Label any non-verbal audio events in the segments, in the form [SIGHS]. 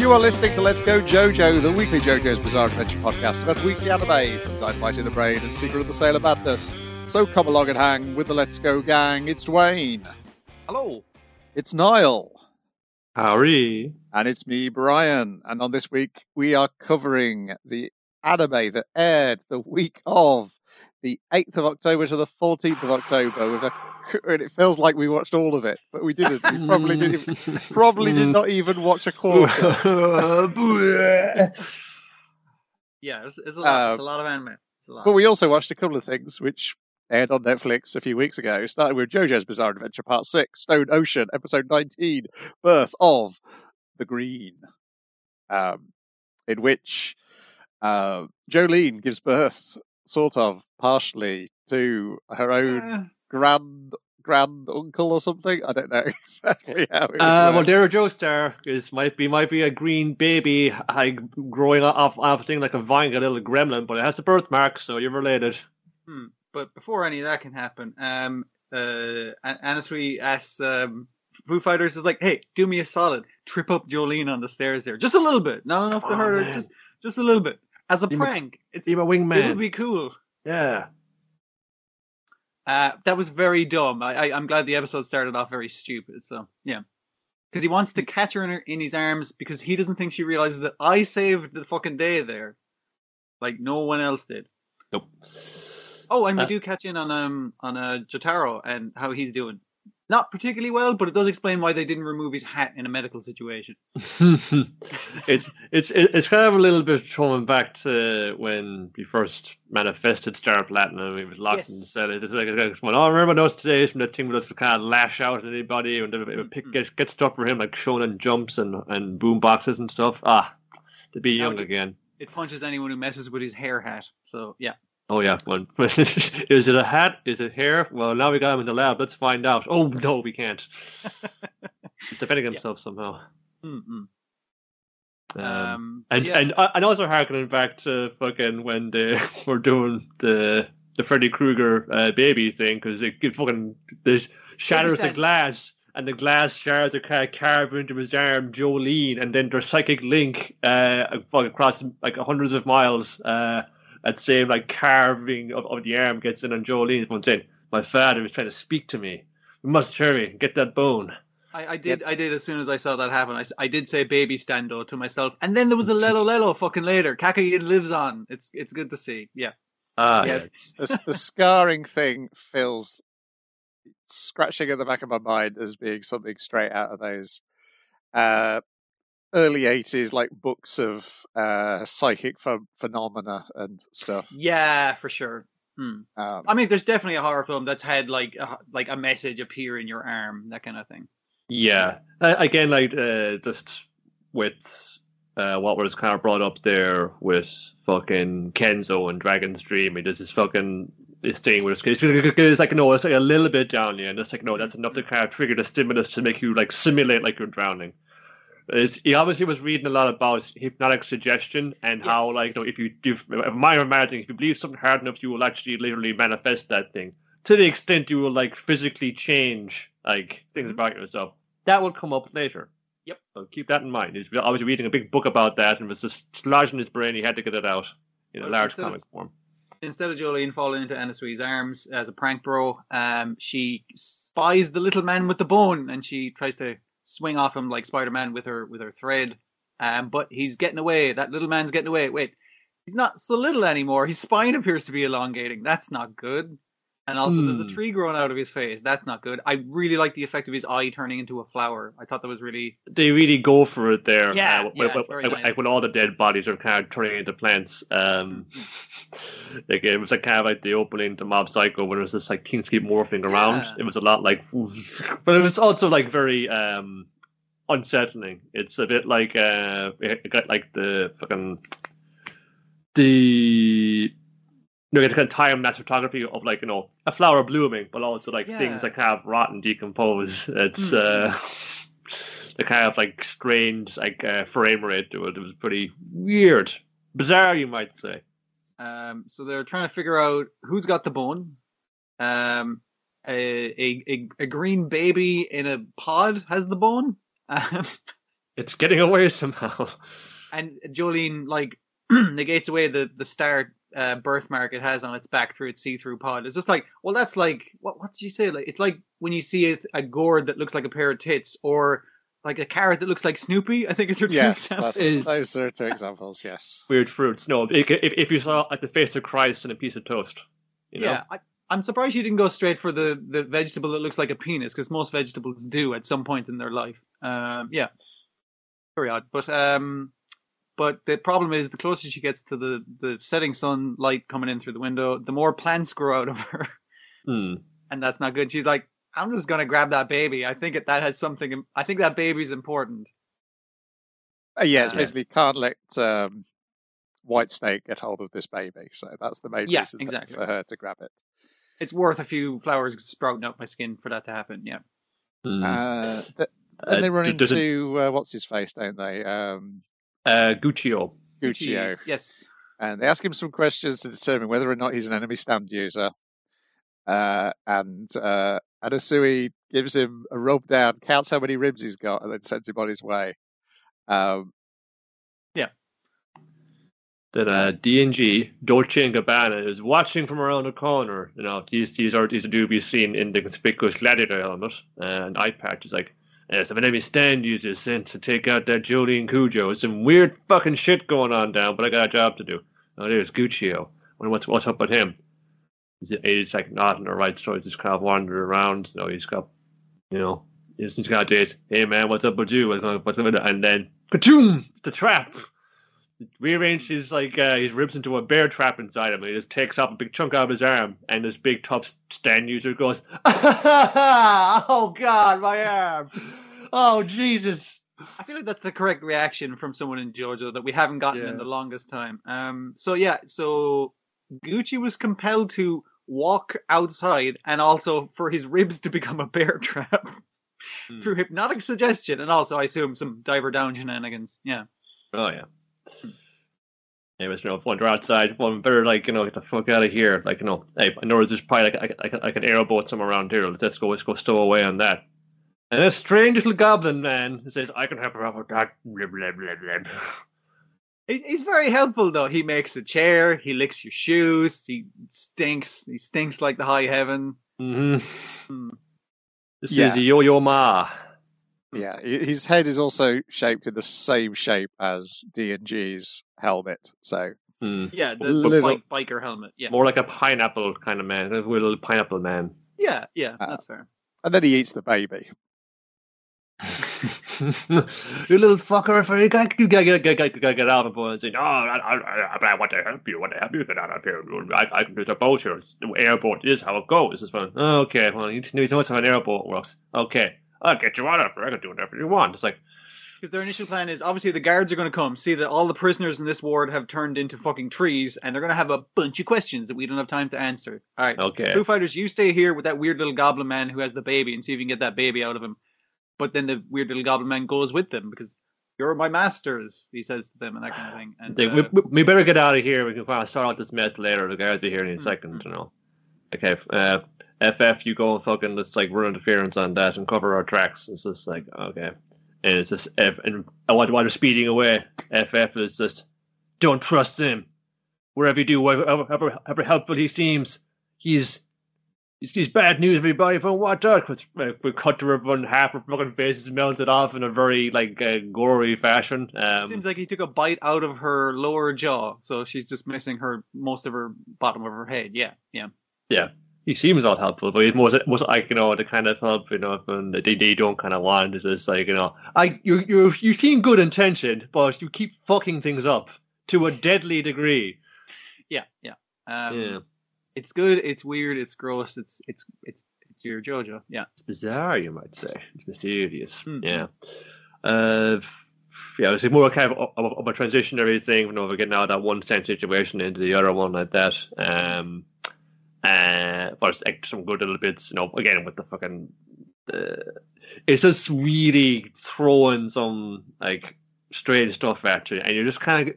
You are listening to Let's Go JoJo, the weekly JoJo's Bizarre Adventure podcast about weekly anime from Dynamite in the Brain and Secret of the Sailor Madness. So come along and hang with the Let's Go gang. It's Dwayne. Hello. It's Niall. Howdy. And it's me, Brian. And on this week, we are covering the anime that aired the week of the 8th of October to the 14th of October with a [LAUGHS] and it feels like we watched all of it, but we didn't. We probably didn't. [LAUGHS] Probably did not even watch a quarter. [LAUGHS] yeah, it's, it's, a lot, Um, it's a lot of anime. It's a lot. But we also watched a couple of things which aired on Netflix a few weeks ago, starting with JoJo's Bizarre Adventure Part 6, Stone Ocean, Episode 19, Birth of the Green, um, in which uh, Jolyne gives birth, sort of, partially, to her own Eh, grand grand uncle or something. I don't know [LAUGHS] exactly how it Uh, well, work. Dara Joestar is might be might be a green baby like, growing off off a thing like a vine, a little gremlin, but it has a birthmark, so you're related. hmm. But before any of that can happen, um, uh, An- Anasui asks um, Foo Fighters is like, "Hey, do me a solid, trip up Jolyne on the stairs there, just a little bit, not enough to Oh, hurt her, just just a little bit, as a Be my- prank. It's Be my it'll be cool." Yeah. Uh, that was very dumb. I, I, I'm glad the episode started off very stupid. So yeah, because he wants to catch her in, her in his arms because he doesn't think she realizes that I saved the fucking day there, like no one else did. Nope. Oh, and we Uh, do catch in on um on uh, Jotaro and how he's doing. Not particularly well, but it does explain why they didn't remove his hat in a medical situation. [LAUGHS] it's it's it's kind of a little bit throwing back to when we first manifested Star Platinum. He was locked in the Yes. cell. It's like, it's like, oh, I remember those days when that thing would just kind of lash out at anybody and it would pick, Mhm. get, get stuff for him like shonen jumps and and boom boxes and stuff. Ah, to be young again. It punches anyone who messes with his hair hat. So yeah. Oh yeah, one. [LAUGHS] is it a hat? Is it hair? Well, now we got him in the lab. Let's find out. Oh no, we can't. [LAUGHS] He's defending Yeah. himself somehow. Mm-mm. Um, Um, and yeah. and and also harkening back to fucking when they [LAUGHS] were doing the the Freddy Krueger uh, baby thing because it, it fucking this shatters the glass and the glass shards are kind of carved into his arm, Jolyne, and then their psychic link uh across like hundreds of miles. Uh, that same like carving of, of the arm gets in on Jolyne. Everyone's saying, "My father is trying to speak to me. We must hurry, and get that bone." I, I did. I did as soon as I saw that happen. I did say baby stando to myself, and then there was a [LAUGHS] lelo lelo fucking later. Kakyoin lives on. It's it's good to see. Yeah. Ah, Yeah, the, the scarring thing feels scratching at the back of my mind as being something straight out of those uh, early 80s like books of uh, psychic ph- phenomena and stuff Yeah, for sure. Hmm. um, I mean, there's definitely a horror film that's had like a, like a message appear in your arm, that kind of thing. Yeah. Uh, again, like uh, just with uh, what was kind of brought up there with fucking Kenzo and Dragon's Dream, and there's this fucking this thing where it's, it's, it's like no, it's like a little bit down here and it's like no, that's enough to kind of trigger the stimulus to make you like simulate like you're drowning. It's, he obviously was reading a lot about hypnotic suggestion and how, like, you know, if you do, my imagining, if you believe something hard enough, you will actually literally manifest that thing to the extent you will like physically change like things Mhm. about yourself. That will come up later. Yep. So keep that in mind. He's obviously reading a big book about that and it was just lodged in his brain. He had to get it out in a Well, large instead of- comic form. Instead of Jolyne falling into Anasui's arms as a prank bro, um, she spies the little man with the bone, and she tries to swing off him like Spider-Man with her with her thread. Um, but he's getting away. That little man's getting away. Wait, he's not so little anymore. His spine [LAUGHS] appears to be elongating. That's not good. And also, there's a Hmm. tree growing out of his face. That's not good. I really like the effect of his eye turning into a flower. I thought that was really They really go for it there. Yeah, uh, yeah, when, very when- nice. like when all the dead bodies are kind of turning into plants. Um, [LAUGHS] like it was like kind of like the opening to Mob Psycho, where it was just like things keep morphing around. Yeah. It was a lot like, [LAUGHS] but it was also like very um, unsettling. It's a bit like uh, it got like the fucking the you know, it's kind of time lapse photography of like you know a flower blooming, but also like Yeah. things that kind of rot and decompose. It's Hmm. uh, the kind of like strange like uh, frame rate to it. It was pretty weird, bizarre, you might say. Um, so they're trying to figure out who's got the bone. Um, a, a, a, a green baby in a pod has the bone. Um, It's getting away somehow. [LAUGHS] and Jolene like [CLEARS THROAT] negates away the the star uh, birthmark it has on its back through its see-through pod. It's just like, well, that's like what what did you say? Like it's like when you see a, a gourd that looks like a pair of tits, or like a carrot that looks like Snoopy. I think it's her two Yes, examples. that's, Is- those are two examples. Yes. Weird fruits. No, if, if if you saw like the face of Christ on a piece of toast, you know? Yeah, I, I'm surprised you didn't go straight for the the vegetable that looks like a penis because most vegetables do at some point in their life. Um, yeah, very odd. But um, but the problem is the closer she gets to the the setting sunlight coming in through the window, the more plants grow out of her, [LAUGHS] Hmm. and that's not good. She's like, I'm just gonna grab that baby. I think it, that has something. I think that baby's important. Uh, yeah, it's Uh, basically can't let um, White Snake get hold of this baby. So that's the main Yeah, reason exactly. for her to grab it. It's worth a few flowers sprouting out my skin for that to happen. Yeah. Hmm. Uh, th- Uh, then they run d- into uh, what's his face, don't they? Um, uh, Guccio. Guccio. Yes. and they ask him some questions to determine whether or not he's an enemy stand user. Uh, and uh, Anasui gives him a rub down, counts how many ribs he's got, and then sends him on his way. Um, yeah. that uh, D&G, Dolce & Gabbana, is watching from around the corner. You know, these, these are these are to be seen in the conspicuous gladiator helmet. And eye patch is like, some enemy stand users sent to take out that Jolyne Cujoh. There's some weird fucking shit going on down, but I got a job to do. Oh, there's Guccio. What's, what's up with him? He's, like in the right, so he's just kind of wandering around. You know, he's got, you know, he's, he's got this, hey man, what's up with you? What's up with it? And then, ka the trap rearranged his like uh, his ribs into a bear trap inside him. He just takes up a big chunk out of his arm, and this big tough stand user goes, [LAUGHS] "Oh God, my arm! Oh Jesus!" I feel like that's the correct reaction from someone in Georgia that we haven't gotten Yeah. in the longest time. Um, so yeah, so Gucci was compelled to walk outside and also for his ribs to become a bear trap [LAUGHS] Hmm. through hypnotic suggestion and also I assume some diver down shenanigans. Yeah. Oh yeah. Anyways, you know, when they're outside, well, better like you know, get the fuck out of here. Like you know, hey, I know there's probably like, like, like, like an airboat somewhere around here. Let's go, let's go stow away on that. And a strange little goblin man says, "I can help her out with that." Blah, blah, blah, blah. He's very helpful though. He makes a chair, he licks your shoes, he stinks, he stinks like the high heaven. hmm Hmm. This Yeah. is Yo-Yo Ma. Yeah, his head is also shaped in the same shape as D and G's helmet. So Hmm. Yeah, the, the Little- spike biker helmet. Yeah. More like a pineapple kind of man, a little pineapple man. Yeah, yeah, Uh, that's fair. and then he eats the baby. [LAUGHS] you little fucker! If you gotta, you gotta, get, get, get, get out of the and say, "No, I, I, I, I want to help you. I want to help you get out of here. I, I can do the boat here. The airboat this is how it goes. This is fun. Okay, well, you need to know how an airboat works. Okay, I'll get you out of here. I can do whatever you want. It's like, Because their initial plan is obviously the guards are going to come, see that all the prisoners in this ward have turned into fucking trees, and they're going to have a bunch of questions that we don't have time to answer. All right, okay, Foo Fighters, you stay here with that weird little goblin man who has the baby and see if you can get that baby out of him. But then the weird little goblin man goes with them because you're my masters, he says to them, and that kind of thing. And They- uh, we, we- better get out of here. We can kind of sort out this mess later. The guys will be here in a Mm. second, you know. Okay, uh, FF, you go and fucking let's like run interference on that and cover our tracks. It's just like okay, and it's just F and while they're speeding away, FF is just don't trust him. Wherever you do, whatever however, however helpful he seems, he's. He's, he's bad news, everybody. From what out? We we cut to everyone, half her fucking faces melted off in a very like uh, gory fashion. Um, seems like he took a bite out of her lower jaw, so she's just missing her most of her bottom of her head. Yeah, yeah, yeah. He seems all helpful, but he's most, most like you know the kind of help you know and they, they don't kind of want is just like you know I you you you seem good intentioned, but you keep fucking things up to a deadly degree. Yeah, yeah. Um, yeah, It's good. It's weird. It's gross. It's it's it's it's your JoJo. Yeah. it's bizarre, you might say. It's mysterious. Mhm. Yeah, uh, yeah. It's more kind of, of, of a transitionary thing. You know, we're getting out of that one stand situation into the other one like that. Um, uh, it's some good little bits. You know, again with the fucking. Uh, it's just really throwing some like strange stuff at you, and you're just kind of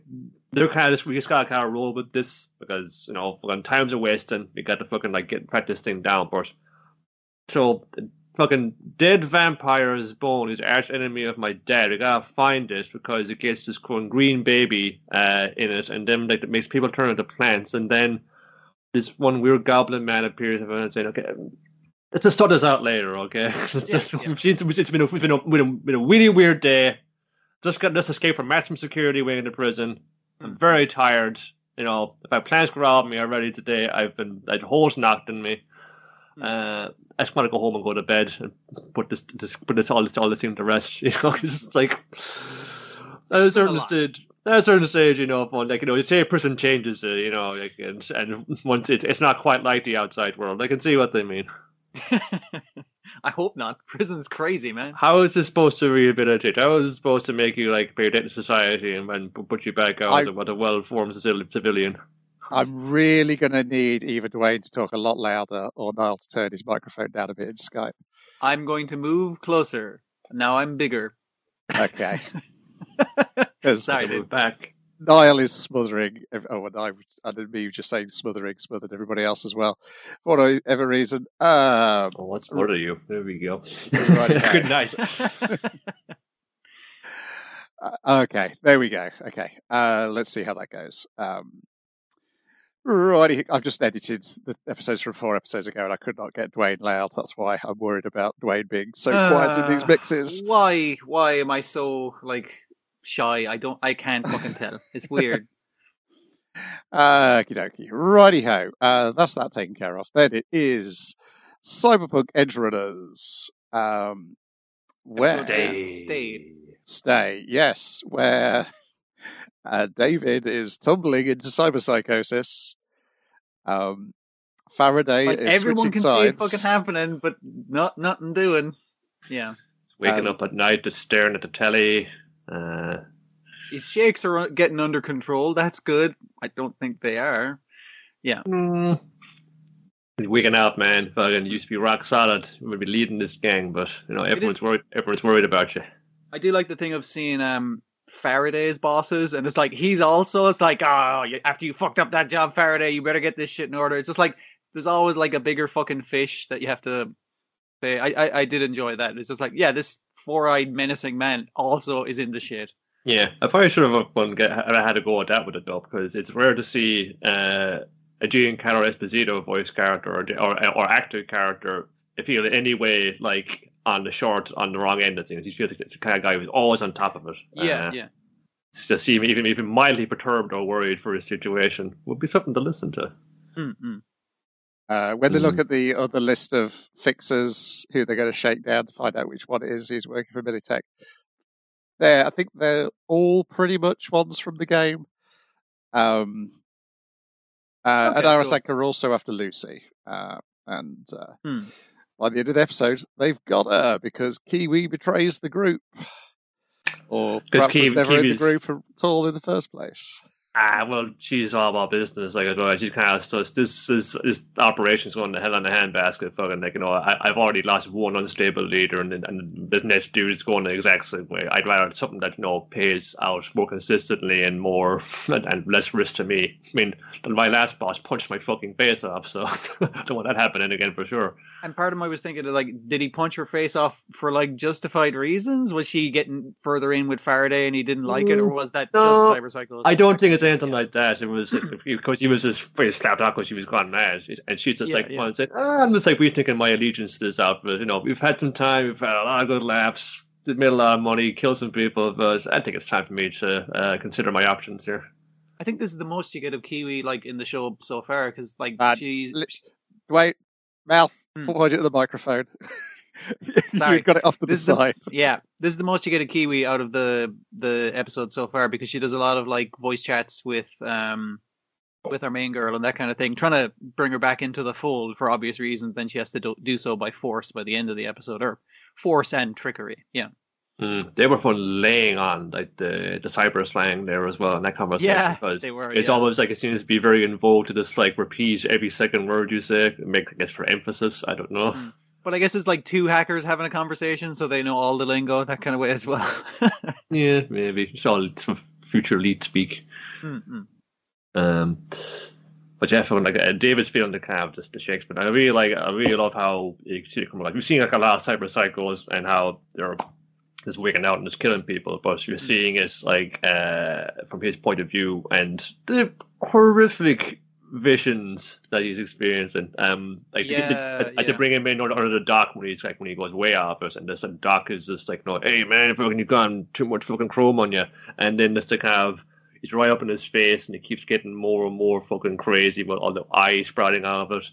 they're kind of just we just gotta kind of roll with this because you know fucking times are wasting. We got to fucking like get this thing down, but so fucking dead vampire's bone is arch enemy of my dad. We gotta find it because it gets this green baby uh, in it, and then like it makes people turn into plants, and then this one weird goblin man appears and saying, "Okay, let's just sort this out later, okay? [LAUGHS] Let's Yeah, just, yeah. It's been a, been a, been a, really weird day. Just got just escaped from maximum security wing in the prison. I'm very tired. You know, if my plans of me already today, I've been I'd holes knocked in me. Hmm. Uh, I just want to go home and go to bed and put this, this put this all this all this thing to rest. [LAUGHS] You know, it's like I lot. stage. At a certain stage, you know, when, like you know, you say a person changes, uh, you know, like, and and once it, it's not quite like the outside world. I can see what they mean. [LAUGHS] I hope not. Prison's crazy, man. How is this supposed to rehabilitate? How is it supposed to make you like pay debt to society and, and put you back out I- as a, as a well-formed civilian? I'm really going to need either Dwayne to talk a lot louder or Niall to turn his microphone down a bit in Skype. I'm going to move closer. Now I'm bigger. Okay. [LAUGHS] Because Sorry, We're dude. back. Niall is smothering. Oh, and I, I didn't mean just saying smothering, smothered everybody else as well. For whatever reason. Um, Oh, what's more to you? There we go. Right. [LAUGHS] Good night. [LAUGHS] Uh, okay, there we go. Okay, uh, let's see how that goes. Um, righty, I've just edited the episodes from four episodes ago, and I could not get Dwayne loud. That's why I'm worried about Dwayne being so quiet in these Uh, mixes. Why? Why am I so like shy? I don't. I can't fucking tell. It's weird. [LAUGHS] Okie dokie. Righty ho. Uh, that's that taken care of. Then it is Cyberpunk Edgerunners. Um, where Stay. Stay. Stay, yes, where [LAUGHS] uh, David is tumbling into cyberpsychosis. Um, Faraday Like is everyone switching can see it fucking happening, but not nothing doing. Yeah, It's waking Um, up at night, just staring at the telly. Uh, his shakes are getting under control. That's good. I don't think they are. mm, he's waking up, man. Fucking used to be rock solid. You would be leading this gang, but you know everyone's is- worried. Everyone's worried about you. I do like the thing of seeing um Faraday's bosses, and it's like he's also. It's like, oh, you- after you fucked up that job, Faraday, you better get this shit in order. It's just like there's always like a bigger fucking fish that you have to I I, I did enjoy that. It's just like, yeah, this four-eyed menacing man also is in the shit. Yeah, I probably should have one get, I had to go at that with it though, because it's rare to see uh, a Giancarlo Esposito voice character or, or or actor character feel in any way like on the short, on the wrong end of things. He feels like it's the kind of guy who's always on top of it. Yeah, Uh, yeah. Just even even even mildly perturbed or worried for his situation would be something to listen to. Mm-mm. Uh, when they look Mhm. at the other list of fixers who they're going to shake down to find out which one it is who's working for Militech, there, I think they're all pretty much ones from the game. Um, uh, and Okay, Arasaka are also after Lucy. Uh, and uh, Hmm. by the end of the episode, they've got her because Kiwi betrays the group. [SIGHS] Or perhaps was Kiwi- never in the group at all in the first place. Ah, well, she's all about business. Like, I go, she's kind of so this this this operation's going to hell in a handbasket. Fucking like, you know, I, I've already lost one unstable leader, and and this next dude is going the exact same way. I'd rather have something that you know pays out more consistently and more [LAUGHS] and, and less risk to me. I mean, my last boss punched my fucking face off, so [LAUGHS] I don't want that happening again for sure. And part of me was thinking, like, did he punch her face off for like justified reasons? Was she getting further in with Faraday and he didn't like it, or was that Mm, No, just cyberpsycho? I don't think it's anything like that. It was because he was just face clapped off because she was gone mad, and she's just Yeah, like yeah. one said, ah, "I'm just like rethinking my allegiance to this outfit. You know, we've had some time, we've had a lot of good laughs, made a lot of money, killed some people, but I think it's time for me to uh, consider my options here." I think this is the most you get of Kiwi like in the show so far because like Uh, she's li- Wait, mouth, Hmm. point it at the microphone. [LAUGHS] [LAUGHS] Sorry. You've got it off to the This the- side. [LAUGHS] yeah this is the most you get a Kiwi out of the the episode so far because she does a lot of like voice chats with um with our main girl and that kind of thing, trying to bring her back into the fold for obvious reasons. Then she has to do, do so by force by the end of the episode, or force and trickery. Yeah, Mm, they were fun laying on like the the cyber slang there as well in that conversation yeah, because they were. it's yeah. almost like it seems to be very involved to just like repeat every second word you say, make I guess for emphasis. I don't know. Mm. But I guess it's like two hackers having a conversation, so they know all the lingo that kind of way as well. [LAUGHS] Yeah, maybe it's all some future lead speak. Mm-mm. Um, but yeah, from like uh, David's feeling the kind of just the Shakespeare. I really like. I really love how you see it come like we've seen like a lot of cyber psychos and how they're just wigging out and just killing people, but you're seeing it like uh, from his point of view and the horrific visions that he's experiencing. Um, like Yeah, I, I yeah. to bring him in under, under the dock when he's like when he goes way off it, and this and doc is just like, no, hey man, fucking you've gone too much fucking chrome on you, and then just to kind of he's right up in his face, and he keeps getting more and more fucking crazy with all the eyes sprouting out of it.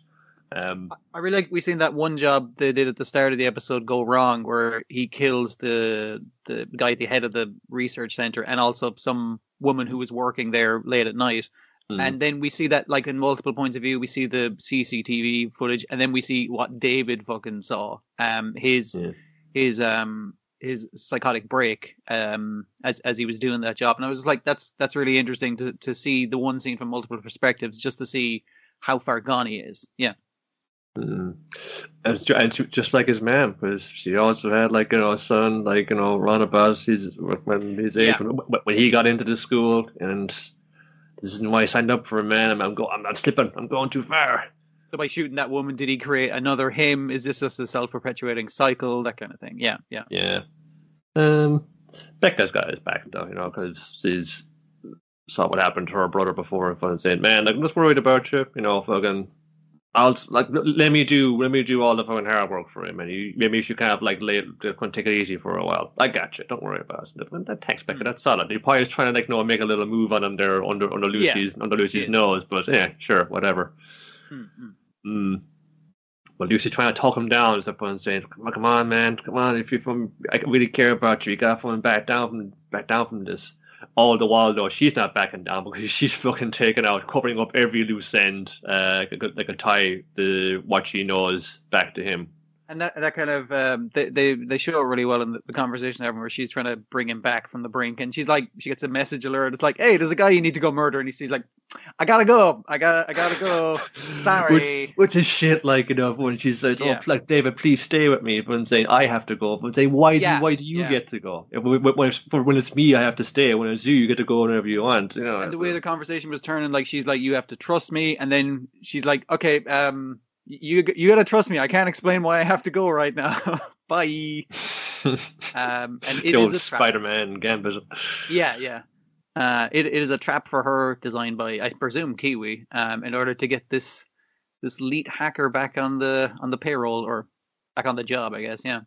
Um, I really like we seen that one job they did at the start of the episode go wrong, where he kills the the guy at the head of the research center and also some woman who was working there late at night. Mm, And then we see that like in multiple points of view. We see the CCTV footage, and then we see what David fucking saw. Um, his Yeah. his um his psychotic break um as as he was doing that job, and I was like, that's that's really interesting to to see the one scene from multiple perspectives, just to see how far gone he is. Yeah. Mm. And, it's and it's just like his mom, because she also had like you know a son, like you know around about his when his age Yeah. when, when he got into the school, and this isn't why I signed up for a man. I'm, I'm go I'm not slipping. I'm going too far. So by shooting that woman, did he create another him? Is this just a self-perpetuating cycle? That kind of thing. Yeah, yeah. Yeah. Um, Becca's got his back though, you know, because she's saw what happened to her brother before and fun saying, "Man, like, I'm just worried about you, you know, fucking." I'll like let me do let me do all the fucking hard work for him, and you, maybe you should kind of like lay, take it easy for a while. I got you. Don't worry about it. That, thanks, Becca. Mm. That's solid. He probably is trying to like, you know, make a little move on him there under under Yeah. Lucy's under Lucy's Yeah. nose, but yeah, sure, whatever. Hmm, hmm. Mm. Well, Lucy trying to talk him down is that point and saying, "Come on, come on, man, come on! If you from, I really care about you. You got to back down from back down from this." All the while, though, she's not backing down because [LAUGHS] she's fucking taking out, covering up every loose end, uh, that a tie the what she knows back to him. And that that kind of um, they they they show it really well in the, the conversation having where she's trying to bring him back from the brink, and she's like she gets a message alert. It's like, hey, there's a guy you need to go murder, and he's, he's like, I gotta go, I gotta I gotta go. [LAUGHS] Sorry. Which, which is shit, like you know, when she says, Yeah. "Oh, like David, please stay with me," but saying I have to go, but saying why Yeah, do why do you yeah. get to go? When, when, when it's- me, I have to stay. When it's you, you get to go whenever you want. You know, and the way the conversation was turning, like she's like, you have to trust me, and then she's like, okay, um, you you gotta trust me. I can't explain why I have to go right now. [LAUGHS] Bye. [LAUGHS] Um, and it the old. Spider-Man gambit. Yeah, yeah. Uh, it, it is a trap for her, designed by I presume Kiwi, um, in order to get this this elite hacker back on the on the payroll or back on the job, I guess. Yeah.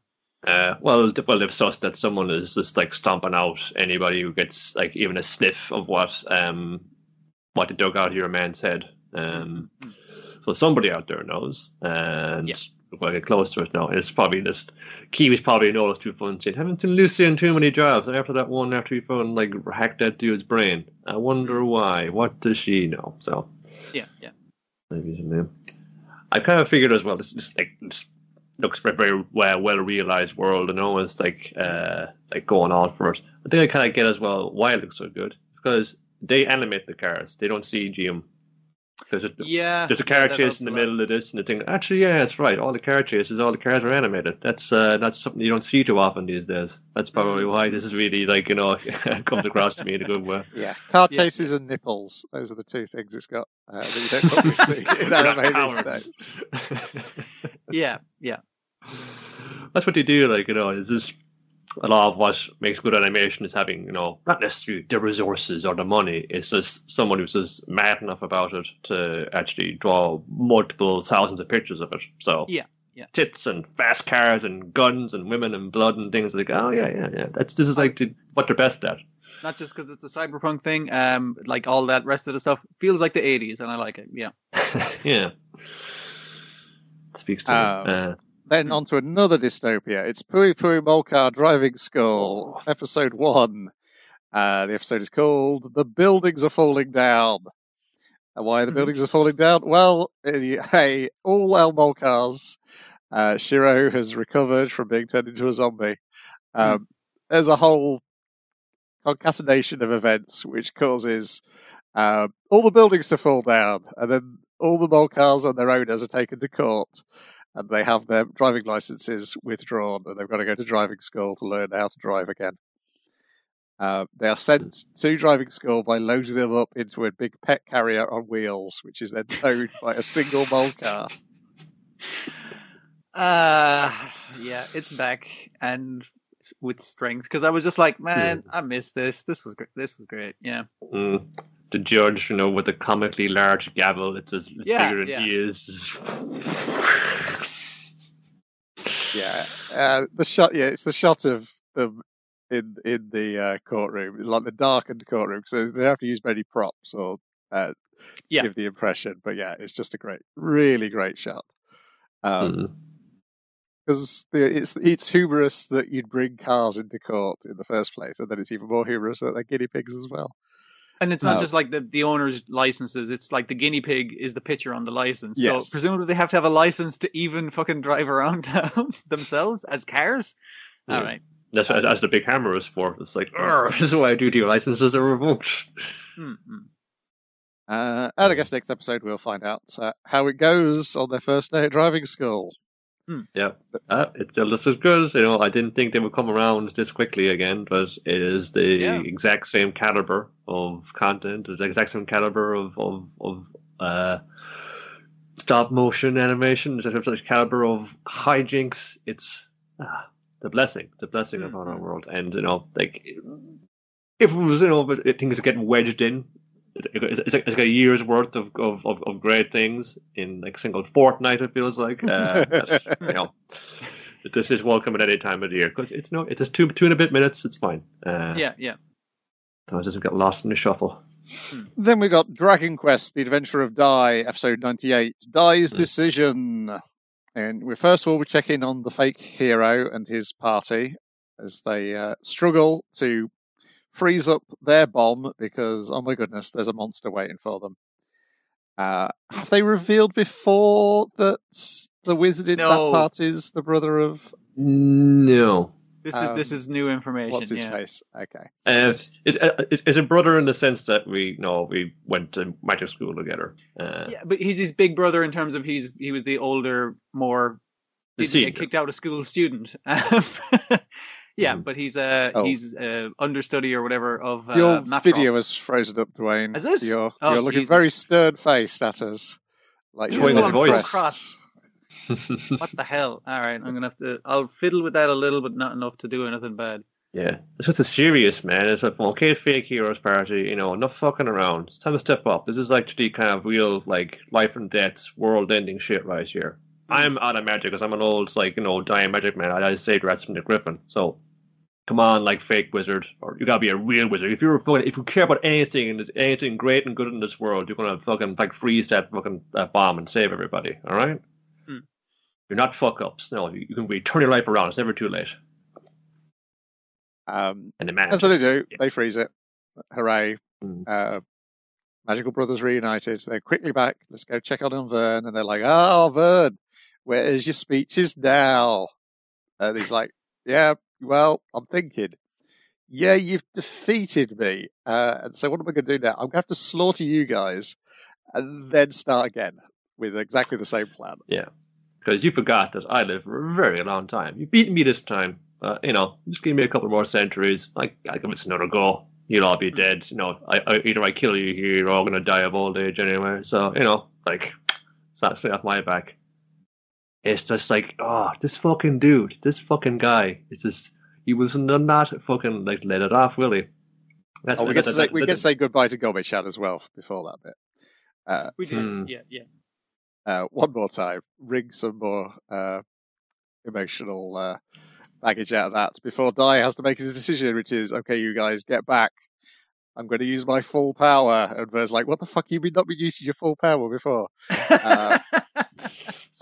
Uh, well, well, they've sussed that someone is just like stomping out anybody who gets like even a sniff of what um what they dug out of your man's head. Um, so somebody out there knows, and Yeah. we'll get close to it now. It's probably just Kiwi's probably noticed too fun saying, haven't seen Lucy in too many jobs. And after that one, after he found like hacked that dude's brain, I wonder why. What does she know? So Yeah, yeah. maybe some name. I kind of figured as well. This, this like this looks very very well well realized world, and always like uh like going on for it. I think I kind of get as well why it looks so good because they animate the cars. They don't CG them. There's a, Yeah. there's a yeah, car that chase in the lot. middle of this, and the thing. Actually, yeah, that's right. All the car chases, all the cars are animated. That's uh, that's something you don't see too often these days. That's probably why this is really like you know [LAUGHS] comes across to me in a good way. Yeah, car Yeah. chases and nipples. Those are the two things it's got uh, that you don't probably see [LAUGHS] in We're animated Yeah, yeah. That's what they do, like, you know, is just a lot of what makes good animation is having, you know, not necessarily the resources or the money. It's just someone who's just mad enough about it to actually draw multiple thousands of pictures of it. So Yeah, yeah. tits and fast cars and guns and women and blood and things like oh yeah, yeah, yeah. That's this is like the, what they're best at. Not just because it's a cyberpunk thing, um, like all that rest of the stuff feels like the '80s, and I like it. Yeah. [LAUGHS] yeah. Speaks to Um. Uh, Then on to another dystopia. It's Pui Pui Molcar Driving School, episode one. Uh, the episode is called "The Buildings Are Falling Down." And why the Mhm. buildings are falling down? Well, eh, hey, all El Molcars. Uh, Shiro has recovered from being turned into a zombie. Um, There's a whole concatenation of events which causes um, all the buildings to fall down, and then all the Molcars and their owners are taken to court, and they have their driving licenses withdrawn, and they've got to go to driving school to learn how to drive again. Uh, they are sent to driving school by loading them up into a big pet carrier on wheels, which is then towed by a single Molcar. Uh, [LAUGHS] yeah, it's back and with strength because I was just like, man, I missed this. This was great. This was great. Yeah. Mm. The judge, you know, with a comically large gavel, it's as it's Yeah, bigger than yeah. he is. Yeah, uh, the shot. Yeah, it's the shot of them in in the uh, courtroom, like the darkened courtroom, so they have to use many props or uh, Yeah. give the impression. But yeah, it's just a great, really great shot. Um, Mm. because it's it's humorous that you'd bring cars into court in the first place, and then it's even more humorous that they're guinea pigs as well. And it's not No. just like the, the owner's licenses. It's like the guinea pig is the picture on the license. Yes. So presumably they have to have a license to even fucking drive around [LAUGHS] town themselves as cars. Yeah. All right. That's what that's the big hammer is for. It's like, "Arr, [LAUGHS] this is why I do to your licenses are revoked. Mm-hmm. Uh, and I guess next episode we'll find out uh, how it goes on their first day at driving school. Yeah, uh, it's just as good. You know, I didn't think they would come around this quickly again, but it is the Yeah. exact same caliber of content, the exact same caliber of of of uh, stop motion animation, the exact same caliber of hijinks. It's ah, the blessing, the blessing upon our world, and you know, like if it was, you know, but things are getting wedged in. It's, it's, it's like, it's like a year's worth of, of, of, of great things in like a single fortnight. It feels like, uh, [LAUGHS] you know, this is welcome at any time of the year because it's no, it's just two two and a bit minutes. It's fine. Uh, Yeah, yeah. so it doesn't get lost in the shuffle. Then we got Dragon Quest: The Adventure of Dai, episode ninety-eight, Dai's Hmm. decision. And we first of all we check in on the fake hero and his party as they uh, struggle to freeze up their bomb because oh my goodness, there's a monster waiting for them. Uh, have they revealed before that the wizard in No. that part is the brother of No, This Um, is this is new information. what's his yeah. face? Okay, uh, it, uh, it's, it's a brother in the sense that we know we went to magic school together. Uh, Yeah, but he's his big brother in terms of he's he was the older, more The didn't get kicked out of school student. [LAUGHS] [LAUGHS] yeah, Mhm. but he's uh Oh. he's uh, understudy or whatever of uh, your Mafroth. video has frozen up, Dwayne. Has it? You're, Oh, you're looking Jesus. very stern faced at us, like Showing you're his not so voice. cross. What the hell? All right, I'm gonna have to. I'll fiddle with that a little, but not enough to do anything bad. Yeah, it's just a serious man. It's like okay, fake heroes party. You know, enough fucking around. It's time to step up. This is like the kind of real, like life and death, world-ending shit right here. I'm out of magic because I'm an old, like you know, dying magic man. I, I saved rats from the griffin. So, come on, like fake wizard, or you gotta be a real wizard. If you're fucking, if you care about anything and there's anything great and good in this world, you're gonna fucking like freeze that fucking that bomb and save everybody. All right. Hmm. You're not fuck ups. No, you, you can really turn your life around. It's never too late. Um, And the man. and so they do. Yeah. They freeze it. Hooray! Mm. Uh, Magical Brothers reunited. They're quickly back. Let's go check on on Vearn. And they're like, "Oh, Vearn, where's your speeches now?" And he's like, "Yeah, well, I'm thinking." Yeah, you've defeated me. Uh, and so what am I going to do now? I'm going to have to slaughter you guys and then start again with exactly the same plan. Yeah. Because you forgot that I lived for a very long time. You beat me this time. Uh, you know, just give me a couple more centuries. I, I give it another go. You'll all be dead. You know, I, I, either I kill you here, you're all gonna die of old age anyway. So you know, like, it's not straight off my back. It's just like, oh, this fucking dude, this fucking guy. It's just he was not fucking like let it off, really. he? That's Oh, we get to say that- we get to say goodbye to Gomechan as well before that bit. Uh, We did. Hmm. Yeah, yeah. uh, one more time, wring some more uh, emotional uh, baggage out of that before Dai has to make his decision, which is, okay, you guys get back. I'm going to use my full power. And Vearn's like, what the fuck? You've been not been using your full power before. [LAUGHS]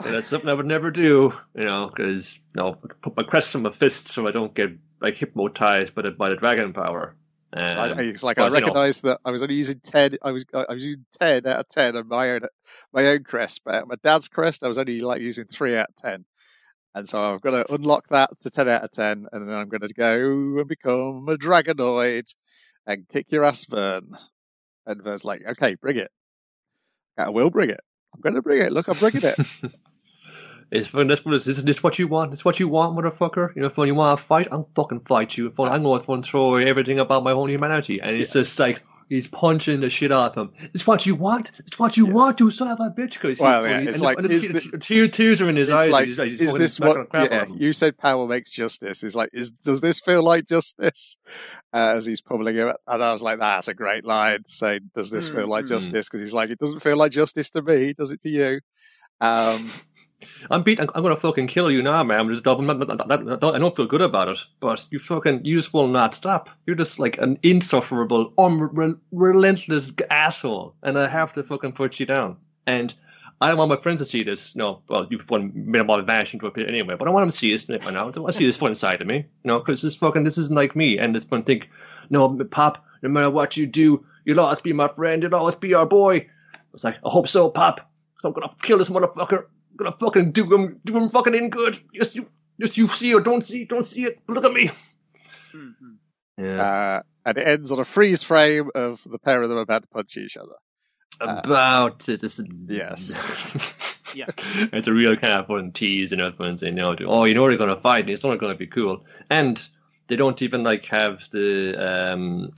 So that's something I would never do, you know, because you know, put my crest on my fist so I don't get like hypnotized by the by the dragon power. Um, I, it's like but, I you know- that I was only using ten. I was I was using ten out of ten on my own my own crest, but my dad's crest, I was only like using three out of ten. And so I've got to unlock that to ten out of ten, and then I'm going to go and become a dragonoid and kick your ass, Vearn. And Vearn's like, "Okay, bring it. I will bring it. I'm going to bring it. Look, I'm bringing it." [LAUGHS] It's fun. This, this, this, this what you want. This is what you want, motherfucker. You know, if you want to fight, I'll fucking fight you. If I'm going to throw everything about my whole humanity. And it's Yes. just like he's punching the shit out of him. It's what you want. It's what you Yes. want, you son of a bitch. Cause Well, yeah, it's and like, and is the, the- tears, tears are in his eyes. like, he's, he's is this what? the crap out Yeah, you said power makes justice. Is like, is does this feel like justice? Uh, as he's pummeling him, and I was like, that's a great line. Saying, does this feel like Mm, mm. justice? Because he's like, it doesn't feel like justice to me. Does it to you? Um, I'm beat. I'm, I'm gonna fucking kill you now, man. I'm just double. I don't feel good about it, but you fucking, you just will not stop. You're just like an insufferable, unrelentless asshole, and I have to fucking put you down. And I don't want my friends to see this. No, well, you've won minimal advantage into it anyway, but I want them to see this by now. I want to see this fun side of me, you know, because this fucking this isn't like me, and this gonna think, no, Popp, no matter what you do, you'll always be my friend. You'll always be our boy. It's like, I hope so, Popp. Cause I'm gonna kill this motherfucker. I'm gonna fucking do him, do him fucking in good. Yes, you, yes, you see or don't see, don't see it. Look at me. Mm, mm. Yeah. uh, and it ends on a freeze frame of the pair of them about to punch each other. uh, About it. This yes. [LAUGHS] Yeah. [LAUGHS] it's a real kind of fun tease, and know, when they know, oh, you know they're going to fight, and it's not going to be cool. And they don't even like have the um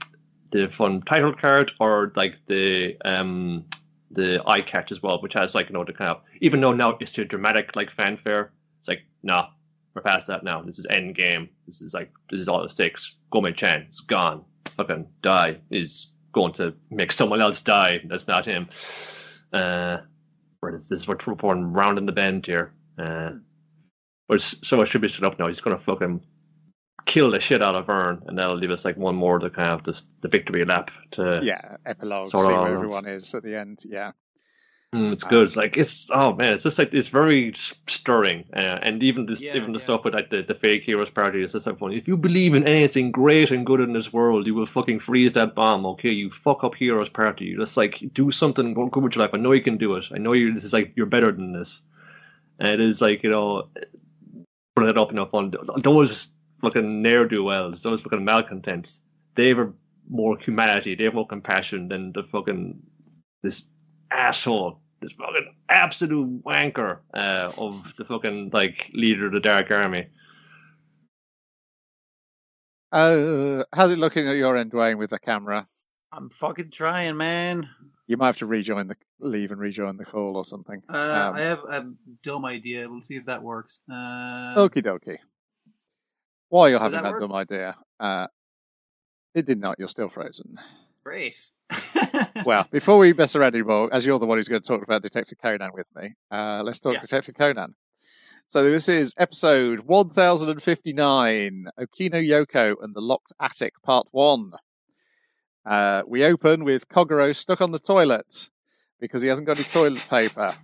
the fun title card or like the um the eye catch as well, which has like you know the kind of even though now it's too dramatic like fanfare, it's like nah, we're past that now. This is end game. This is like this is all it takes. Gomechan is gone. Fucking Dai is going to make someone else die. That's not him. Uh, this, this is what we're round in the bend here. Uh, so it should be set up now. He's to fucking kill the shit out of Vearn, and that'll leave us like one more to kind of just the victory lap to Yeah, epilogue. Sort see of where everyone is at the end. Yeah, Mm, it's good. Like it's oh man, it's just like it's very stirring, uh, and even this, Yeah, even the yeah. stuff with like the, the fake heroes party is just so funny. If you believe in anything great and good in this world, you will fucking freeze that bomb. Okay, you fuck up heroes party. You just like do something good with your life. I know you can do it. I know you. This is like you're better than this. And it is like you know, Put it up in a fun. Those fucking ne'er do wells, those fucking malcontents. They have more humanity. They have more compassion than the fucking this asshole, this fucking absolute wanker uh, of the fucking like leader of the Dark Army. Uh, how's it looking at your end, Dwayne, with the camera? I'm fucking trying, man. You might have to rejoin the leave and rejoin the call or something. Uh, Um, I have a dumb idea. We'll see if that works. Uh, Okie dokie. While you're Does having that that dumb idea, uh, it did not. You're still frozen. Great. Well, before we mess around anymore, as you're the one who's going to talk about Detective Conan with me, uh, let's talk Yeah. Detective Conan. So this is episode 1059, Okino Yoko and the Locked Attic, Part 1. Uh, we open with Kogoro stuck on the toilet because he hasn't got any toilet paper.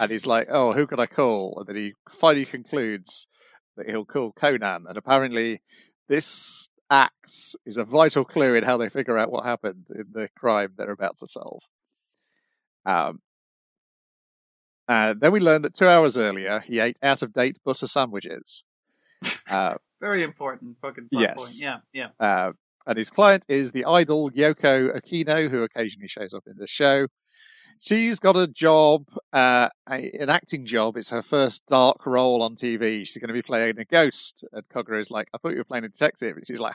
And he's like, oh, who can I call? And then he finally concludes that he'll call Conan. And apparently this act is a vital clue in how they figure out what happened in the crime they're about to solve. Um, and then we learn that two hours earlier he ate out of date butter sandwiches. [LAUGHS] Uh, Very important fucking Yes. point. Yeah, yeah. uh, and his client is the idol Yoko Okino, who occasionally shows up in the show. She's got a job, uh, an acting job. It's her first dark role on TV. She's going to be playing a ghost. And Cogger is like, I thought you were playing a detective. And she's like,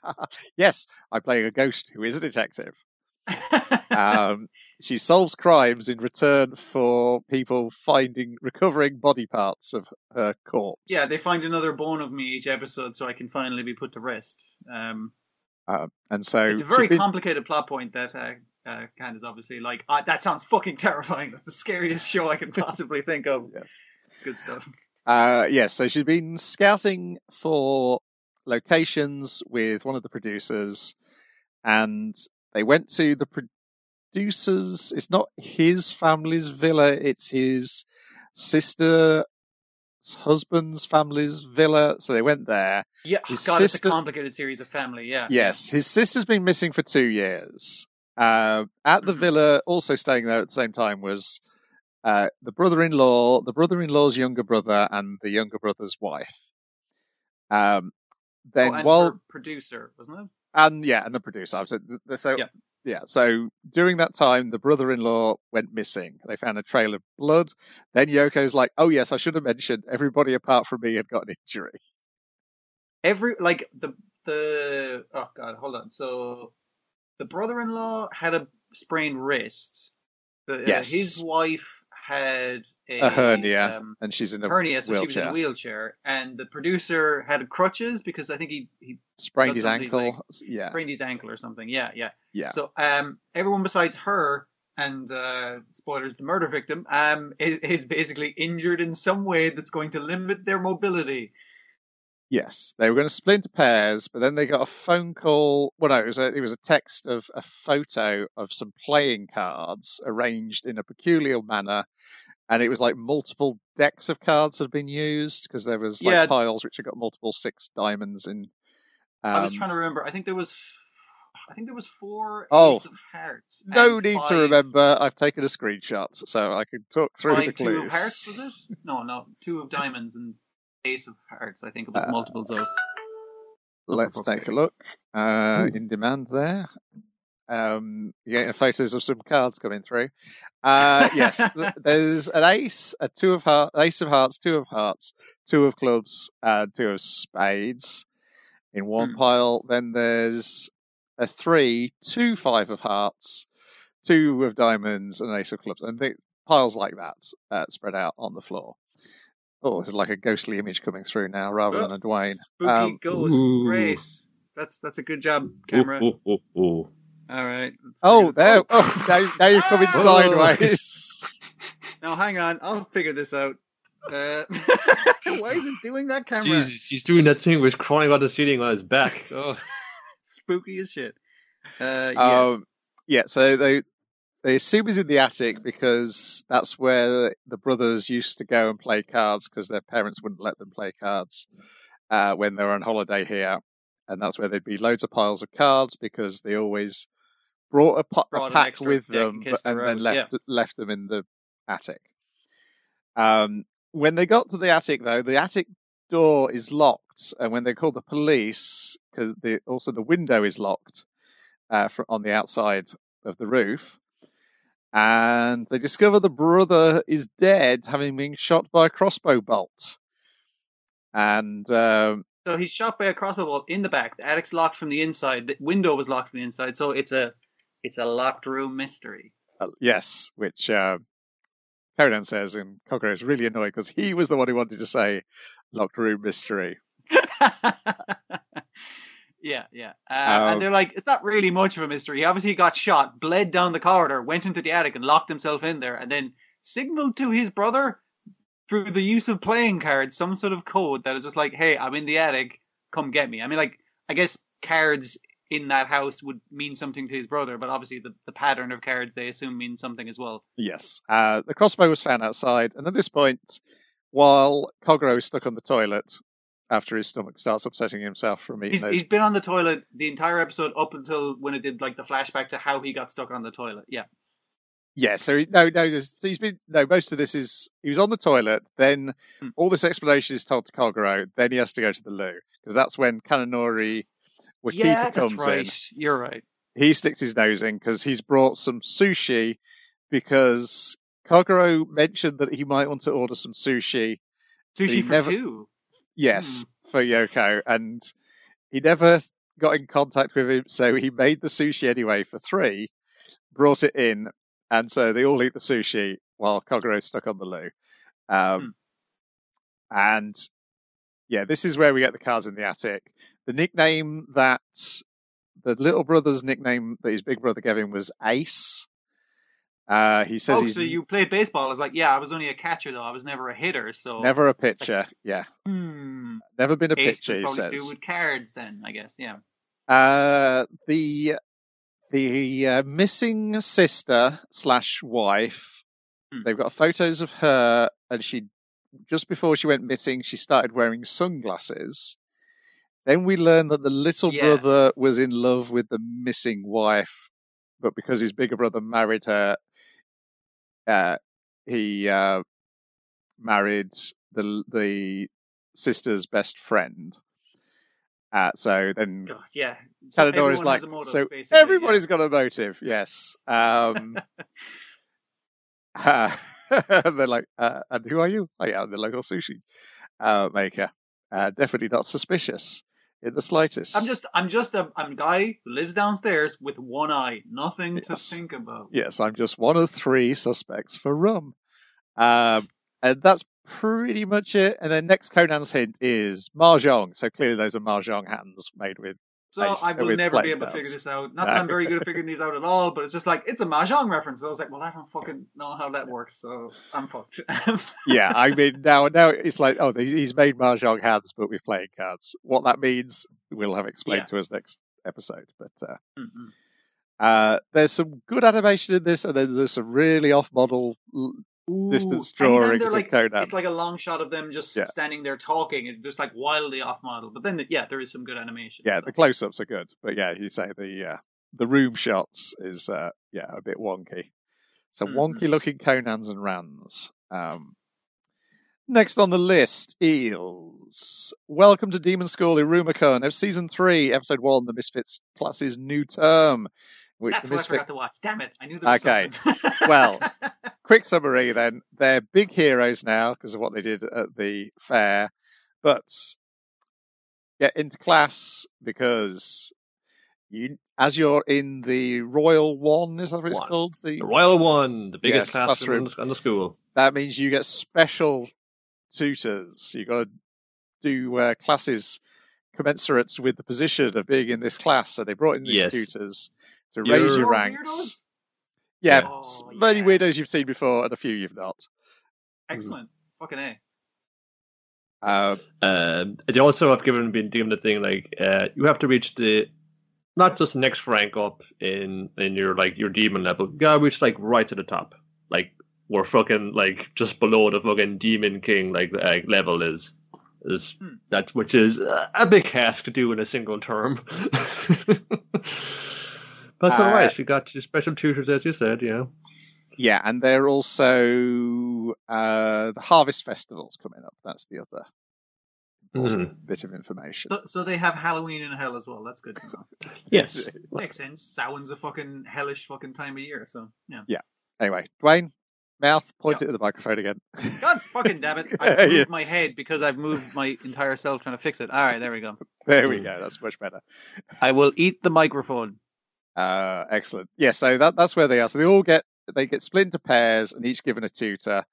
Yes, I'm playing a ghost who is a detective. Um, [LAUGHS] she solves crimes in return for people finding, recovering body parts of her corpse. yeah, they find another bone of me each episode, so I can finally be put to rest. Um, Um, and so it's a very been- complicated plot point that uh, uh, Candace obviously like. Uh, that sounds fucking terrifying. That's the scariest show I can possibly think of. Yes. It's good stuff. Uh, yes, so she's been scouting for locations with one of the producers, and they went to the producers. It's not his family's villa; it's his sister's husband's family's villa. So they went there. Yeah, His God, it's a complicated series of family. Yeah. Yes, his sister's been missing for two years. Uh, at the villa, also staying there at the same time was uh, the brother-in-law, the brother-in-law's younger brother, and the younger brother's wife. Um, Oh, then, and while producer, wasn't it? and yeah, and the producer. Was- So Yeah. yeah, so during that time, the brother-in-law went missing. They found a trail of blood. Then Yoko's like, "Oh yes, I should have mentioned everybody apart from me had got an injury." Every like the the oh god, hold on. So the brother-in-law had a sprained wrist. The, uh, Yes. his wife had a, A hernia, um, and she's in a hernia, so she was in a wheelchair, and the producer had crutches because I think he he sprained his ankle. like, yeah, sprained his ankle or something. Yeah, yeah. yeah. So um, everyone besides her and uh, spoilers, the murder victim, um, is, is basically injured in some way that's going to limit their mobility. Yes, they were going to split into pairs, but then they got a phone call. Well, no, it was a, it was a text of a photo of some playing cards arranged in a peculiar manner, and it was like multiple decks of cards had been used because there was like Yeah. piles which had got multiple six diamonds in. Um, I was trying to remember. I think there was, I think there was four Oh. hearts. no need five- to remember. I've taken a screenshot, so I can talk through the clues. two of hearts was it? No, no, two of diamonds and ace of hearts. I think it was Uh, multiples of. Let's take a look. Uh, in demand there. Um, you're getting photos of some cards coming through. Uh, yes, [LAUGHS] th- there's an ace, a two of hearts, ace of hearts, two of hearts, two of clubs, and two of spades in one Hmm. pile. Then there's a three, two five of hearts, two of diamonds, and an ace of clubs, and the piles like that uh, spread out on the floor. Oh, there's like a ghostly image coming through now rather than a Dwayne. Spooky Um, ghost ooh. Grace. That's that's a good job, camera. Ooh, ooh, ooh, ooh. All right. Oh, figure- there. Oh, now, now you're coming Ah! sideways. [LAUGHS] Now hang on, I'll figure this out. Uh, [LAUGHS] why is it doing that camera? Jesus, he's doing that thing where he's crawling on the ceiling on his back. [LAUGHS] Oh. Spooky as shit. Uh, yes. Um, yeah, so they they assume he's in the attic because that's where the brothers used to go and play cards because their parents wouldn't let them play cards uh, when they were on holiday here, and that's where there'd be loads of piles of cards because they always brought a, po- Brought a pack with them, they and were then left left them in the attic. Um, when they got to the attic, though, the attic door is locked, and when they call the police, because the, also the window is locked uh, fr on the outside of the roof, and they discover the brother is dead, having been shot by a crossbow bolt. And um, so he's shot by a crossbow bolt in the back. The attic's locked from the inside. The window was locked from the inside. So it's a it's a locked room mystery. uh, yes, which uh, Carradine says, and Cocker is really annoyed because he was the one who wanted to say locked room mystery. [LAUGHS] yeah, yeah. Uh, and they're like, it's not really much of a mystery. He obviously got shot, bled down the corridor, went into the attic, and locked himself in there, and then signaled to his brother through the use of playing cards some sort of code that is just like, hey, I'm in the attic, come get me. I mean, like, I guess cards in that house would mean something to his brother, but obviously the, the pattern of cards they assume means something as well. Yes. Uh, the crossbow was found outside, and at this point, while Kogoro is stuck on the toilet after his stomach starts upsetting himself from eating He's, those he's been on the toilet the entire episode up until when it did like the flashback to how he got stuck on the toilet. Yeah. Yeah, so he, no, no, he's been no. Most of this is he was on the toilet. Then Hmm. all this explanation is told to Kogoro. Then he has to go to the loo because that's when Kanenori Wakita yeah, comes that's right. in. You're right. He sticks his nose in because he's brought some sushi because Kogoro mentioned that he might want to order some sushi. Sushi for never- two. Yes, for Yoko, and he never got in contact with him, so he made the sushi anyway for three, brought it in, and so they all eat the sushi while Kogoro's stuck on the loo. Um, And yeah, this is where we get the cars in the attic. The nickname that the little brother's nickname that his big brother gave him was Ace. Uh, he says Oh, so you played baseball? I was like, yeah, I was only a catcher though. I was never a hitter. So never a pitcher. Yeah, Hmm. never been a Ace pitcher. He says. do with cards then, I guess. Yeah. Uh, the the uh, missing sister slash wife. Hmm. They've got photos of her, and she just before she went missing, she started wearing sunglasses. Then we learn that the little Yeah. brother was in love with the missing wife, but because his bigger brother married her, uh, he uh, married the the sister's best friend. Uh, so then God, yeah. So is like, motive, so everybody's got a motive, yes. Um, [LAUGHS] uh, [LAUGHS] they're like, uh, and who are you? Oh, yeah, I'm the local sushi uh, maker. Uh, definitely not suspicious in the slightest. I'm just, I'm just a, I'm a guy who lives downstairs with one eye, nothing Yes. to think about. Yes, I'm just one of three suspects for rum. Um, and that's pretty much it. And then next Conan's hint is Mahjong. So clearly those are Mahjong hands made with So. I will never be able to figure this out. Not that I'm very good at figuring these out at all, but it's just like it's a mahjong reference. So I was like, well, I don't fucking know how that works, so I'm fucked. [LAUGHS] yeah, I mean now now it's like oh he's made mahjong hands but with playing cards. What that means we'll have explained Yeah. to us next episode. But uh, Mhm. uh, there's some good animation in this, and then there's some really off-model distance Ooh, drawings they're of like. It's like a long shot of them just Yeah. standing there talking and just like wildly off model. But then, yeah, there is some good animation. yeah, so. the close-ups are good, but yeah, you say the uh, the room shots is uh, yeah a bit wonky. So Mhm. wonky-looking Conans and Rans. Um, next on the list, Eels. Welcome to Demon School, Iruma-kun. Of season three, episode one, the Misfits class's new term, which That's the what I Misfit forgot to watch. Damn it! I knew there was Okay. something. [LAUGHS] Well, quick summary then. They're big heroes now because of what they did at the fair, but get into class because you, as you're in the Royal One, is that what it's One. called? The, The Royal One, the biggest Yes, classroom classroom. in the school. that means you get special tutors. You got to do uh, classes commensurate with the position of being in this class. So they brought in these Yes. tutors to You're- raise your ranks. weirdos? Yeah, Oh, many yeah. weirdos you've seen before and a few you've not. Excellent. Fucking a. Uh, Um, they also have given been given the thing like uh, you have to reach the not just next rank up in in your like your demon level. You gotta reach like right to the top. Like we're fucking like just below the fucking demon king like uh, level is is Hmm. that's which is uh, a big task to do in a single term. [LAUGHS] That's Uh, all right. You got your special tutors, as you said. Yeah. Yeah, and they're also uh, the Harvest Festival's coming up. That's the other important bit of information. So, so they have Halloween in hell as well. That's good. [LAUGHS] [LAUGHS] Yes. Makes sense. Samhain's a fucking hellish fucking time of year. So yeah. Yeah. Anyway, Dwayne, mouth, point it at the microphone again. [LAUGHS] God fucking damn it! I've moved Yeah. my head because I've moved my entire self trying to fix it. All right, there we go. there we go. That's much better. I will eat the microphone. Uh, excellent. Yeah, so that, that's where they are. So they all get they get split into pairs and each given a tutor.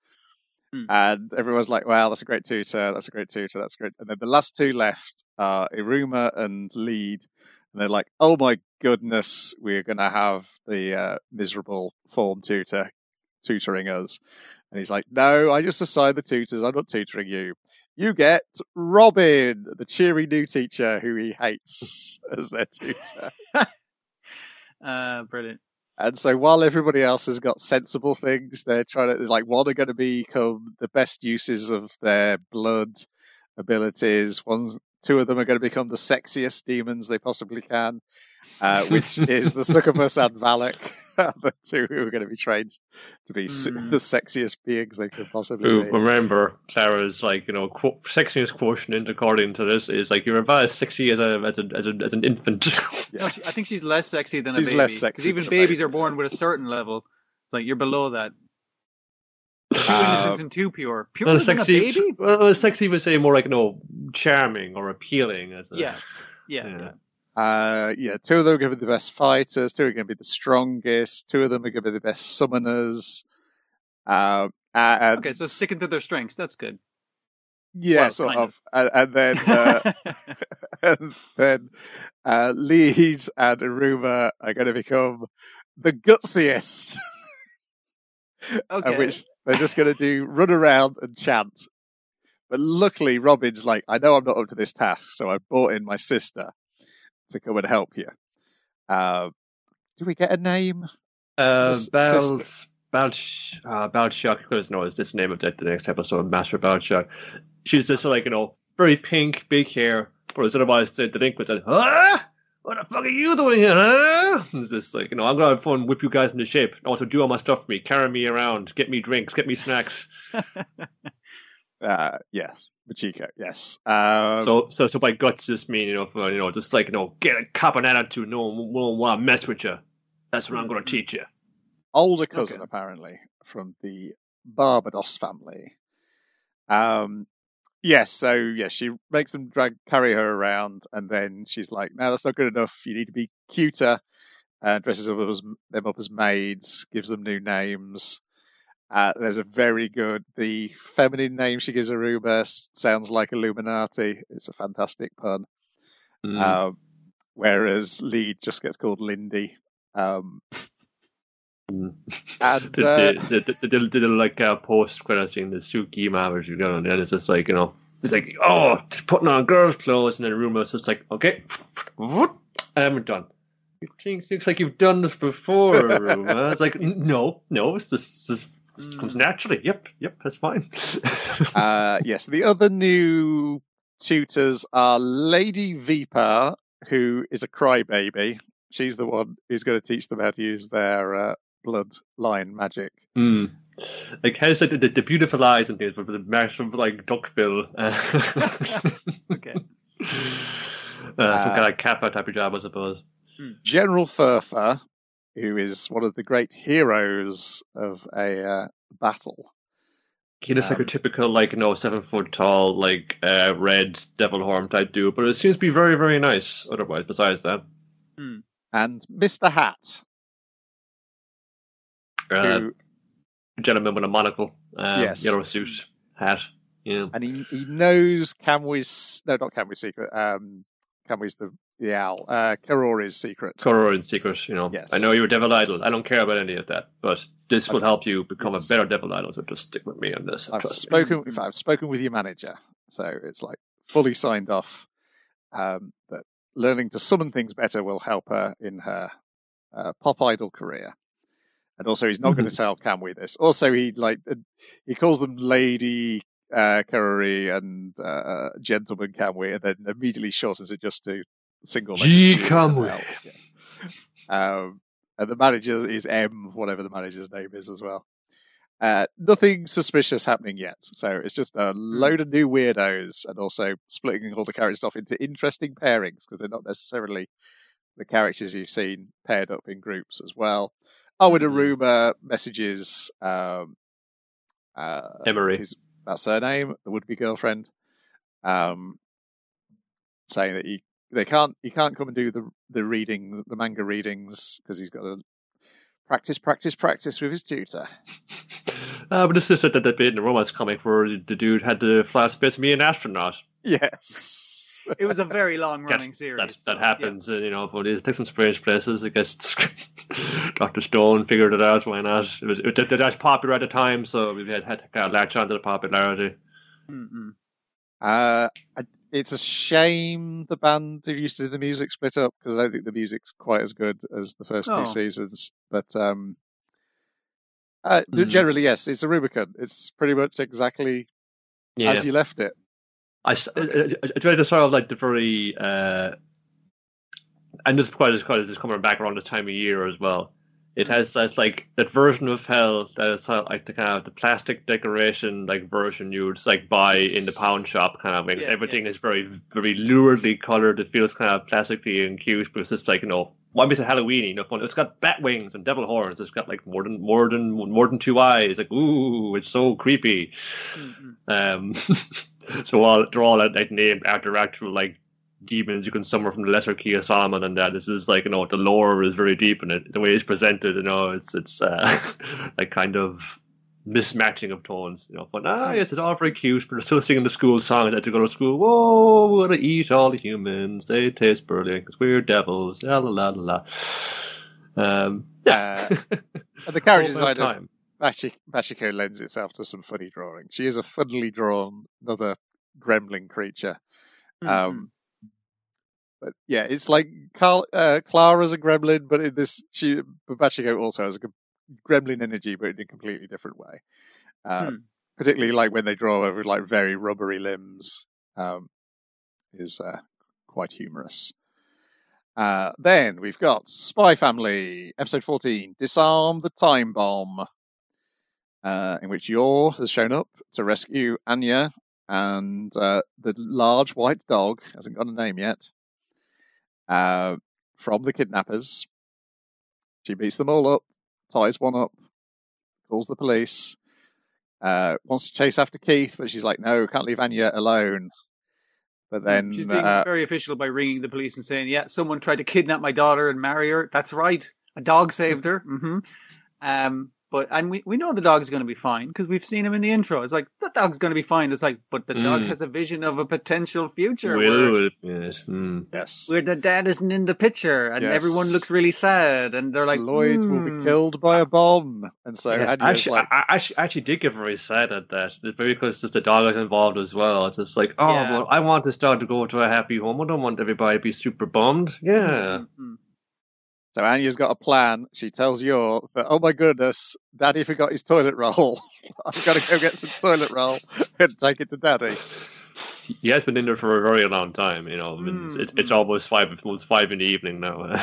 Hmm. And everyone's like, "Wow, that's a great tutor. That's a great tutor. That's great." And then the last two left are Iruma and Lead, and they're like, "Oh my goodness, we're going to have the uh, miserable form tutor tutoring us." And he's like, "No, I just assigned the tutors. I'm not tutoring you. You get Robin, the cheery new teacher who he hates, [LAUGHS] as their tutor." [LAUGHS] Uh, brilliant. And so while everybody else has got sensible things, they're trying to like one are going to become the best uses of their blood abilities. One's two of them are going to become the sexiest demons they possibly can, uh, [LAUGHS] which is the succubus and Valac, [LAUGHS] the two who are going to be trained to be Mm. the sexiest beings they could possibly Who, be. remember, Clara's like you know qu- sexiness quotient according to this is like you're about as sexy as a as a as, a, as an infant. [LAUGHS] No, she, I think she's less sexy than She's a baby. less 'cause sexy even babies baby. are born with a certain level. It's like you're below that. Too Uh, innocent and too pure. Pure well, than a sexy, baby? well, sexy would say more like no charming or appealing as a, Yeah. Yeah. Yeah. yeah. Uh, yeah, two of them are going to be the best fighters. Two are going to be the strongest. Two of them are going to be the best summoners. Uh, and Okay, so sticking to their strengths. That's good. yeah, well, sort kind of. And, and then, uh, [LAUGHS] [LAUGHS] and then uh, Lead and Iruma are going to become the gutsiest, [LAUGHS] okay. of which they're just going to do run around and chant. But luckily, Robin's like, I know I'm not up to this task, so I brought in my sister to come and help you. Uh, do we get a name? Uh, His Bals, Balch, uh, Balchuk, who doesn't this name of the, the next episode, Master Balchuk. She's just like, you know, very pink, big hair, whereas otherwise the delinquents are, ah, what the fuck are you doing here, huh? It's just like, you know, I'm gonna have fun, whip you guys into shape, and also do all my stuff for me, carry me around, get me drinks, get me snacks. [LAUGHS] Uh, yes, Bachiko. Yes. Um, So, so, so by guts just mean you know, for, you know, just like you know, get a cop an attitude. No one won't want to mess with you. That's what I'm going to teach you. older cousin Okay. apparently from the Barbados family. Um, yes, so yes, she makes them drag carry her around, and then she's like, "No, that's not good enough. You need to be cuter." And dresses them up as, them up as maids, gives them new names. Uh, there's a very good. The feminine name she gives Iruma sounds like Illuminati. It's a fantastic pun. Mm. Um, whereas Lead just gets called Lindy. Um, Mm. and the, uh, the, the, the, the, the, like uh, post credit scene, the Suki Mavericks you got on there, it's just like you know, it's like oh, just putting on girls' clothes, and then Rumo's just like okay, I'm done. You think looks like you've done this before, [LAUGHS] Ruma. It's like no, no, it's just this, this comes Mm. naturally. Yep, yep, that's fine. [LAUGHS] Uh, yes, the other new tutors are Lady Viper, who is a crybaby. She's the one who's going to teach them how to use their uh, bloodline magic. Hmm. Like how's like the, the, the beautiful eyes and things, but the massive like duckbill. Uh, [LAUGHS] Okay. uh, some Uh, kind of kappa type of job, I suppose. General Furfer, who is one of the great heroes of a uh, battle. He looks like a Um, typical, like, you know, seven foot tall, like, uh, red devil horn type dude, but it seems to be very, very nice otherwise, besides that. And Mr. Hat, Uh, who, gentleman with a monocle, uh, Yes. yellow suit, hat. Yeah. and he, he knows Kamui's, no, not Kamui's secret, um, Kamui's the, the owl, uh, Kerori's secret. Koror in secret, you know. Yes. I know you're a devil idol. I don't care about any of that, but this will help you become Yes. a better devil idol, so just stick with me on this. I've me. spoken. I've spoken with your manager, so it's like fully signed off um, that learning to summon things better will help her in her uh, pop idol career. And also, he's not going to tell Kamui this. Also, he like uh, he calls them Lady uh, Kerori and uh, Gentleman Kamui, and then immediately shortens it just to single. G. Kamui. Yeah. Um, and the manager is M, whatever the manager's name is as well. Uh, nothing suspicious happening yet. So it's just a load of new weirdos and also splitting all the characters off into interesting pairings because they're not necessarily the characters you've seen paired up in groups as well. Oh, and Iruma messages um, uh, Ameri. his, that's her name, the would be girlfriend, um, saying that he they can't he can't come and do the the readings the manga readings because he's got to practice practice practice with his tutor. [LAUGHS] Uh, but this is that, that, bit in the romance comic where the dude had to fly space and be an astronaut. Yes. [LAUGHS] It was a very long running That- series. That, so, that happens, uh, you know, for these take some strange places. I guess [LAUGHS] Doctor Stone figured it out. Why not? It was it, it, was popular at the time, so we had, had to kind of latch onto the popularity. Mm-mm. Uh, it's a shame the band who used to do the music split up because I don't think the music's quite as good as the first Oh. two seasons. But um, uh, but Mhm. generally, yes, it's a Rubicon. It's pretty much exactly Yeah, as you left it. I, I- I- tried to sort of like the very, uh, and this quite as quite as it's coming back around the time of year as well. It mm-hmm. has that's like that version of hell that is uh, like the kind of the plastic decoration like version you would like buy in the pound shop kind of. 'cause Yeah, everything is very very luridly colored. It feels kind of plastically and cute, but it's just like you know why make it Halloweeny? No fun. It's got bat wings and devil horns. It's got like more than more than more than two eyes. Like ooh, it's so creepy. Mm-mm. Um, [LAUGHS] [LAUGHS] so all they're all like named after actual like demons you can summon from the lesser key of Solomon, and that this is like you know the lore is very deep in it. The way it's presented, you know, it's it's uh, [LAUGHS] like kind of mismatching of tones. You know, but ah, yes, it's all very cute, but they're still singing the school song that to go to school. Whoa, we're gonna eat all the humans. They taste brilliant because we're devils. La la la la. Um, yeah. And [LAUGHS] the character design of Bachiko lends itself to some funny drawing. She is a funnily drawn another gremlin creature. Mm-mm. Um, but yeah, it's like Carl, uh, Clara's a gremlin, but in this, she but Bachiko also has a gremlin energy, but in a completely different way. Uh, Hmm. Particularly like when they draw her with like very rubbery limbs, um, is uh, quite humorous. Uh, then we've got Spy Family, episode 14, Disarm the Time Bomb. Uh, in which Yor has shown up to rescue Anya and uh, the large white dog hasn't got a name yet uh, from the kidnappers. She beats them all up, ties one up, calls the police, uh, wants to chase after Keith, but she's like, "No, can't leave Anya alone." But then she's being uh, very official by ringing the police and saying, "Yeah, someone tried to kidnap my daughter and marry her. That's right. A dog saved her." hmm Um, but and we, we know the dog's going to be fine because we've seen him in the intro. It's like the dog's going to be fine. It's like, but the dog Mm. has a vision of a potential future where, Will, will, yes. Mm. yes, where the dad isn't in the picture and Yes. everyone looks really sad and they're like, Loid will "Hmm." be killed by a bomb, and so Yeah, actually, like, I, I actually, actually did get very sad at that. Very because there's the dog is involved as well. It's just like, oh, Yeah. well, I want this dog to go to a happy home. I don't want everybody to be super bummed. Yeah. Mhm. So Anya's got a plan. She tells Yor that, oh my goodness, Daddy forgot his toilet roll. [LAUGHS] I've got to go get some toilet roll and take it to Daddy. He has been in there for a very long time. You know, it's, it's, it's Mm. almost five. It's almost five in the evening now. [LAUGHS]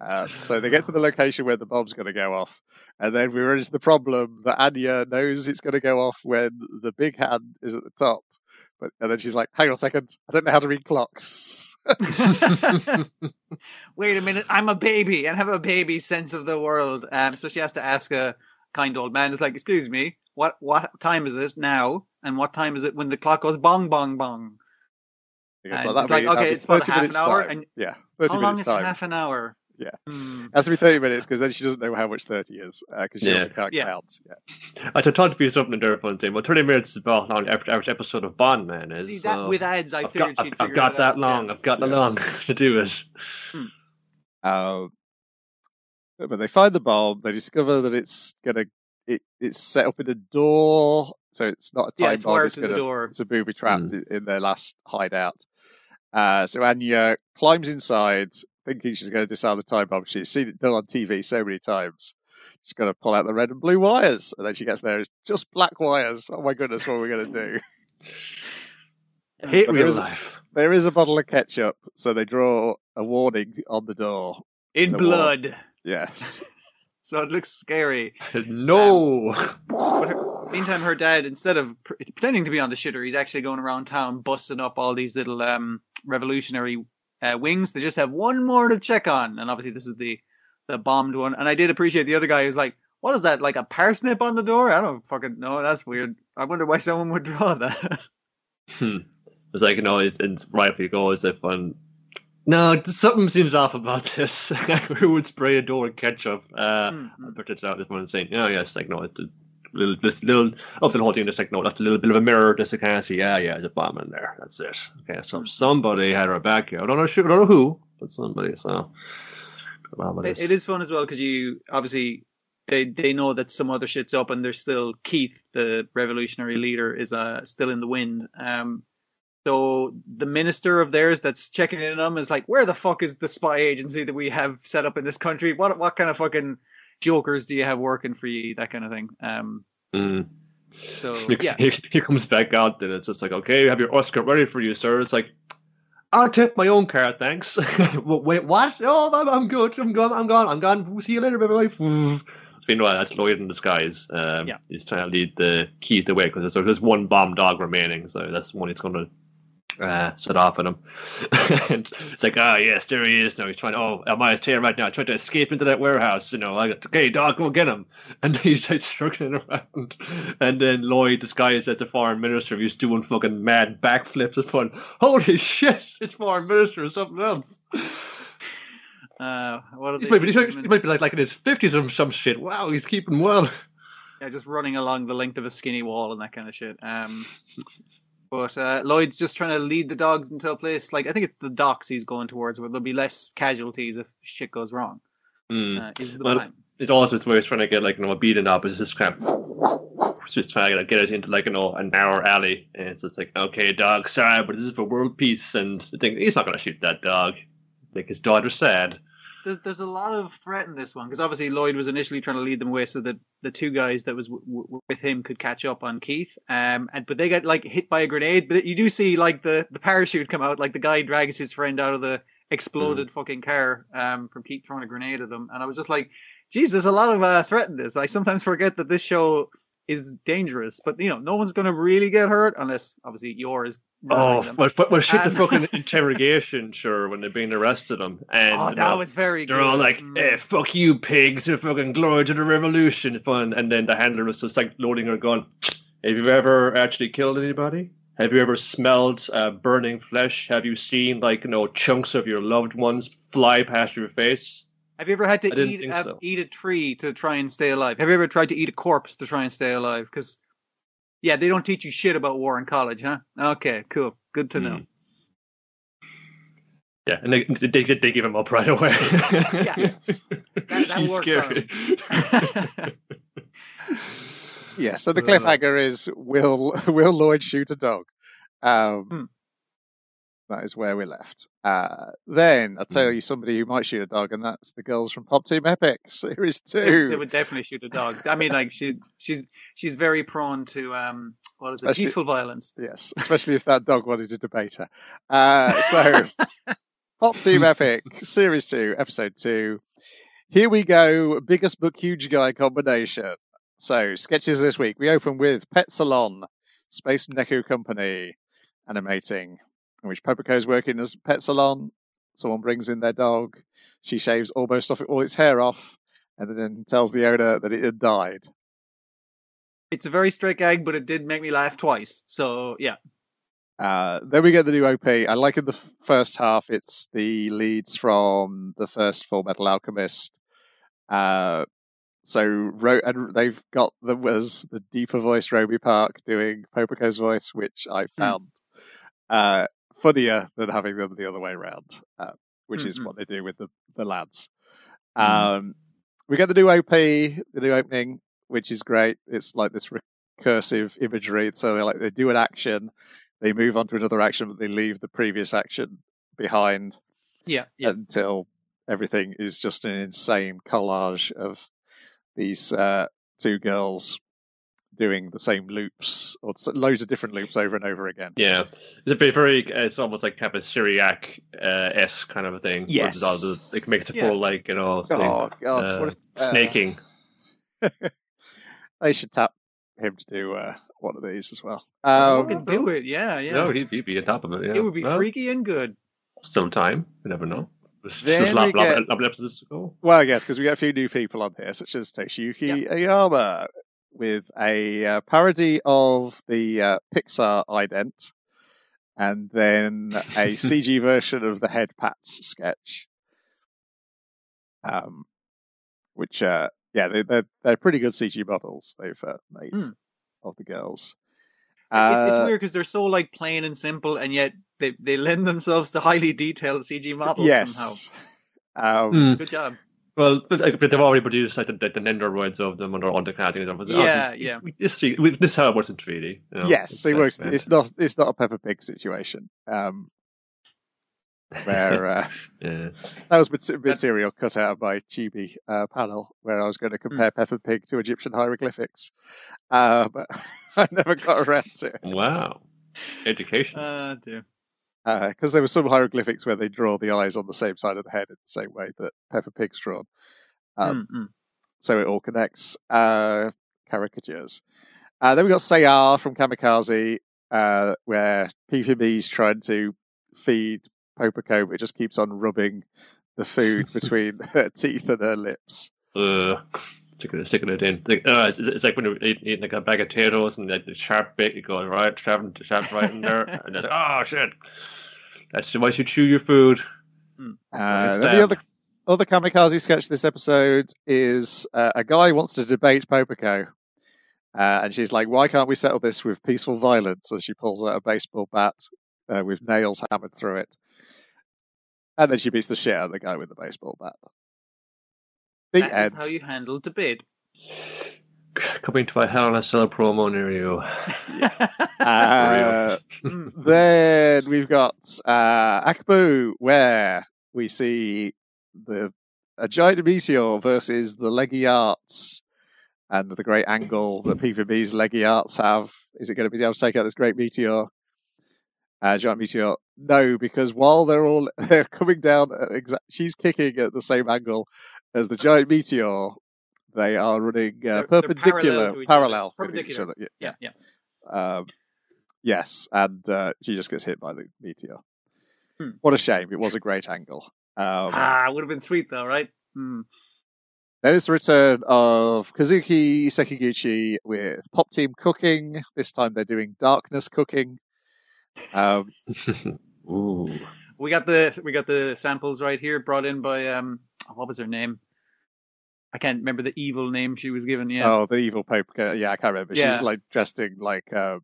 Uh, so they get to the location where the bomb's going to go off. And then we run into the problem that Anya knows it's going to go off when the big hand is at the top. But And then she's like, hang on a second, I don't know how to read clocks. [LAUGHS] Wait a minute, I'm a baby and have a baby sense of the world. Um, so she has to ask a kind old man. It's like, excuse me, what what time is it now? And what time is it when the clock goes bong bong bong? Like, it's like, okay, it's about 30 half an minutes hour, time. and yeah, 30 How long is half an hour? Yeah. Hmm. Has to be 30 minutes because then she doesn't know how much 30 is because she Yeah. also can't Yeah. count. Yeah. I thought to be something there fun thing. Well, thirty minutes is about how long average, average episode of Bond Man is. See that so with ads, I I've figured got, she'd I've, I've got it that out. long. Yeah. I've got that Yes. long [LAUGHS] to do it. Uh, but they find the bomb. They discover that it's gonna it, it's set up in a door, so it's not a time Yeah, it's bomb. wired It's to the gonna door. it's a booby trap in, in their last hideout. Uh, so Anya climbs inside, thinking she's going to disarm the time bomb. She's seen it done on TV so many times. She's going to pull out the red and blue wires, and then she gets there. It's just black wires. Oh my goodness, what are we going to do? I hate But real there is- life. There is a bottle of ketchup, so they draw a warning on the door. In So blood. Yes. [LAUGHS] So it looks scary. [LAUGHS] no. But her, meantime, her dad, instead of pr- pretending to be on the shitter, he's actually going around town busting up all these little um, revolutionary uh, wings. They just have one more to check on, and obviously this is the the bombed one. And I did appreciate the other guy who's like, "What is that? Like a parsnip on the door? I don't fucking know. That's weird. I wonder why someone would draw [LAUGHS] that." Hmm. It's like you know, it's, it's rightfully goes if um, no, something seems off about this. [LAUGHS] Who would spray a door with ketchup? Uh, Hmm, I put it out this one saying, oh yes, like no, it's little, this little up to the whole thing. Just like no, that's a little bit of a mirror, just to kind of see. Yeah, yeah, there's a bomb in there. That's it. Okay, so Hmm. somebody had her back here. I don't know, I don't know who, but somebody. So, It, it is fun as well because you obviously they they know that some other shit's up, and there's still Keith, the revolutionary leader, is uh still in the wind. Um, so the minister of theirs that's checking in on them is like, where the fuck is the spy agency that we have set up in this country? What what kind of fucking jokers do you have working for you? That kind of thing. Um, Mm. so [LAUGHS] He, yeah, he, he comes back out, and it's just like, okay, you have your Oscar ready for you, sir. It's like, I'll take my own car, thanks. [LAUGHS] Wait, what? Oh, I'm, I'm good. I'm gone. I'm gone. I'm gone. See you later, everybody. [SIGHS] Meanwhile, that's Loid in disguise. Um, Yeah. He's trying to lead the Keith away because there's, there's one bomb dog remaining, so that's the one he's going to uh, set off at him. [LAUGHS] and it's like, ah, yes, there he is now. He's trying. Oh, I'm on here right now. Trying to escape into that warehouse. You know, I got okay, dog, go get him. [LAUGHS] And he's like struggling [LAUGHS] around. And then Loid, disguised as a foreign minister, he's doing fucking mad backflips and fun. Holy shit, it's foreign minister or something else. uh, what are He might, be, he teaching might- him he in- might be like, like in his fifties or some shit. Wow, he's keeping well. yeah, just running along the length of a skinny wall and that kind of shit. Um, but uh, Loid's just trying to lead the dogs into a place like I think it's the docks he's going towards, where there'll be less casualties if shit goes wrong. Mm. Uh, Well, it's also it's where he's trying to get like you know a beating up. It's just kind of it's just trying to get it into like you know a narrow alley, and it's just like okay, dog, sorry, but this is for world peace, and the thing he's not gonna shoot that dog. Make his daughter sad. There's, there's a lot of threat in this one because obviously Loid was initially trying to lead them away so that the two guys that was w- w- with him could catch up on Keith. Um, and but they get like hit by a grenade. But you do see like the the parachute come out, like the guy drags his friend out of the exploded fucking car um, from Keith throwing a grenade at them, and I was just like, "Geez, there's a lot of uh, threat in this." I sometimes forget that this show is dangerous, but you know, no one's going to really get hurt unless obviously yours. Oh, well, well, well shit, the fucking [LAUGHS] interrogation, sure, when they're being arrested them. And oh, that know, was very. they're good. all like, Mm. eh, fuck you, pigs, you're fucking glory to the revolution. Fun. And then the handler was just like loading her gun. Have you ever actually killed anybody? Have you ever smelled uh, burning flesh? Have you seen, like, you know, chunks of your loved ones fly past your face? Have you ever had to eat think uh, so. eat a tree to try and stay alive? Have you ever tried to eat a corpse to try and stay alive? Because yeah, they don't teach you shit about war in college, huh? Okay, cool, good to know. Hmm. Yeah, and they they, they, they give him up right away. Yeah. [LAUGHS] That- that works scary. [LAUGHS] Yeah, so the cliffhanger is will [LAUGHS] will Loid shoot a dog? Um, Hmm. That is where we left. Uh, then I'll tell Hmm. you somebody who might shoot a dog, and that's the girls from Pop Team Epic [LAUGHS] Series They, Two. they would definitely shoot a dog. I mean, like she she's she's very prone to um what is it Especially- peaceful violence. Yes, especially if that dog wanted to debate her. Uh, so, [LAUGHS] Pop Team Epic, Series 2, Episode 2. Here we go, biggest book, huge guy combination. So, sketches this week. We open with Pet Salon, Space Neko Company, animating, in which Popuko's working as Pet Salon. Someone brings in their dog. She shaves almost off all its hair off, and then tells the owner that it had died. It's a very straight gag, but it did make me laugh twice. So yeah, Uh, then we get the new OP. I like in the first half, it's the leads from the first Full Metal Alchemist. Uh, so Ro- and they've got the was the deeper voice Romi Park doing Popuko's voice, which I found uh, funnier than having them the other way around, uh, which is Mhm. what they do with the the lads. Um, we get the new OP, the new opening, which is great. It's like this recursive imagery. So they like they do an action, they move on to another action, but they leave the previous action behind yeah, yeah. until everything is just an insane collage of these uh, two girls doing the same loops or loads of different loops over and over again. Yeah, it's a very, very it's almost like kind of a Syriac uh, s kind of a thing. Yes. it's all the, it makes it Yeah. full like you know thing, Oh god, uh, what if, uh, snaking. [LAUGHS] they should tap him to do uh, one of these as well. Oh, Um, can do it. Yeah, yeah. No, he'd, he'd be on top of it. Yeah. it would be Well, freaky and good. Still time. You never know. There's, Then there's a we lot, get- lot of episodes to go. Well, yes, because we get a few new people on here, such as Toshiyuki Ayama with a uh, parody of the uh, Pixar ident, and then a [LAUGHS] CG version of the Head Pats sketch. Um, which, uh, yeah, they, they're they're pretty good CG models they've uh, made Hmm. of the girls. It- it's Uh, weird because they're so like plain and simple, and yet they, they lend themselves to highly detailed CG models somehow. [LAUGHS] Um, Mm. Good job. Well, but, like, but they've already produced like the, the, the Nendoroids of them under undercutting and stuff. Yeah, this, yeah. we- This, we- this is how it works in 3D. You know? Yes, It's it like, works. uh, It's not. It's not a Peppa Pig situation. Um, where uh, [LAUGHS] yeah. that was material cut out of my Chibi uh, panel, where I was going to compare Peppa Pig to Egyptian hieroglyphics, uh, but [LAUGHS] I never got around to it. Wow. Education. Uh, dear. Because there were some hieroglyphics where they draw the eyes on the same side of the head in the same way that Peppa Pig's drawn. Um, Mm, mm. so it all connects. Uh, caricatures. Uh, then we got Sayar from Kamikaze, uh, where PVB's trying to feed Popuko, but it just keeps on rubbing the food [LAUGHS] between [LAUGHS] her teeth and her lips. uh, sticking it, sticking it in. Like, uh, it's, it's like when you're eating, eating like a bag of potatoes and like the sharp bit, you go right, sharp, sharp right in there, [LAUGHS] and then oh shit, that's why you chew your food. Uh, the other other kamikaze sketch this episode is uh, a guy wants to debate Popuko. Uh, and she's like, "Why can't we settle this with peaceful violence?" As she pulls out a baseball bat uh, with nails hammered through it, and then she beats the shit out of the guy with the baseball bat. The That end. is how you handle debate. Coming to a Hell in a Cell promo near you. Uh, [LAUGHS] Mm. then we've got uh, Akbu, where we see the a giant meteor versus the leggy arts and the great angle that PVB's leggy arts have. Is it going to be able to take out this great meteor? Uh, giant meteor, no, because while they're all [LAUGHS] they're coming down, exa- she's kicking at the same angle as the giant meteor. They are running uh, They're- they're perpendicular, parallel to each parallel, other. each Perpendicular. other. Yeah. Yeah, yeah. Um, yes, and uh, she just gets hit by the meteor. Hmm. What a shame! It was a great angle. Um, ah, would have been sweet though, right? Hmm. Then it's the return of Kazuki Sekiguchi with Pop Team Cooking. This time they're doing Darkness Cooking. Um, [LAUGHS] Ooh. We got the we got the samples right here, brought in by um, what was her name? I can't remember the evil name she was given. Yeah, Oh, the evil Pope. Yeah, I can't remember. Yeah. She's like dressed in like uh,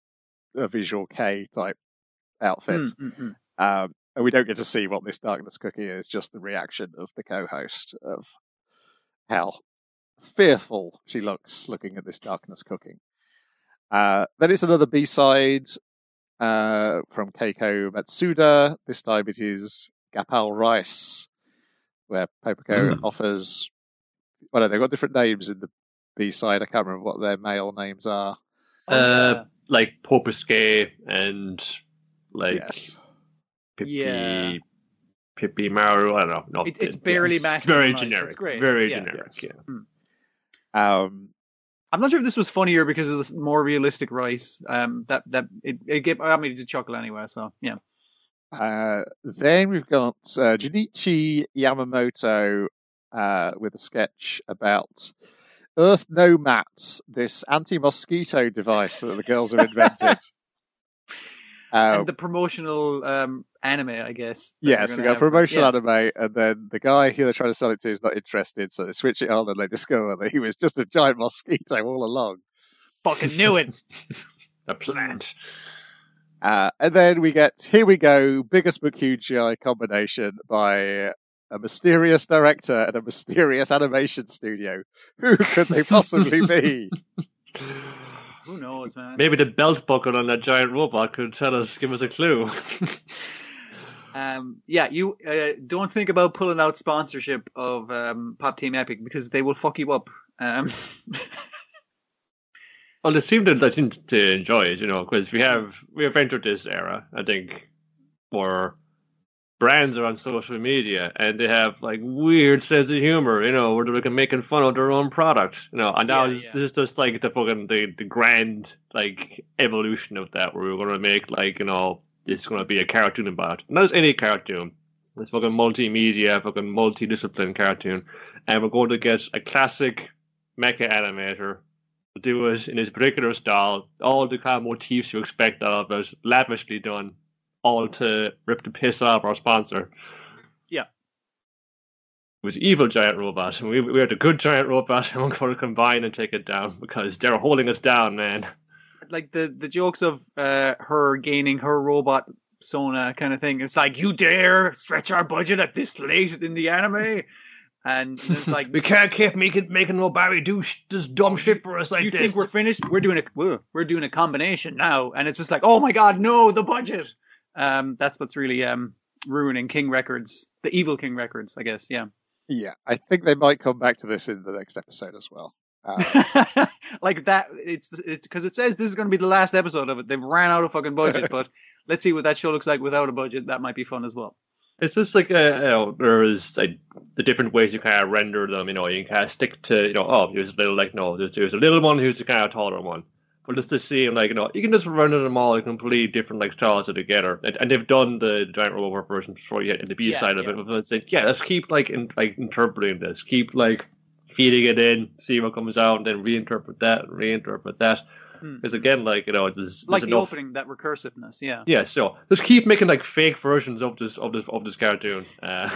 a visual kei type outfit. Mm, mm, mm. Um, and we don't get to see what this darkness cookie is, just the reaction of the co-host of how fearful she looks looking at this darkness cooking. Uh, then it's another B-side uh, from Keiko Matsuda. This time it is Gapal Rice, where Popuko Mm. offers. Well, no, they've got different names in the B-side. I can't remember what their male names are. Oh, Uh, yeah. like Popesque and like yes. Pippi, Yeah. Pippi Maru. I don't know. No, It's- it's it- barely it's masculine Very generic. It's great. Very Yeah. generic. Yes. Yeah. Um, I'm not sure if this was funnier because of the more realistic rice. Um, that that it, it gave, got me to chuckle anyway. So yeah, Uh, then we've got uh, Junichi Yamamoto uh, with a sketch about Earth No Mats, this anti-mosquito device that the girls have invented. [LAUGHS] Um, and the promotional um anime, I guess. yes, they got promotional Yeah. anime, and then the guy who they're trying to sell it to is not interested, so they switch it on and they discover that he was just a giant mosquito all along. Fucking knew it. [LAUGHS] A plant. Uh, and then we get Here We Go, biggest book huge GI combination by a mysterious director and a mysterious animation studio. Who could they possibly be? [LAUGHS] Who knows, man? Maybe the belt buckle on that giant robot could tell us, give us a clue. [LAUGHS] Um, yeah, you uh, don't think about pulling out sponsorship of um, Pop Team Epic because they will fuck you up. Um, [LAUGHS] well, they seem to, they seem to enjoy it, you know, because we have we have entered this era, I think, where brands are on social media and they have like weird sense of humor, you know, where they're making fun of their own product, you know. And now Yeah, this, yeah. this is just like the fucking the, the grand like evolution of that, where we're going to make like you know this is going to be a cartoon about not just any cartoon. It's fucking multimedia, fucking multidiscipline cartoon, and we're going to get a classic mecha animator to do it in his particular style, all the kind of motifs you expect out of it, lavishly done, all to rip the piss off our sponsor. Yeah. It was evil giant robot, and we we are the good giant robot, and we're going to combine and take it down because they're holding us down, man. like the the jokes of uh, her gaining her robot Sona kind of thing. It's like you dare stretch our budget at this late in the anime, and it's like [LAUGHS] We can't keep making making nobody do sh- this dumb shit for us like you this. think we're finished? We're doing a we're doing a combination now, and it's just like, oh my god, no, the budget. Um, that's what's really um ruining King Records, the evil King Records, I guess. Yeah, Yeah, I think they might come back to this in the next episode as well. Uh, [LAUGHS] like that. It's it's because it says this is going to be the last episode of it. They've ran out of fucking budget, [LAUGHS] but let's see what that show looks like without a budget. That might be fun as well. It's just like uh, you know, there's like the different ways you kind of render them. You know, you can kind of stick to you know, oh, there's a little like no, there's there's a little one, here's a kind of taller one. But just to see like you know, you can just render them all in completely different like styles together. And, and they've done the giant robot version before yet in the B Yeah, side of yeah. it. But it's like yeah, let's keep like in, like interpreting this, keep like feeding it in, see what comes out, and then reinterpret that, and reinterpret that. Hmm. Because again, like you know, it's, there's Like the enough. opening, that recursiveness. Yeah. Yeah, so just keep making like fake versions of this of this of this cartoon. Uh,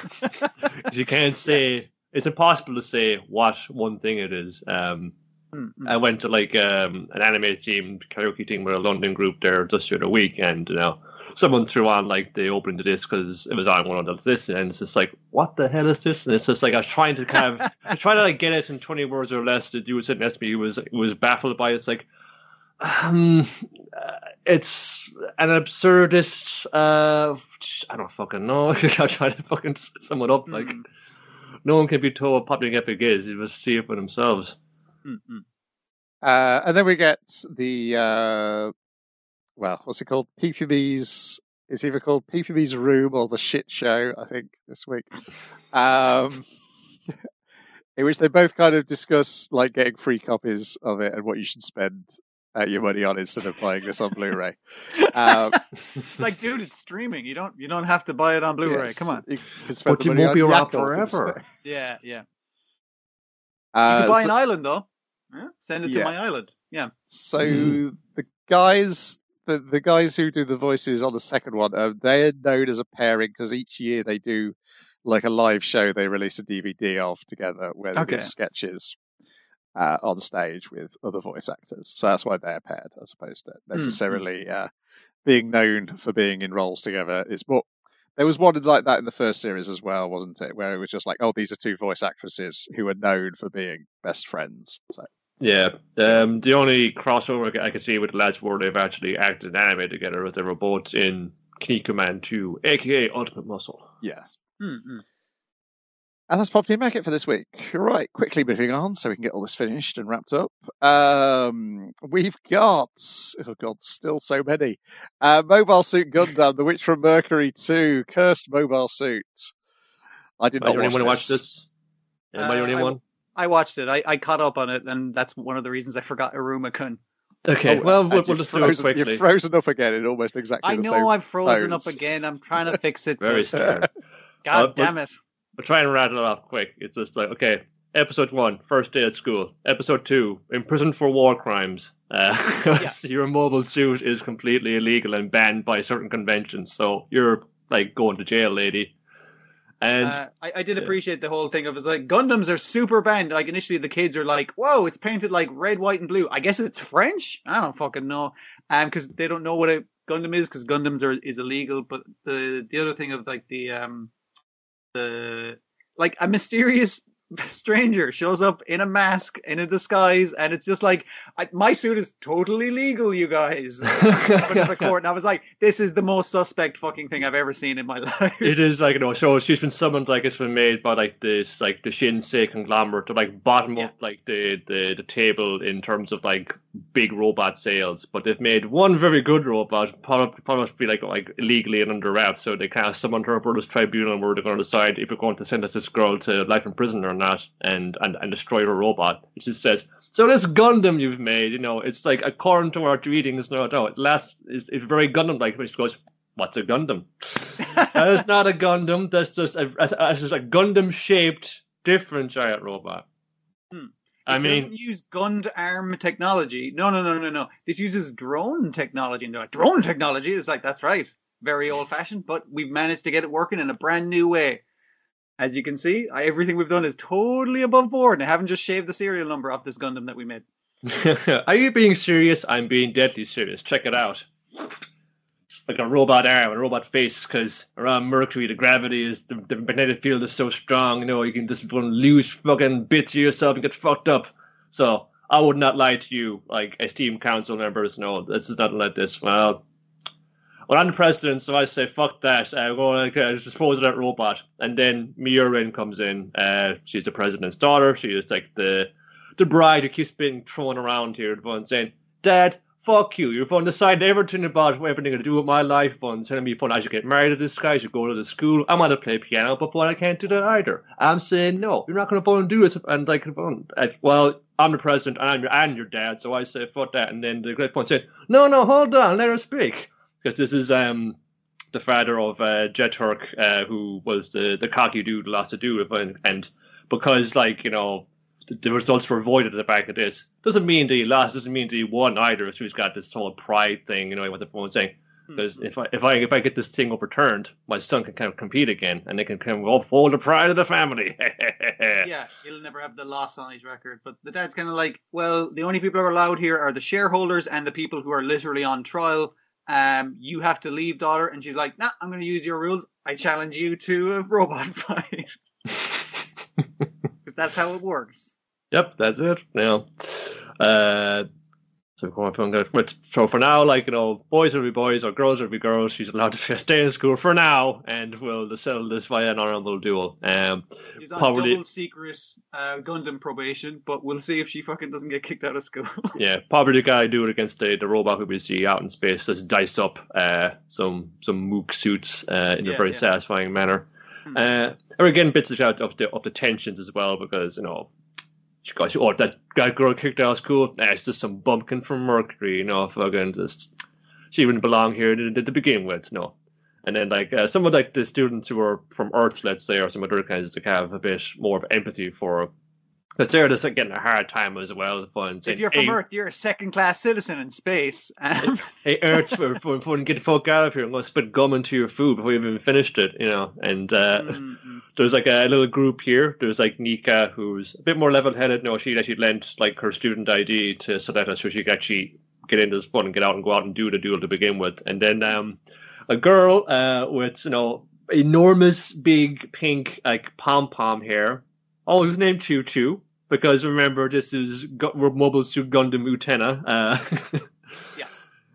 [LAUGHS] you can't say it's impossible to say what one thing it is. Um, Mm, mm. I went to like um, an anime themed karaoke thing with a London group there just for the other week, and you know, someone threw on like the opening to this because it was on one of those lists, and it's just like, what the hell is this? And it's just like I was trying to kind of [LAUGHS] trying to like get it in twenty words or less. The dude sitting next to me he was was baffled by it. It's like. Um, uh, it's an absurdist. Uh, I don't fucking know. [LAUGHS] I'm trying to fucking sum it up. Like, Mm, no one can be told what Pop Team Epic is. You must see it for themselves. Mm, mm. uh, and then we get the uh, well, what's it called? PPB's it's either called PPB's Room or The Shit Show, I think, this week. Um, [LAUGHS] in which they both kind of discuss like getting free copies of it and what you should spend uh, your money on instead of buying this on Blu-ray. [LAUGHS] Um, like, dude, it's streaming. You don't you don't have to buy it on Blu-ray. yes, Come on. you can spend But the it money won't be around forever. instead. Yeah, yeah. You Uh, can buy so- an island though. Yeah? Send it to my island. Yeah. So Mhm. the guys, the the guys who do the voices on the second one, uh, they're known as a pairing because each year they do like a live show. They release a DVD of together where they do sketches uh, on stage with other voice actors. So that's why they're paired, as opposed to necessarily uh, being known for being in roles together. It's more. There was one like that in the first series as well, wasn't it? Where it was just like, oh, these are two voice actresses who are known for being best friends. So Yeah. Um, the only crossover I can- see with the lads where they've actually acted and animated together is they were both in command 2, aka Ultimate Muscle. Yes. Mm-hmm. And that's Pop Team Make It for this week. Right, quickly moving on so we can get all this finished and wrapped up. Um, we've got, oh god, still so many. Uh, Mobile Suit Gundam, The Witch from Mercury 2, Cursed Mobile Suit. I did not Anybody watch want to watch this. this? Anybody Uh, want I- one? I watched it. I, I caught up on it, and that's one of the reasons I forgot Iruma Kun. Okay, Oh, well, and we'll, you've we'll just do it frozen- quickly. You're frozen up again in almost exactly I the know same. I'm frozen pose. up again. I'm trying to fix it. Very but- God Uh, damn it. We'll try and rattle it off quick. It's just like, okay, episode one, first day at school. Episode two, imprisoned for war crimes. Uh, [LAUGHS] Yeah. Your mobile suit is completely illegal and banned by certain conventions, so you're like going to jail, lady. And Uh, I, I did yeah. appreciate the whole thing of it's like Gundams are super banned. Like initially the kids are like, "Whoa, it's painted like red, white, and blue." I guess it's French. I don't fucking know, um, because they don't know what a Gundam is because Gundams are is illegal. But the the other thing of like the um the like a mysterious [LAUGHS] stranger shows up in a mask in a disguise, and it's just like I, my suit is totally legal, you guys. [LAUGHS] In the court, and I was like, "This is the most suspect fucking thing I've ever seen in my [LAUGHS] life." it is like you know, so she's been summoned like it's been made by like this like the Shinsei conglomerate to like bottom Yeah. up like the, the the table in terms of like big robot sales, but they've made one very good robot, probably probably be like like illegally and under wraps, so they kind of summoned her for this tribunal where they're going to decide if we're going to sentence this girl to life in prison or not, and and, and destroy her robot. It just says. So this Gundam you've made, you know, it's like according to our readings, no, no, it lasts. It's, it's very Gundam-like. Which goes, what's a Gundam? [LAUGHS] that is not a Gundam. That's just a, that's just a Gundam-shaped different giant robot. Hmm. I mean, doesn't use GUND-ARM technology. No, no, no, no, no. This uses drone technology. And like, drone technology? It's like, that's right. Very old fashioned, but we've managed to get it working in a brand new way. As you can see, I, everything we've done is totally above board. And I haven't just shaved the serial number off this Gundam that we made. [LAUGHS] are you being serious? I'm being deadly serious. Check it out. Like a robot arm, and a robot face, because around Mercury, the gravity is the, the magnetic field is so strong. You know, you can just lose fucking bits of yourself and get fucked up. So I would not lie to you, like esteemed council members. No, this is nothing like this. Well, well, I'm the president, so I say fuck that. I go like uh, dispose of that robot, and then Miorine comes in. Uh, she's the president's daughter. She is like the the bride who keeps being thrown around here. Everyone's saying, "Dad, fuck you. You're going to decide everything about everything to do with my life. Fun telling me. I should get married to this guy. I should go to the school. I want to play piano, but fun, I can't do that either. I'm saying no. You're not going to and do it. And like, well, I'm the president, and I'm your, and your dad, so I say fuck that. And then the great point said, "No, no, hold on, let her speak." Because this is um the father of uh, Jeturk, uh, who was the the cocky dude who lost a dude, and, and because like you know the, the results were voided at the back of this doesn't mean that he lost, doesn't mean that he won either. So he's got this whole pride thing, you know, what the phone saying. Because if I if I if I get this thing overturned, my son can kind of compete again, and they can kind of uphold the pride of the family. [LAUGHS] yeah, he'll never have the loss on his record. But the dad's kind of like, well, the only people who are allowed here are the shareholders and the people who are literally on trial. Um, you have to leave, daughter. And she's like, nah, I'm going to use your rules. I challenge you to a robot [LAUGHS] fight. [LAUGHS] Because that's how it works. Yep, that's it. Now, uh, So going to so for now, like you know, boys will be boys or girls will be girls. She's allowed to [LAUGHS] stay in school for now, and we'll settle this via an honorable duel. Um, She's on Probably- double secret uh, Gundam probation, but we'll see if she fucking doesn't get kicked out of school. [LAUGHS] yeah, probably the guy do it against the, the robot who we see out in space. Just dice up uh, some some mook suits uh, in a very yeah. satisfying manner. Hmm. Uh, and we're getting bits of out of the of the tensions as well because you know. She got, oh, that, that girl kicked out of school. Nah, it's just some bumpkin from Mercury, you know, fucking just. She wouldn't belong here to, to begin with, no. And then, like, uh, some of like the students who are from Earth, let's say, or some other kinds, like, have a bit more of empathy for. Because they're just like, getting a hard time as well. Fun, if you're from Earth, you're a second class citizen in space. Um, hey, Earth, for, for, for, get the fuck out of here. I'm going to spit gum into your food before you've even finished it, you know. And uh, mm, mm. there's like a little group here. There's like Nika, who's a bit more level headed. No, she actually lent like her student ID to Suletta so she could actually get into this fun and get out and go out and do the duel to begin with. And then um, a girl uh, with, you know, enormous big pink like pom pom hair. Oh, who's named Chuchu. Because remember, this is Mobile Suit Gundam Utena. Uh, [LAUGHS] Yeah.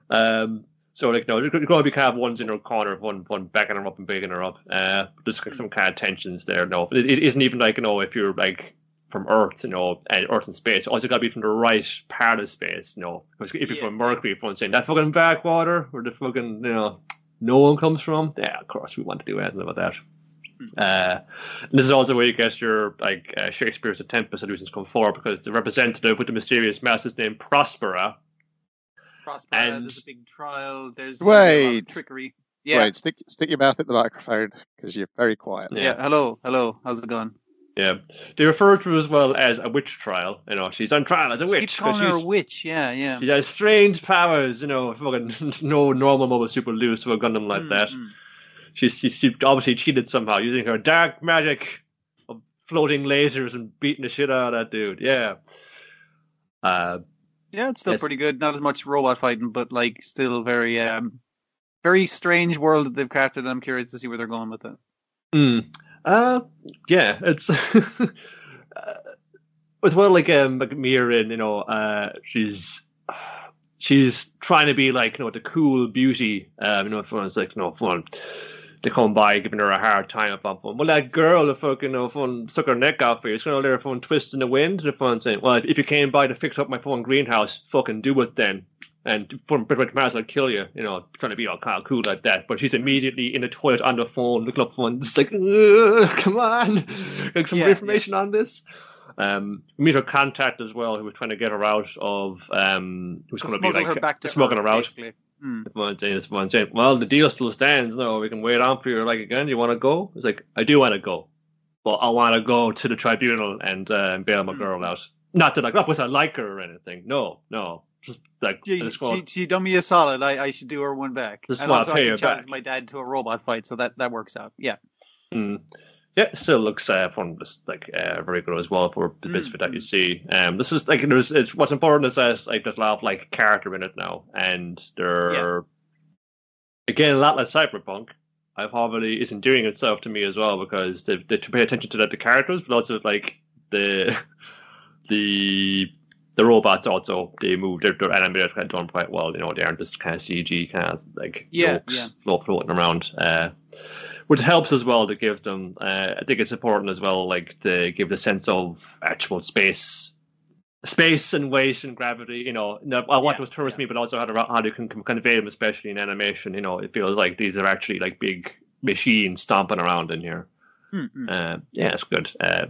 Um, so like no, going to be kind of ones in her corner, one one backing her up and bigging her up. Uh, there's like, some kind of tensions there. No, it, it isn't even like you know if you're like from Earth, you know, and Earth and space. Also got to be from the right part of space. No, because if you're Yeah. from Mercury, if one's saying that fucking backwater where the fucking you know no one comes from, yeah, of course we want to do anything about that. Uh, and this is also where you get your like uh, Shakespeare's Tempest allusions come forward because the representative with the mysterious mass is named Prospera. Prospera, And- there's a big trial. There's Wait. a lot of trickery. Yeah. Wait, stick stick your mouth at the microphone because you're very quiet. Yeah. yeah. Hello. Hello. How's it going? Yeah, they refer to her as well as a witch trial. You know, she's on trial as a Just witch keep 'cause calling her a witch. Yeah. Yeah. she has strange powers. You know, fucking [LAUGHS] no normal mobile super loose to a Gundam like Mm, that. mm. She's she, she obviously cheated somehow using her dark magic of floating lasers and beating the shit out of that dude. Yeah. Uh, Yeah, it's still Yes. pretty good. Not as much robot fighting, but like still very um very strange world that they've crafted. I'm curious to see where they're going with it. Mm. Uh, yeah, it's [LAUGHS] uh, as well like um like Miorine, you know, uh, she's she's trying to be like you know the cool beauty, um, you know, everyone's like you know fun. They come by giving her a hard time about fun. Well, that girl, the fucking you know, fun stuck her neck out for you. It's gonna let her phone twist in the wind. The phone saying, "Well, if you came by to fix up my phone greenhouse, fucking do it then." And from pretty much might as well kill you, you know, trying to be all kind of cool like that. But she's immediately in the toilet on the phone, looking up phone, just like, come on, [LAUGHS] like some Yeah, more information on this. Um, we meet her contact as well, who was trying to get her out of, um, who's going to be like her back to smuggling Earth, her out. basically. Mm. One saying, if one saying, well, the deal still stands. No, we can wait on for you. Like again, you want to go? It's like I do want to go, but I want to go to the tribunal and uh, bail my Hmm. girl out. Not that like not because I like her or anything. No, no. Just like She, just she, she done me a solid. I, I should do her one back. Just and also pay I can challenge back. my dad to a robot fight, so that, that works out. Yeah. Mm. Yeah, it still looks uh, fun, just like uh, very good as well for the bits of it that you see. Um, this is like there's it's what's important is that like there's a lot of like character in it now, and there again a lot less cyberpunk. I probably isn't doing itself to me as well because they they to pay attention to that the characters, but also like the [LAUGHS] the the robots also they move they're, they're animated kind of done quite well. You know they aren't just kind of CG kind of like Yeah, yeah. float, floating around. Uh, which helps as well to give them. Uh, I think it's important as well, like to give the sense of actual space, space and weight and gravity. You know, no, I want Yeah, those tourist yeah. me, but also how to how they can convey them, especially in animation. You know, it feels like these are actually like big machines stomping around in here. Mm, mm. Uh, yeah, it's good. Uh,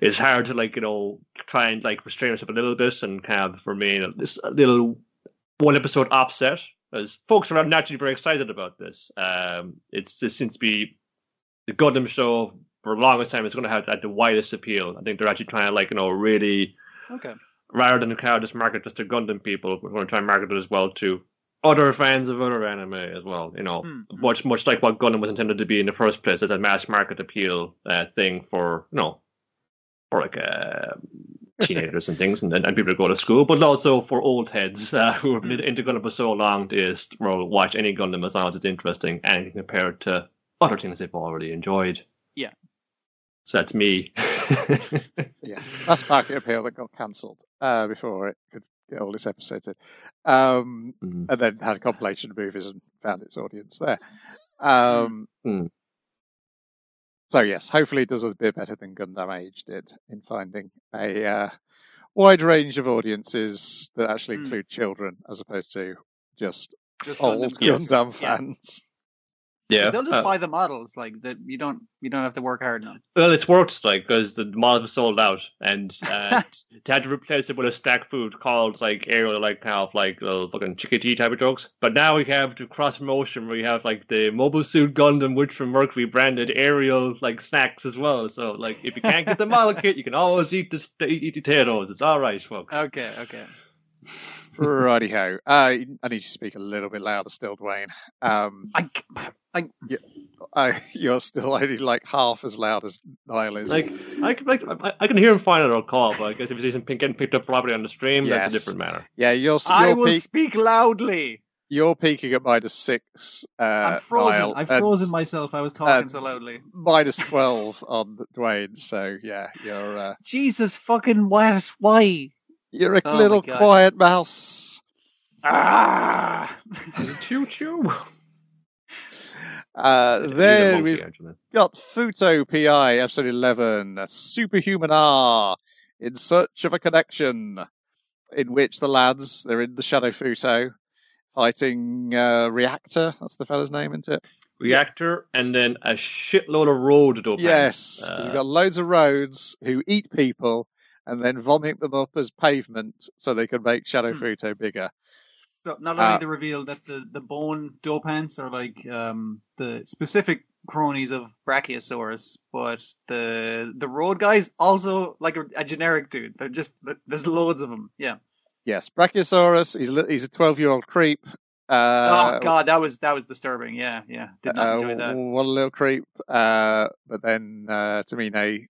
it's hard to like you know try and like restrain yourself a little bit and kind of remain a, this a little one episode offset. As folks are naturally very excited about this. Um, it's this seems to be the Gundam show for the longest time. It's going to have had the widest appeal. I think they're actually trying to like you know really Okay. rather than kind of just market just to Gundam people, we're going to try and market it as well to other fans of other anime as well. You know, Hmm. much much like what Gundam was intended to be in the first place as a mass market appeal uh, thing for you know for like uh, teenagers and things and, and people who go to school, but also for old heads uh, [LAUGHS] who have been into Gundam for so long to just well, watch any Gundam as long as it's interesting and can compare it to other things they've already enjoyed. Yeah. So that's me. [LAUGHS] Yeah, that's market appeal that got cancelled uh, before it could get all its episodes in. Um, Mhm. and then had a compilation of movies and found its audience there. Um, Mm. So yes, hopefully it does a bit better than Gundam Age did in finding a uh, wide range of audiences that actually Mm. include children as opposed to just Just old Gundam Yes. Gundam Yeah. fans. Yeah, They'll just uh, buy the models like that. You don't you don't have to work hard enough. well, it's worked like because the model was sold out, and uh, [LAUGHS] they had to replace it with a snack food called like Aerial, like kind of like little fucking chickadee type of jokes. But now we have the cross promotion where we have like the Mobile Suit Gundam Witch from Mercury branded Aerial like snacks as well. So like if you can't get the model kit, you can always eat the eat the potatoes. It's all right, folks. Okay, okay. Righty ho. Uh, I need to speak a little bit louder still, Dwayne. Um, I, I I, you're still only like half as loud as Niall is. Like I can like I, I can hear him fine on our call, but I guess if he's getting picked up properly on the stream, Yes. that's a different matter. yeah, you're I you're, will peak, speak loudly. you're peaking at minus six. Uh, I'm frozen. Niall, I've and frozen myself. I was talking so loudly. minus twelve on Dwayne. So yeah, you're uh, [LAUGHS] Jesus fucking what? Why? You're a Oh little quiet mouse. Ah! [LAUGHS] choo choo. Uh, He's then we've actually. got Futo PI episode eleven, a Superhuman R, in search of a connection, in which the lads they're in the Shadow Futo fighting uh, Reactor. That's the fella's name, isn't it? reactor, and then a shitload of road dopamine. Yes, because Uh, you've got loads of roads who eat people and then vomit them up as pavement so they can make Shadow Hmm. Futo bigger. So not only Uh, they reveal that the, the bone dopants are like um, the specific cronies of Brachiosaurus, but the the road guys also like a, a generic dude. They're just there's loads of them. Yeah. Yes, Brachiosaurus. He's a, he's a twelve year old creep. Uh, oh god, that was that was disturbing. Yeah, yeah. Did not uh, enjoy that. One little creep. Uh, but then uh, Tamine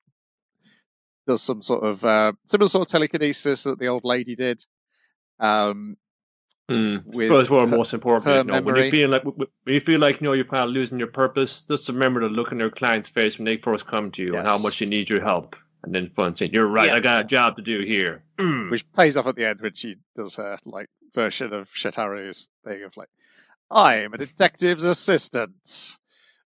does some sort of uh, similar sort of telekinesis that the old lady did. Um, hmm. with Well, it's what her- most important. her You know, when you feel like when you feel like you know you're kind of losing your purpose, just remember to look in your client's face when they first come to you and how much they need your help, and then fun saying, "You're right. Yeah. I got a job to do here." Mm. which pays off at the end when she does her like version of Shotaro's thing of like, I'm a detective's assistant,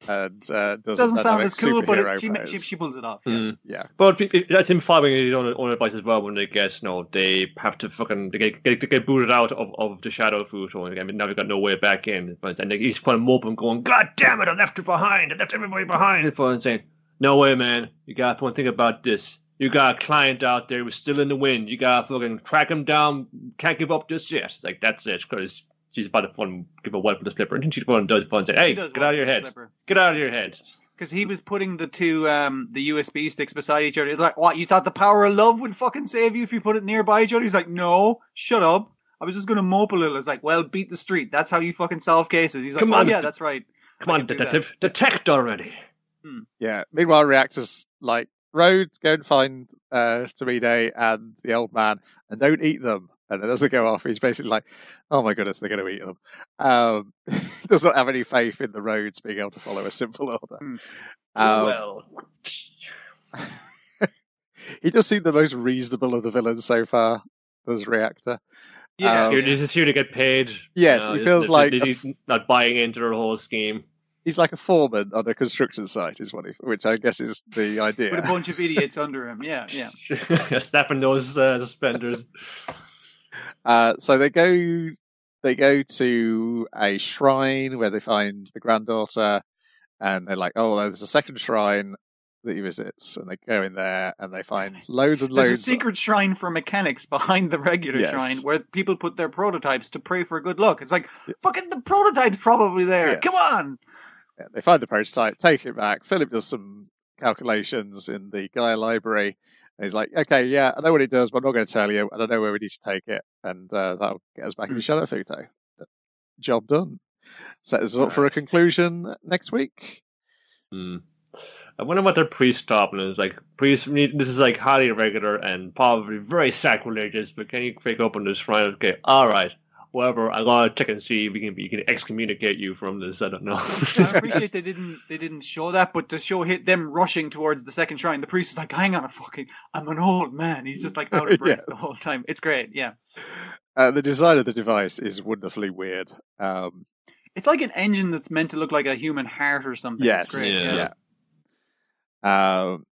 and uh, does Doesn't sound as cool, but it, she, she she pulls it off. Yeah. Mm. yeah, But it- it- that's him following his own, own advice as well. When they get, you know, they have to fucking they get, get, get booted out of, of the shadow Futo. So I mean, now they've got no way back in. But and they, he's kind of moping, going, "God damn it! I left you behind. I left everybody behind." And fun saying, "No way, man. You got to think about this. You got a client out there who's still in the wind. You got to fucking track him down. Can't give up just yet." It's like that's it because. She's about to fun give a wipe with the slipper, and then she fun does fun say, "Hey, does get out of your head! Get out of your head!" Because he was putting the two um the USB sticks beside each other. It's like, what? You thought the power of love would fucking save you if you put it nearby each other? He's like, no, shut up. I was just gonna mope a little. It's like, well, beat the street. That's how you fucking solve cases. He's like, Come oh on, yeah, Mr. that's right. Come I on, can that. detective, detect already. yeah. Meanwhile, reactors like Rhodes go and find uh, Tamine and the old man, and don't eat them. And it doesn't go off. He's basically like, "Oh my goodness, they're going to eat them." Um, he [LAUGHS] does not have any faith in the roads being able to follow a simple order. Hmm. Um, well, [LAUGHS] he does seem the most reasonable of the villains so far. Does reactor? Yeah, Um, You're just here to get paid. Yes, You know, he feels he's- like he's a f- not buying into the whole scheme. He's like a foreman on a construction site, is what he, which I guess is the with a bunch of idiots under him. Yeah, yeah. [LAUGHS] Snapping those uh, suspenders. Uh, so they go, they go to a shrine where they find the granddaughter, and they're like, "Oh, there's a second shrine that he visits," and they go in there and they find [LAUGHS] loads and loads. There's a secret shrine for mechanics behind the regular Yes. shrine where people put their prototypes to pray for a good luck. It's like, fucking the prototype's probably there. Yes. Come on. Yeah, they find the prototype, take it back. Philip does some calculations in the Gaia library. And he's like, okay, yeah, I know what it does, but I'm not going to tell you. And I don't know where we need to take it. And uh, that'll get us back into Shadow Futo. Job done. Set us up for a conclusion next week. Hmm. I wonder what their priest stopping is like. Priest, this is like highly irregular and probably very sacrilegious. But can you pick open this shrine? Okay, all right. Whatever. I gotta check and see if we can we can excommunicate you from this. I don't know. I appreciate they didn't they didn't show that, but to show hit them rushing towards the second shrine, the priest is like, "Hang on a fucking, I'm an old man." He's just like out of breath [LAUGHS] Yes. the whole time. It's great, yeah. Uh, the design of the device is wonderfully weird. Um, It's like an engine that's meant to look like a human heart or something. yes, it's great. Yeah. yeah. Um,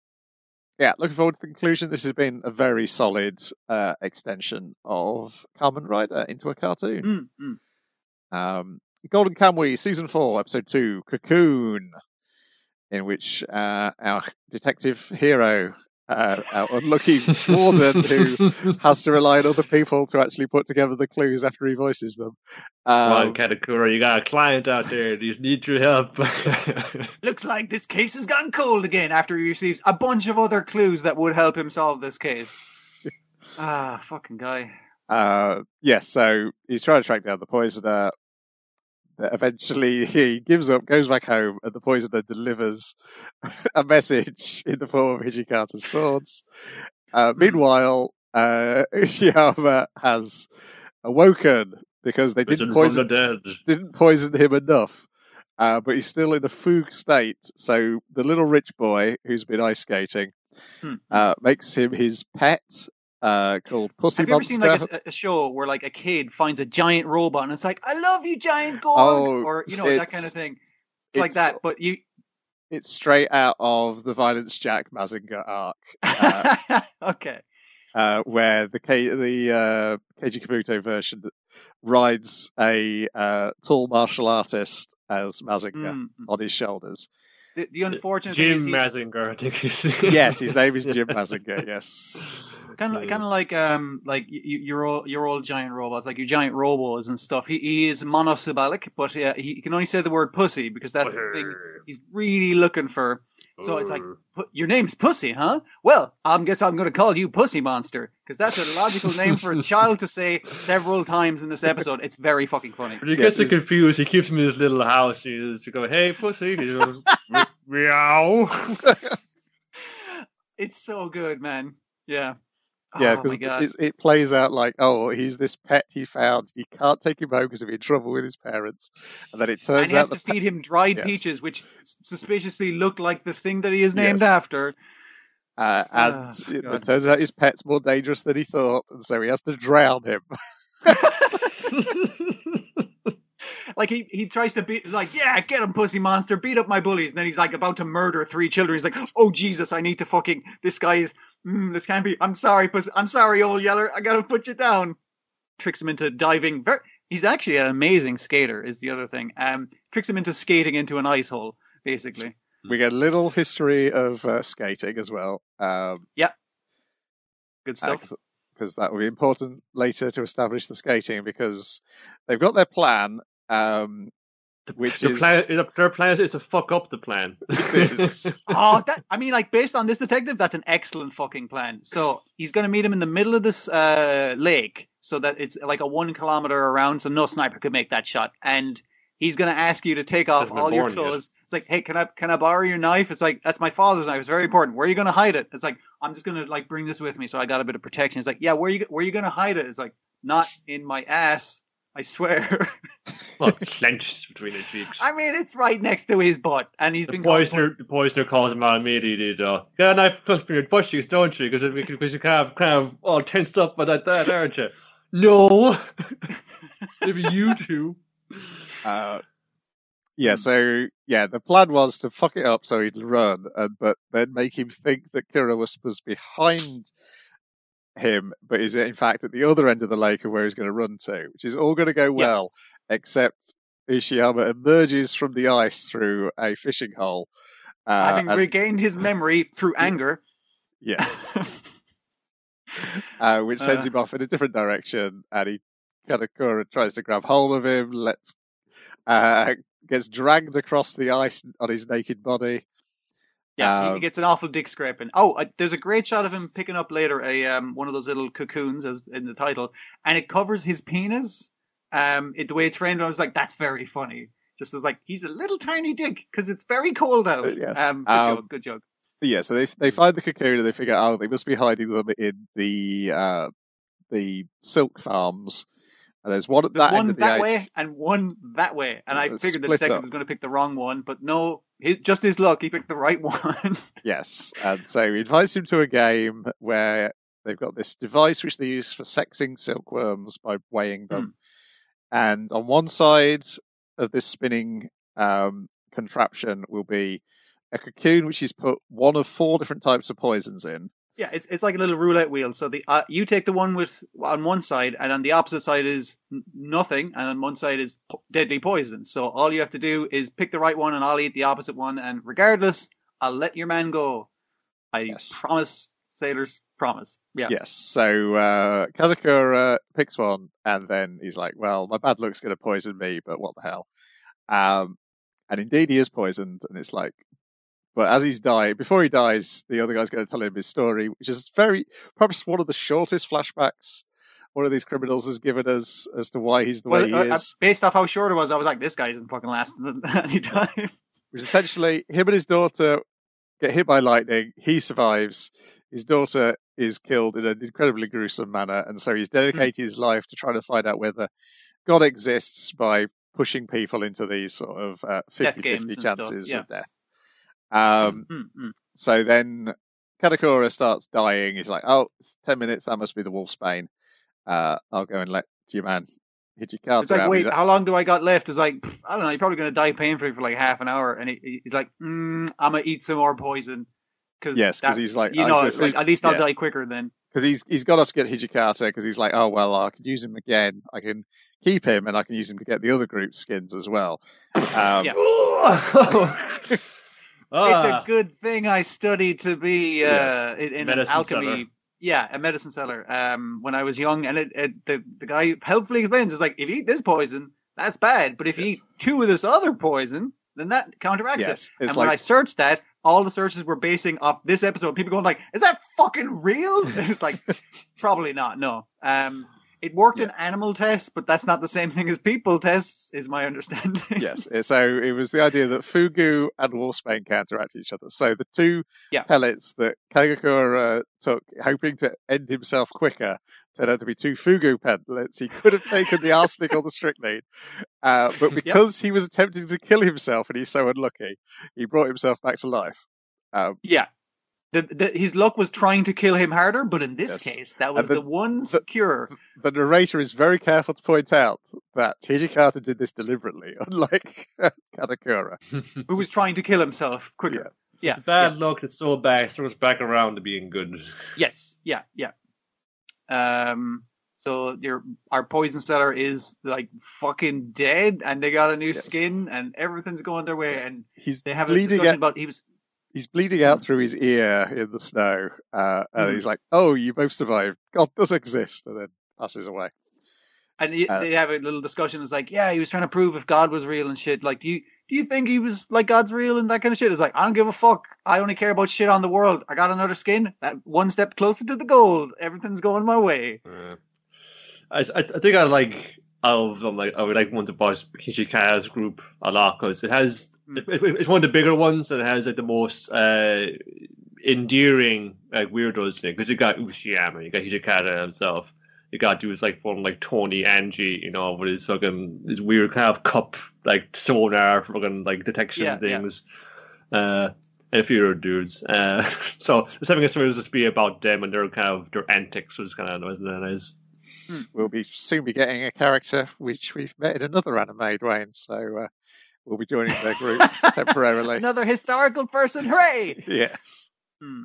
yeah, looking forward to the conclusion. This has been a very solid uh, extension of Kamen Rider into a cartoon. Mm, mm. Um, Golden Kamuy, season four, episode two, Cocoon, in which uh, our detective hero, uh, our unlucky warden, who has to rely on other people to actually put together the clues after he voices them. Come on, Um, Kadokura, you got a client out there. You need your help. [LAUGHS] Looks like this case has gone cold again after he receives a bunch of other clues that would help him solve this case. [LAUGHS] ah, fucking guy. Uh, yes, so he's trying to track down the poisoner. Eventually, he gives up, goes back home, and the poisoner delivers [LAUGHS] a message in the form of Hijikata's swords. Uh, meanwhile, uh, [LAUGHS] Ushiyama has awoken because they didn't poison the didn't poison him enough. Uh, but he's still in a fugue state. So the little rich boy who's been ice skating Hmm. uh, makes him his pet uh, called Pussy Have you ever seen like a, a show where like a kid finds a giant robot and it's like, "I love you, giant Gorg," Oh, or you know that kind of thing? It's like that, but you. It's straight out of the Violence Jack Mazinger arc, uh, [LAUGHS] okay. uh, where the K- the uh, Koji Kabuto version rides a uh, tall martial artist as Mazinger Mm. on his shoulders. The, the unfortunate thing Jim is he, Mazinger, I think. Yes, his name is Jim [LAUGHS] Mazinger. Yes. Kind of kind of like um like y- y- your old your old giant robots like your giant robos and stuff. He, he is monosyllabic but uh, he can only say the word pussy because that's the thing he's really looking for. So it's like "Pu- your name's pussy huh? Well i guess i'm going to call you pussy monster because that's a logical name for a [LAUGHS] child to say several times in this episode. It's very fucking funny. When he gets so confused, he keeps him in his little house. He just to go, "Hey, pussy," he goes, [LAUGHS] "Meow." [LAUGHS] it's so good man. Yeah Yeah, oh because god it, it plays out like, oh, he's this pet he found. He can't take him home because he'll be in trouble with his parents. And then it and turns he has out to feed him dried Yes. peaches, which suspiciously look like the thing that he is named Yes. after. uh, and Ah, it, it turns out his pet's more dangerous than he thought, and so he has to drown him. [LAUGHS] [LAUGHS] [LAUGHS] like he, he tries to beat like yeah get him pussy monster beat up my bullies. And then he's like about to murder three children. He's like oh jesus i need to fucking this guy is mm, this can't be i'm sorry pussy i'm sorry old yeller i gotta put you down. Tricks him into diving Ver he's actually an amazing skater is the other thing. Um tricks him into skating into an ice hole basically. We get a little history of uh, skating as well. Um, Yeah. good stuff. Because that will be important later to establish the skating because they've got their plan, um, which their is plan, their plan is to fuck up the plan. [LAUGHS] It is. [LAUGHS] oh, that I mean, like based on this detective, that's an excellent fucking plan. So he's going to meet him in the middle of this uh, lake, so that it's like a one kilometer around, so no sniper could make that shot. And he's going to ask you to take off all your born yet. clothes. It's like, hey, can I can I borrow your knife? It's like that's my father's knife. It's very important. Where are you going to hide it? It's like I'm just going to like bring this with me, so I got a bit of protection. It's like, yeah, where you where are you going to hide it? It's like not in my ass. I swear. [LAUGHS] well, [LAUGHS] clenched between his cheeks. I mean, it's right next to his butt, and he's the been called poisoner, the poisoner calls him out immediately. Though, get a knife close for your butt cheeks, don't you? Because because you kind of kind of all tensed up by that, that aren't you? No, [LAUGHS] maybe you two. Uh, yeah, so yeah, the plan was to fuck it up so he'd run, uh, but then make him think that Kira was, was behind him, but is in fact at the other end of the lake of where he's going to run to, which is all going to go well, except Ushiyama emerges from the ice through a fishing hole. Uh, having and- regained his memory through anger. yeah, [LAUGHS] uh, which sends Uh. him off in a different direction, and he Kadokura tries to grab hold of him, lets uh, gets dragged across the ice on his naked body. Yeah, Um, he gets an awful dick scraping. Oh, uh, there's a great shot of him picking up later a um, one of those little cocoons, as in the title, and it covers his penis. Um, it, the way it's framed, I was like, that's very funny. Just as like he's a little tiny dick because it's very cold out. Uh, yes. Um, good Um, joke, good joke. Yeah, so they they find the cocoon and they figure, oh, they must be hiding them in the uh, the silk farms And there's one at There's that end one of the that way and one that way. And I figured the detective up. was going to pick the wrong one, but no, just his luck, he picked the right [LAUGHS] one. Yes, and so he invites him to a game where they've got this device which they use for sexing silkworms by weighing them. And on one side of this spinning um, contraption will be a cocoon which he's put one of four different types of poisons in. yeah, it's it's like a little roulette wheel. So the uh, you take the one with on one side, and on the opposite side is nothing, and on one side is po- deadly poison. So all you have to do is pick the right one, and I'll eat the opposite one, and regardless, I'll let your man go. I Yes. promise, sailors, promise. Yeah. Yes, so uh, Kadokura picks one, and then he's like, "Well, my bad luck's going to poison me, but what the hell?" Um, and indeed, he is poisoned, and it's like, but as he's dying, before he dies, the other guy's going to tell him his story, which is very perhaps one of the shortest flashbacks one of these criminals has given us as to why he's the way he uh, uh, is. based off how short it was, I was like, this guy isn't fucking lasting [LAUGHS] any time. which essentially him and his daughter get hit by lightning. He survives. His daughter is killed in an incredibly gruesome manner, and so he's dedicated his life to trying to find out whether God exists by pushing people into these sort of uh, 50 games 50 and stuff, chances yeah. of death. Um, Mm, mm. so then Kadokura starts dying. He's like, oh, it's 10 minutes. That must be the wolf's bane. Uh, I'll go and let your man Hijikata It's like, wait, like, how long do I got left? It's like, I don't know. You're probably going to die painfully for like half an hour. And he, he's like, mm, I'm going to eat some more poison. Cause yes, because he's like, you "Oh, know, so like, at least I'll yeah. die quicker then. because he's he's got off to get Hijikata because he's like, oh well, I can use him again. I can keep him, and I can use him to get the other group's skins as well. [LAUGHS] Um, [LAUGHS] Ah, It's a good thing I studied to be uh, Yes. in, in Medicine alchemy. seller. Yeah, a medicine seller. Um, when I was young, and it, it, the the guy helpfully explains, it's like if you eat this poison, that's bad, but if you eat two of this other poison, then that counteracts it. yes, it's and when I searched that, all the searches were basing off this episode. People going like, "Is that fucking real?" [LAUGHS] it's like, probably not. No. Um, it worked in animal tests, but that's not the same thing as people tests, is my understanding. yes. So it was the idea that Fugu and Wolfsbane counteract each other. So the two Yeah. pellets that Kadokura took, hoping to end himself quicker, turned out to be two Fugu pellets. He could have taken the arsenic or the strychnine, uh, but [LAUGHS] because he was attempting to kill himself and he's so unlucky, he brought himself back to life. Um, Yeah. The, the, his luck was trying to kill him harder, but in this Yes. case, that was the- the, one the- cure. the narrator is very careful to point out that Hijikata did this deliberately, [LAUGHS] unlike [LAUGHS] Kadokura. [LAUGHS] who was trying to kill himself quicker. Yeah. it's bad luck. It's so bad. It throws back around to being good. Yes. Yeah. Yeah. Um. So your our poison seller is like fucking dead, and they got a new Yes. skin, and everything's going their way, and He's they have a bleeding discussion out. about he was. He's bleeding out through his ear in the snow, uh, and Mhm. he's like, "Oh, you both survived. God does exist," and then passes away. And he- Uh, they have a little discussion. It's like, yeah, he was trying to prove if God was real and shit. Like, do you do you think he was like God's real and that kind of shit? It's like, I don't give a fuck. I only care about shit on the world. I got another skin. That one step closer to the gold. Everything's going my way. Uh, I, I, I think I like out of like I would like one to watch Hichika's group a lot because it has Hmm. it, it- it's one of the bigger ones and it has like the most uh, endearing like weirdos thing because you got Ushiyama, you got Hijikata himself. You got dudes like from like Toni Anji, you know, with his fucking his weird kind of cup like sonar fucking like detection Yeah, yeah. things. Uh and a few other dudes. Uh, [LAUGHS] so just having a story will just be about them and their kind of their antics was kind of nice. We'll be soon be getting a character which we've met in another anime, Dwayne. So uh, we'll be joining their group temporarily. [LAUGHS] Another historical person. Hooray! [LAUGHS] Yes. Hmm.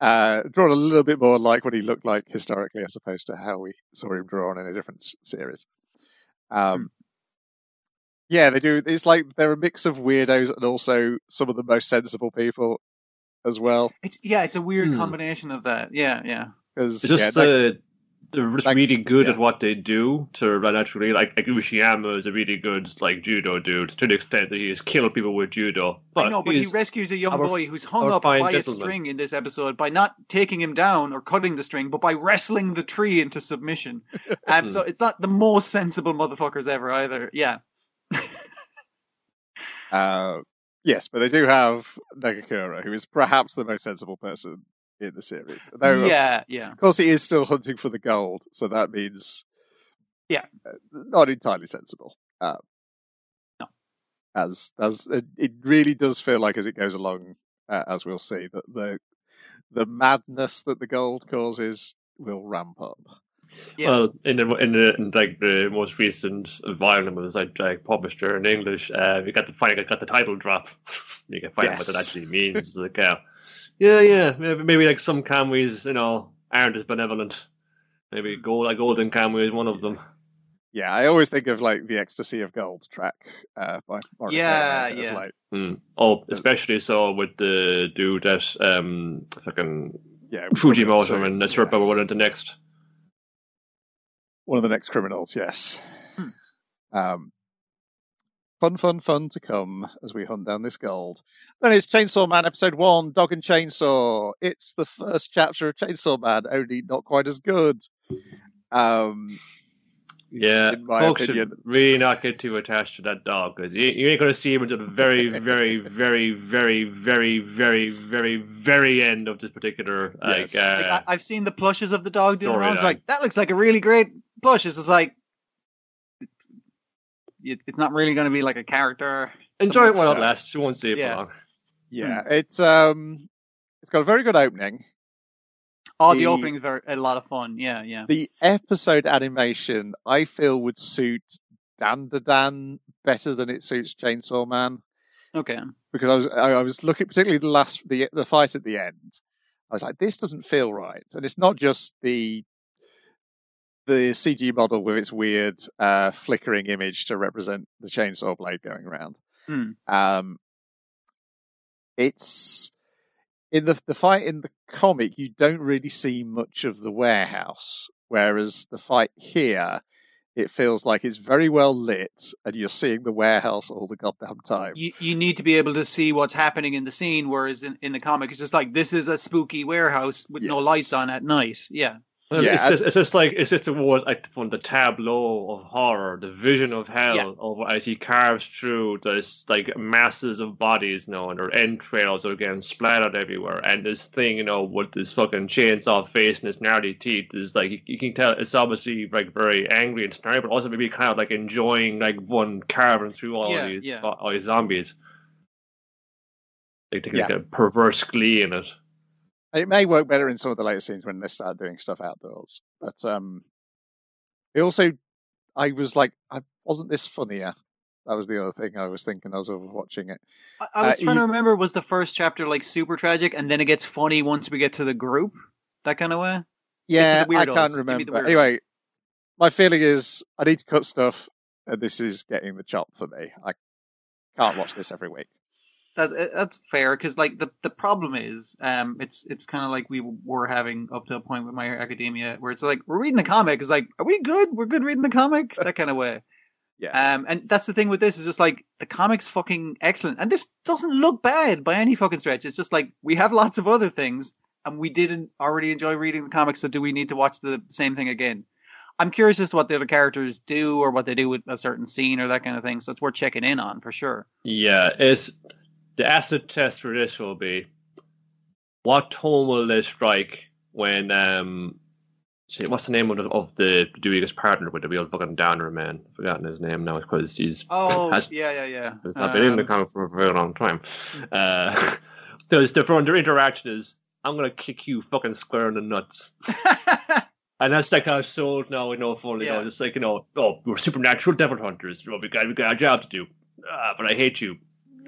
Uh, drawn a little bit more like what he looked like historically, as opposed to how we saw him drawn in a different s- series. Um, yeah, they do. It's like they're a mix of weirdos and also some of the most sensible people as well. It's yeah, it's a weird Hmm. combination of that. Yeah, yeah. Because just yeah, like- uh, they're just like- really good yeah. at what they do. To run naturally, like like Ushiyama is a really good like judo dude to the extent that he has killed people with judo. I know, but he rescues a young our- boy who's hung up fine by a string in this episode by not taking him down or cutting the string, but by wrestling the tree into submission. [LAUGHS] Um, so it's not the most sensible motherfuckers ever either. Yeah. uh, yes, but they do have Nagakura, who is perhaps the most sensible person in the series. Though, of yeah, yeah. Of course, he is still hunting for the gold, so that means Yeah. uh, not entirely sensible. Uh, No. As as it, it really does feel like as it goes along, uh, as we'll see, that the the madness that the gold causes will ramp up. Yeah. Well, in the in the in like the most recent volume was like, like published there in English, uh, you got the finally got the title drop. [LAUGHS] you can find out what it actually means. Like, uh, yeah, yeah, maybe, maybe like some Kamuys, you know, aren't as benevolent. Maybe gold, like golden Kamuy is one of them. Yeah, I always think of like the Ecstasy of Gold track uh, by Morricone Yeah, as, yeah. like Hmm. Oh, especially so with the dude that um fucking yeah Fujimoto so, and that's yeah. yeah. went into next. one of the next criminals. Yes. Hmm. Um, fun, fun, fun to come as we hunt down this gold. Then it's Chainsaw Man episode one, Dog and Chainsaw. It's the first chapter of Chainsaw Man, only not quite as good. Um, Yeah, In my folks opinion. should really not get too attached to that dog because you, you ain't going to see him until the very, [LAUGHS] very, very, very, very, very, very, very end of this particular like. Yes. Uh, Like, I, I've seen the plushes of the dog doing storyline. around. It's like that looks like a really great plush. It's just like it's, it- it's not really going to be like a character. enjoy it while it lasts. You won't see it yeah. for long. yeah, it's um, it's got a very good opening. Oh, the, The- opening's very a lot of fun. Yeah, yeah. The episode animation, I feel, would suit Dandadan better than it suits Chainsaw Man. Okay. because I was I, I was looking particularly the last the the fight at the end. I was like, this doesn't feel right, and it's not just the the CG model with its weird uh, flickering image to represent the chainsaw blade going around. Hmm. Um, it's in the the fight in the comic. You don't really see much of the warehouse, whereas the fight here. It feels like it's very well lit, and you're seeing the warehouse all the goddamn time. You you need to be able to see what's happening in the scene, whereas in, in the comic it's just like this is a spooky warehouse with no lights on at night. Yeah. Yeah, it's just it's just like it's just what like from the tableau of horror, the vision of hell, Yeah. of as he carves through this like masses of bodies, you know, and their entrails are getting splattered everywhere, and this thing, you know, with this fucking chainsaw face and his gnarly teeth is like you, you can tell it's obviously like very angry and snarky, but also maybe kind of like enjoying like one carving through all Yeah, these yeah. all these zombies. Like taking Yeah. like a perverse glee in it. It may work better in some of the later scenes when they start doing stuff outdoors. But um, it also, I was like, I wasn't this funnier. That was the other thing I was thinking as I was watching it. I, I was Uh, trying to remember was the first chapter like super tragic, and then it gets funny once we get to the group, that kind of way. Yeah, I can't Give me the remember. Anyway, my feeling is I need to cut stuff, and this is getting the chop for me. I can't watch this every week. That uh, that's fair because like the the problem is, um, it's it's kind of like we were having up to a point with My Academia where it's like we're reading the comic. It's like, are we good? We're good reading the comic. [LAUGHS] That kind of way. Yeah. Um, and that's the thing with this is just like the comic's fucking excellent, and this doesn't look bad by any fucking stretch. It's just like we have lots of other things, and we didn't already enjoy reading the comic so do we need to watch the same thing again? I'm curious as to what the other characters do or what they do with a certain scene or that kind of thing. So it's worth checking in on for sure. Yeah, it's the acid test for this will be what tone will they strike when um see, what's the name of the of the Dewey's partner with the real fucking downer man? I've forgotten his name now because he's Oh, has yeah, yeah, yeah. has not been in the Um, comic for a very long time. Uh [LAUGHS] there's the their interaction is I'm gonna kick you fucking square in the nuts. [LAUGHS] And that's like how sold now, you know, for you know, it's like, you know, oh, we're supernatural devil hunters. Oh, we got we got a job to do. Ah, but I hate you.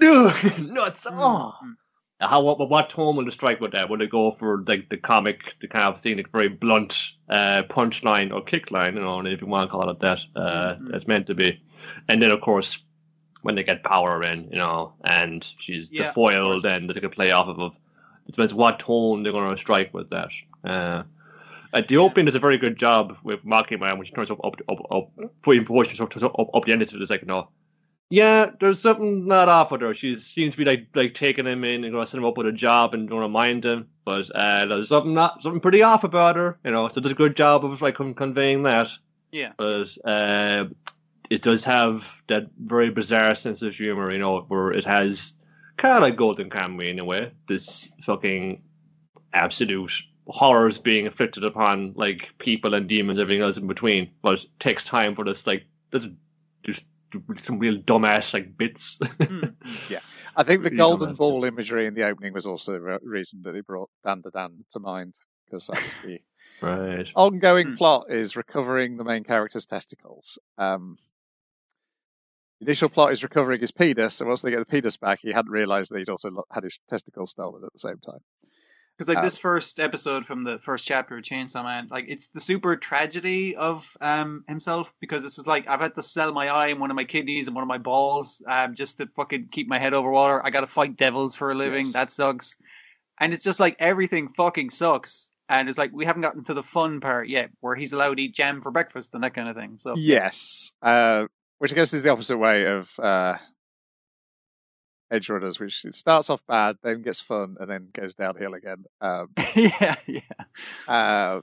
[LAUGHS] Nuts. Oh. Mm. How what what tone will the strike with that? Will they go for like the comic, the kind of thing, like very blunt uh, punchline or kick line, you know, if you want to call it that, uh, Mhm. that's meant to be. And then of course, when they get power in, you know, and she's Yeah, the foil, then that they can play off of. It depends what tone they're going to strike with that. Uh, uh, the opening does a very good job with Mocking Man when she turns up up up up putting voice up, up, up, the end of it. It's like no, yeah, there's something not off with her. She seems to be like like taking him in and going to set him up with a job and going to mind him, but uh, there's something not something pretty off about her. You know, so did a good job of like conveying that. Yeah. but uh, it does have that very bizarre sense of humor. You know, where it has kind of like Golden Kamuy in a way. This fucking absolute horrors being inflicted upon like people and demons, everything else in between. But it takes time for this like this just some real dumbass like bits. [LAUGHS] Mm. I think the Really golden ball bits. imagery in the opening was also the re- reason that it brought Dandadan to mind because that's the right. ongoing Hmm. plot is recovering the main character's testicles. Um, the initial plot is recovering his penis, and once they get the penis back, he hadn't realised that he'd also had his testicles stolen at the same time. Because like Um, this first episode from the first chapter of Chainsaw Man, like it's the super tragedy of um himself because this is like I've had to sell my eye and one of my kidneys and one of my balls um just to fucking keep my head over water. I got to fight devils for a living. Yes. That sucks. And it's just like everything fucking sucks. And it's like we haven't gotten to the fun part yet, where he's allowed to eat jam for breakfast and that kind of thing. So Yes, uh, which I guess is the opposite way of uh, Edgerunners, which it starts off bad, then gets fun, and then goes downhill again. Um, [LAUGHS] yeah, yeah. uh,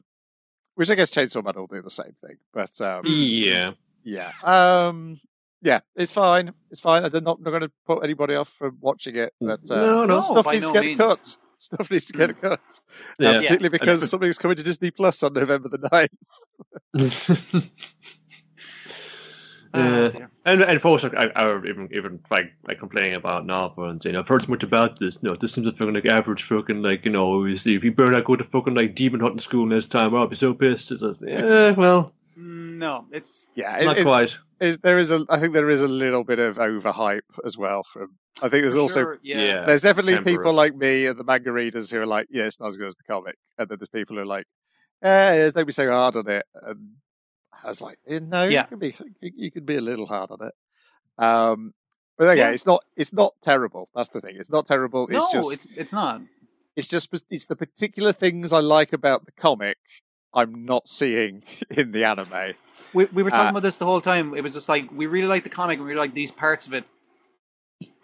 which I guess Chainsaw Man will do the same thing, but um, Yeah. yeah, um, yeah, it's fine. It's fine. I'm not, not going to put anybody off from watching it, but uh, No, no. Stuff needs no to get means. cut. Stuff needs to get cut, uh, Yeah. particularly [LAUGHS] because something's coming to Disney Plus on November the 9th. [LAUGHS] Oh, Yeah. dear. And and folks are, are, are even even like like complaining about Nova and saying I've heard so much about this. No, this seems like fucking like average fucking like you know if you burn not go to fucking like demon hunting school next time, I'll be so pissed. It's like, yeah, well, No, it's Yeah, it- not it- quite. is there is a I think there is a little bit of overhype as well from I think there's for also yeah. yeah. there's definitely temporary. people like me and the manga readers who are like, yeah, it's not as good as the comic, and then there's people who are like, eh, don't be so hard on it. And I was like, eh, no, Yeah. you can be you, can be a little hard on it. Um, but Yeah. it's not it's not terrible. That's the thing. It's not terrible. It's no, just it's it's not. it's just it's the particular things I like about the comic I'm not seeing [LAUGHS] in the anime. We we were talking Uh, about this the whole time. It was just like we really like the comic and we really like these parts of it.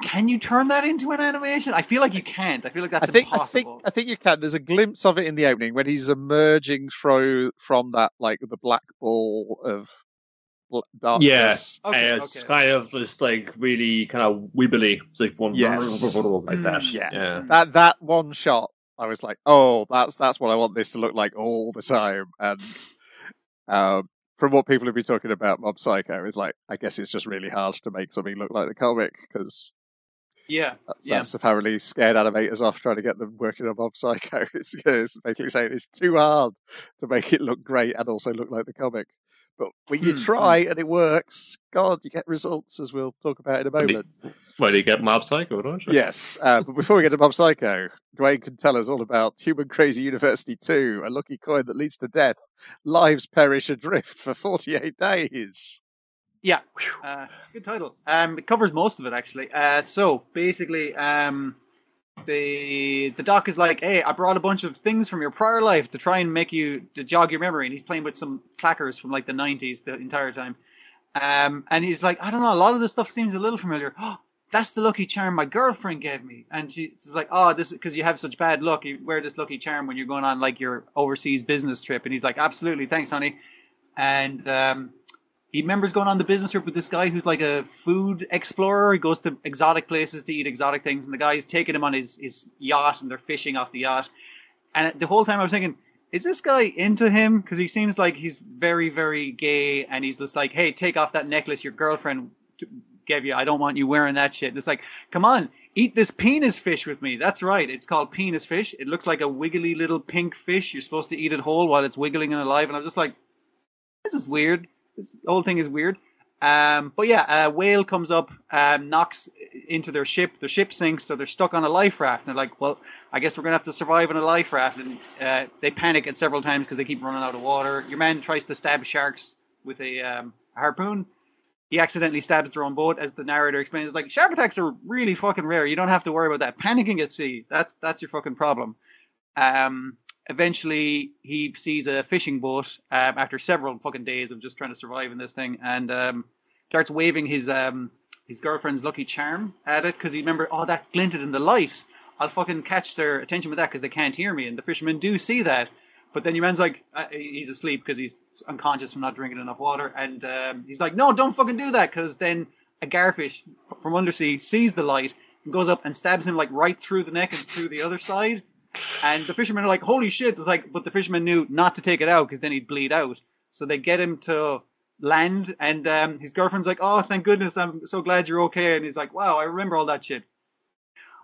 Can you turn that into an animation? I feel like you can't. I feel like that's I think, I think impossible. I think you can. There's a glimpse of it in the opening when he's emerging through from that like the black ball of bl- darkness. Okay, it's okay. kind of just like really kind of wibbly. It's like one Yes. [LAUGHS] like Mm, yeah. yeah. That that one shot, I was like, oh, that's that's what I want this to look like all the time. And um, from what people have been talking about, Mob Psycho is like, I guess it's just really hard to make something look like the comic because yeah, that's, yeah. that's apparently scared animators off trying to get them working on Mob Psycho. [LAUGHS] It's, it's basically saying it's too hard to make it look great and also look like the comic. But when you Hmm, try and it works, God, you get results, as we'll talk about in a But the- moment. Well, you get Mob Psycho, don't you? Yes, uh, but before we get to Mob Psycho, Dwayne can tell us all about Human Crazy University 2, a lucky coin that leads to death. Lives perish adrift for 48 days. Yeah, uh, good title. Um, it covers most of it actually. Uh, so basically, um, the the doc is like, "Hey, I brought a bunch of things from your prior life to try and make you to jog your memory." And he's playing with some clackers from like the '90s the entire time. Um, and he's like, "I don't know, a lot of this stuff seems a little familiar." [GASPS] That's the lucky charm my girlfriend gave me, and she's like, "Oh, this is because you have such bad luck. You wear this lucky charm when you're going on like your overseas business trip." And he's like, "Absolutely, thanks, honey." And um, he remembers going on the business trip with this guy who's like a food explorer. He goes to exotic places to eat exotic things, and the guy's taking him on his, his yacht, and they're fishing off the yacht. And the whole time I was thinking, is this guy into him? Because he seems like he's very, very gay, and he's just like, hey, take off that necklace your girlfriend gave you. I don't want you wearing that shit. And it's like, come on, eat this penis fish with me. That's right. It's called penis fish. It looks like a wiggly little pink fish. You're supposed to eat it whole while it's wiggling and alive. And I'm just like, this is weird. This whole thing is weird. Um, but yeah, a whale comes up, um, knocks into their ship. Their ship sinks, so they're stuck on a life raft. And they're like, "Well, I guess we're gonna have to survive on a life raft." And uh, they panic at several times because they keep running out of water. Your man tries to stab sharks with a um, harpoon. He accidentally stabs their own boat, as the narrator explains. Like shark attacks are really fucking rare. You don't have to worry about that. Panicking at sea, that's that's your fucking problem. Um, eventually he sees a fishing boat um, after several fucking days of just trying to survive in this thing and um, starts waving his um, his girlfriend's lucky charm at it because he remember oh that glinted in the light. I'll fucking catch their attention with that because they can't hear me. And the fishermen do see that. But then your man's like uh, he's asleep because he's unconscious from not drinking enough water and um, he's like no don't fucking do that. Because then a garfish from undersea sees the light and goes up and stabs him like right through the neck and through the other side And the fishermen are like, "Holy shit!" It's like, but the fisherman knew not to take it out because then he'd bleed out. So they get him to land, and um, his girlfriend's like, "Oh, thank goodness! I'm so glad you're okay." And he's like, "Wow, I remember all that shit."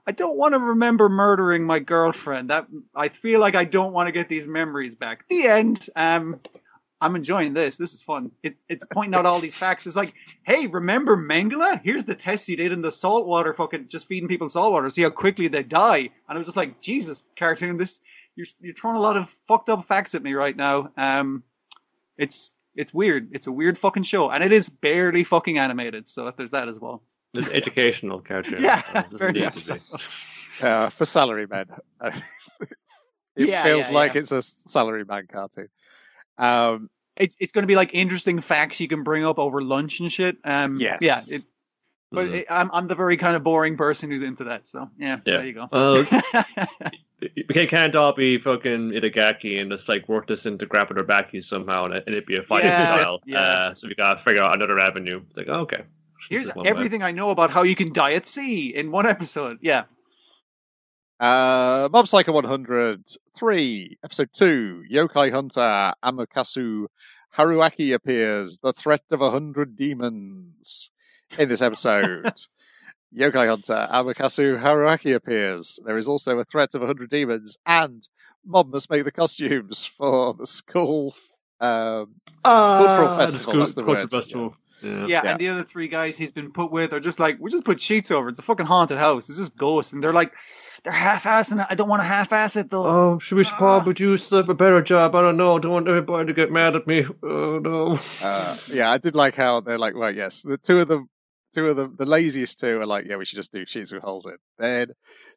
I don't want to remember murdering my girlfriend. That I feel like I don't want to get these memories back. The end. Um, I'm enjoying this. This is fun. It, it's pointing out all these facts. It's like, hey, remember Mengele? Here's the test you did in the saltwater, fucking just feeding people saltwater. See how quickly they die. And I was just like, Jesus, cartoon, this you're you're throwing a lot of fucked up facts at me right now. Um, it's it's weird. It's a weird fucking show, and it is barely fucking animated. So if there's that as well. It's educational cartoon. Yeah, Uh, it doesn't very need much to be. Uh, for salarymen. [LAUGHS] it Yeah, feels yeah, like yeah. it's a salaryman cartoon. Um, It's it's going to be like interesting facts you can bring up over lunch and shit. Um, Yes. yeah. It, but Mhm. it, I'm I'm the very kind of boring person who's into that. So yeah, Yeah. there you go. Well, [LAUGHS] we can't all be fucking Itagaki and just like work this into grappling or Baki somehow, and it- and it'd be a fighting Yeah, style. yeah. Uh, so we gotta figure out another avenue. It's like, okay, Here's is one way. everything I know about how you can die at sea in one episode. Yeah. Uh, Mob Psycho 103, episode 2, Yokai Hunter, Amakusa Haruaki appears, the threat of a hundred demons. In this episode, [LAUGHS] Yokai Hunter, Amakusa Haruaki appears. There is also a threat of a hundred demons, and Mob must make the costumes for the school um, Cultural Ah, festival, the that's the word, festival. Yeah. yeah, Yeah. and the other three guys he's been put with are just like, we just put sheets over. It's a fucking haunted house. It's just ghosts, and they're like, they're half-assing it. I don't want to half-ass it though. Oh, should we Ah. probably do a better job? I don't know. I don't want everybody to get mad at me. Oh no. Uh, yeah, I did like how they're like, well, yes, the two of them, two of them, the laziest two are like, yeah, we should just do sheets with holes in. Then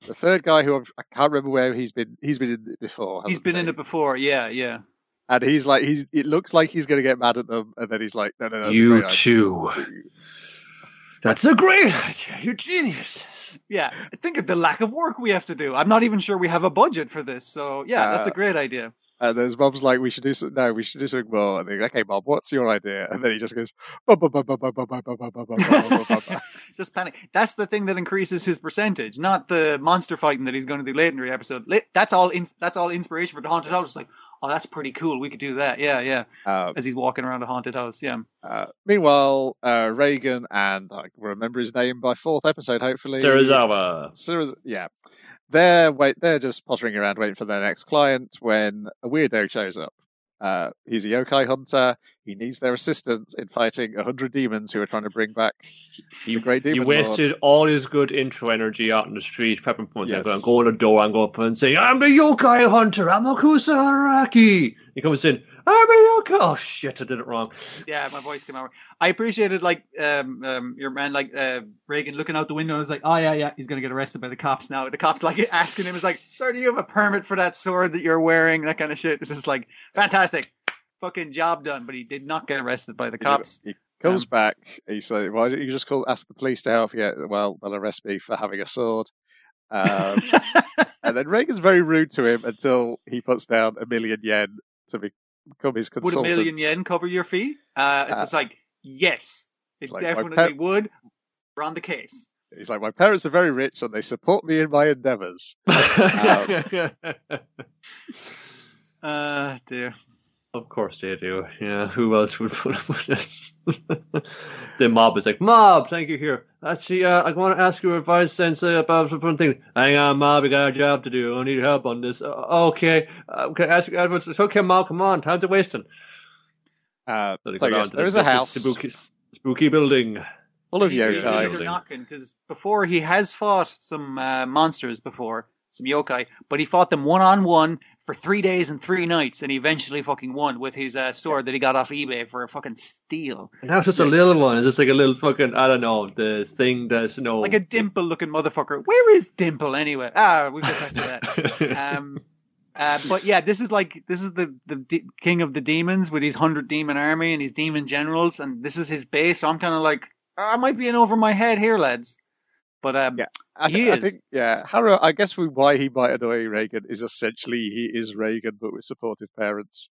the third guy, who I'm, I can't remember where he's been, he's been in it before. he's hasn't been in it before. Yeah, yeah and he's like, he's. It looks like he's going to get mad at them, and then he's like, "No, no, no, you too." That's a great idea. You're genius. Yeah. Think of the lack of work we have to do. I'm not even sure we have a budget for this. So yeah, uh, that's a great idea. And then his mom's like, "We should do something. No, we should do something more." And they go, "Okay, mom, what's your idea?" And then he just goes, "Just panic." That's the thing that increases his percentage, not the monster fighting that he's going to do later in the episode. That's all. that's all inspiration for the haunted house. Like, oh, that's pretty cool. We could do that. Yeah, yeah. Um, As he's walking around a haunted house. Yeah. uh, meanwhile, uh, Reigen and I can remember his name by fourth episode, hopefully. Sarazawa. Seriz- yeah. They're wait. They're just pottering around waiting for their next client when a weirdo shows up. Uh, he's a yokai hunter. He needs their assistance in fighting a hundred demons who are trying to bring back the great He demon lord. wasted all his good intro energy out in the street, prepping for Yes. yes. go to the door and go up and say, I'm the yokai hunter, I'm Akusa Haraki. He comes in, I'm a yokai. Oh shit, I did it wrong. Yeah, my voice came out. I appreciated like um, um your man like uh, Reigen looking out the window and was like, oh yeah yeah he's gonna get arrested by the cops now. The cops like [LAUGHS] asking him is like, sir, do you have a permit for that sword that you're wearing? That kind of shit. This is like fantastic, fucking job done. But he did not get arrested by the cops. He comes Um, back. He says, "Why don't you just call ask the police to help you?" Well, they'll arrest me for having a sword. Um, [LAUGHS] and then Reigen's very rude to him until he puts down a million yen to be- become his would a million yen cover your fee? Uh, it's Uh, just like yes, it like definitely par- would. We're on the case. He's like, "My parents are very rich and they support me in my endeavors." [LAUGHS] [LAUGHS] Uh, dear. Of course they do. Yeah, who else would put up with this? [LAUGHS] the mob is like, Mob, thank you here. Actually, uh, I want to ask your advice, Sensei, about some fun thing. Hang on, Mob, we got a job to do. I need help on this. Uh, okay, uh, can I ask you advice? It's okay, Mob, come on, time's a wasting. Uh, So so yes, to there the- a house Spooky, spooky building. All of you are- are knocking because before he has fought some uh, monsters before, some yokai, but he fought them one on one for three days and three nights, and he eventually fucking won with his uh, sword that he got off eBay for a fucking steal, And now it's just a little one. It's just like a little fucking, I don't know, the thing that's, you know. like a dimple-looking motherfucker. Where is Dimple anyway? Ah, back to that. [LAUGHS] um, uh, but yeah, this is like this is the the de- king of the demons with his hundred demon army and his demon generals, and this is his base. So I'm kind of like, I might be in over my head here, lads. But um, Yeah. I, He thi- I think, yeah, Harrow. I guess we, why he might annoy Reigen is essentially he is Reigen, but with supportive parents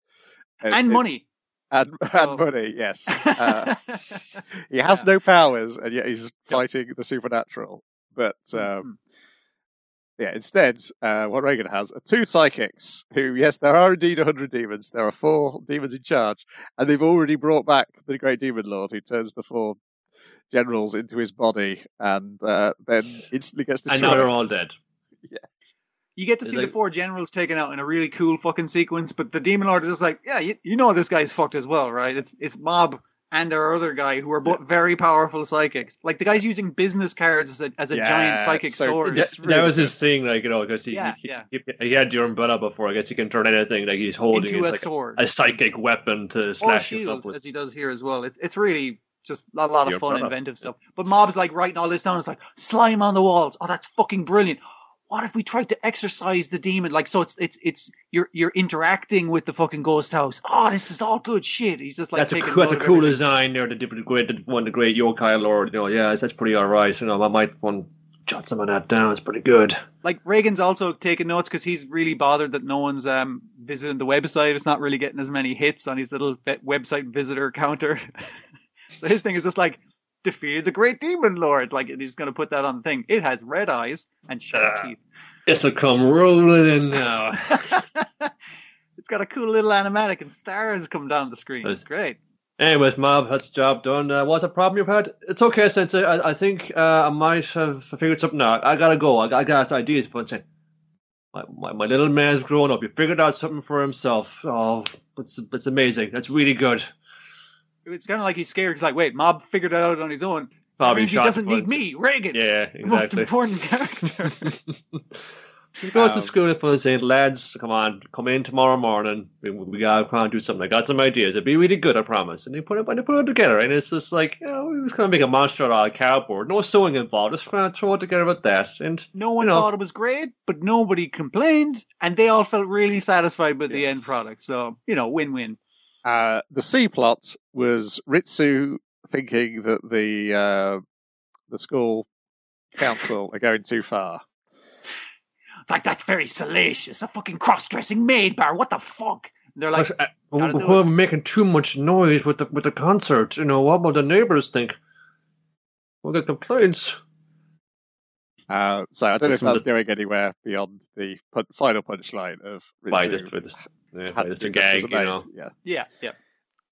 and It- money. and, [LAUGHS] So- and money. Yes, uh, [LAUGHS] he has Yeah. no powers, and yet he's fighting the supernatural. But um, Mhm. yeah, instead, uh, what Reigen has are two psychics who, yes, there are indeed 100 demons. There are four demons in charge, and they've already brought back the Great Demon Lord who turns the four generals into his body and uh, then instantly gets And destroyed. now they're all dead. [LAUGHS] You get to It's see like- the four generals taken out in a really cool fucking sequence, but the demon lord is just like, yeah, you, you know this guy's fucked as well, right? It's it's Mob and our other guy who are both very powerful psychics. Like the guy's using business cards as a as a Yeah, giant psychic so sword. That, It's that was good. his thing, like you know, because he, Yeah, he, yeah. he, he had the umbrella before. I guess he can turn anything like he's holding into it a like sword. a psychic weapon to or slash you up shield, with. as he does here as well. It's it's really just a lot of The fun, inventive stuff. But Mob's like writing all this down. It's like slime on the walls. Oh, that's fucking brilliant. What if we tried to exorcise the demon? Like, so it's it's it's you're you're interacting with the fucking ghost house. Oh, this is all good shit. He's just like that's a cool, that's a cool design there. The, the great, one, the great yokai lord. You know, yeah, that's pretty all right. You know, I might want jot some of that down. It's pretty good. Like Reigen's also taking notes because he's really bothered that no one's um visiting the website. It's not really getting as many hits on his little website visitor counter. [LAUGHS] so his thing is just like defeat the great demon lord. Like he's going to put that on the thing. It has red eyes and sharp Ah. teeth. This'll come rolling in now. [LAUGHS] it's got a cool little animatic and stars come down the screen. It's great. Anyways, Mob, that's the job done. Uh, what's the problem you've had? It's okay, Sensei. I, I think uh, I might have figured something out. I gotta go. I, I got ideas for Sensei. My, my, my little man's grown up. He figured out something for himself. Oh, it's, it's amazing. That's really good. It's kind of like he's scared. He's like, wait, Mob figured it out on his own. That Probably means he doesn't need me, Reigen, Yeah, the most important character. [LAUGHS] He goes to Um, school and was saying, lads, come on, come in tomorrow morning. We, we gotta come and do something. I got some ideas. It'll be really good, I promise. And they put it, and they put it together, and it's just like, you know, we was gonna make a monster out of a cardboard. No sewing involved. Just gonna throw it together with that. And No one You know. thought it was great, but nobody complained, and they all felt really satisfied with the end product. So, you know, win-win. Uh, the C plot was Ritsu thinking that the uh, the school council are going too far. Like that's very salacious. A fucking cross-dressing maid bar. What the fuck? And they're like, uh, gotta we're making too much noise with the with the concert. You know, what will the neighbors think? We'll get complaints. Uh, so I don't know if Some of that's going anywhere beyond the pun- final punchline of Ritsu. By just with this, yeah, had to do a this as gag, a you know. Yeah. yeah, yeah.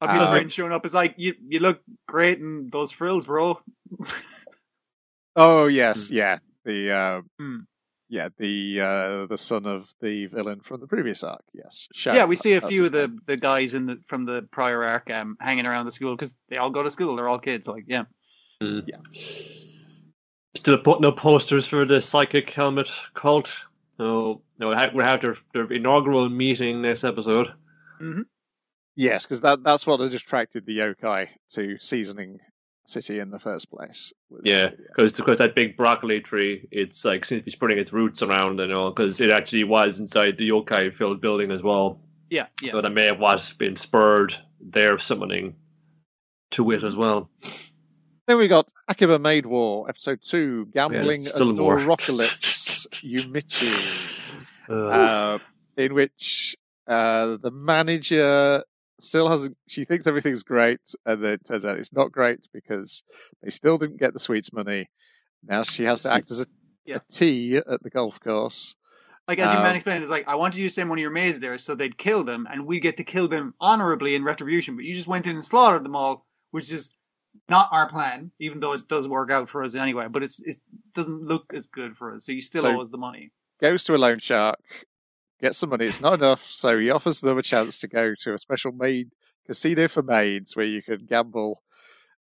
Of his Uh, friend showing up is like, you you look great in those frills, bro. [LAUGHS] Oh yes, yeah. The uh, Hmm. yeah the uh, the son of the villain from the previous arc. Yes. Sharon, yeah, we see a few of the, name. the guys in the from the prior arc um, hanging around the school because they all go to school. They're all kids. Like, yeah. Yeah. Still putting up posters for the psychic helmet cult. So no, we have- we have their, their inaugural meeting next episode. Mm-hmm. Yes, because that that's what attracted the yokai to seasoning city in the first place. was- Yeah, because uh, because that big broccoli tree, it's like seems to be spreading its roots around, you know, because it actually was inside the yokai filled building as well. Yeah, yeah. So that may have was been spurred their summoning to it as well. Then we got Akiba Maid War, episode two, Gambling Yeah, still more. Adorocalypse [LAUGHS] Yumechi, Uh, uh, in which uh, the manager still hasn't, she thinks everything's great, and then it turns out it's not great because they still didn't get the sweets money. Now she has to act as a, Yeah. a T at the golf course. Like as your Um, man explained, it's like I wanted you to send one of your maids there so they'd kill them, and we get to kill them honorably in retribution. But you just went in and slaughtered them all, which is not our plan, even though it does work out for us anyway. But it's it doesn't look as good for us, so you still So- owe us the money. Goes to a loan shark, gets some money. It's not enough, so he offers them a chance to go to a special maid casino for maids where you can gamble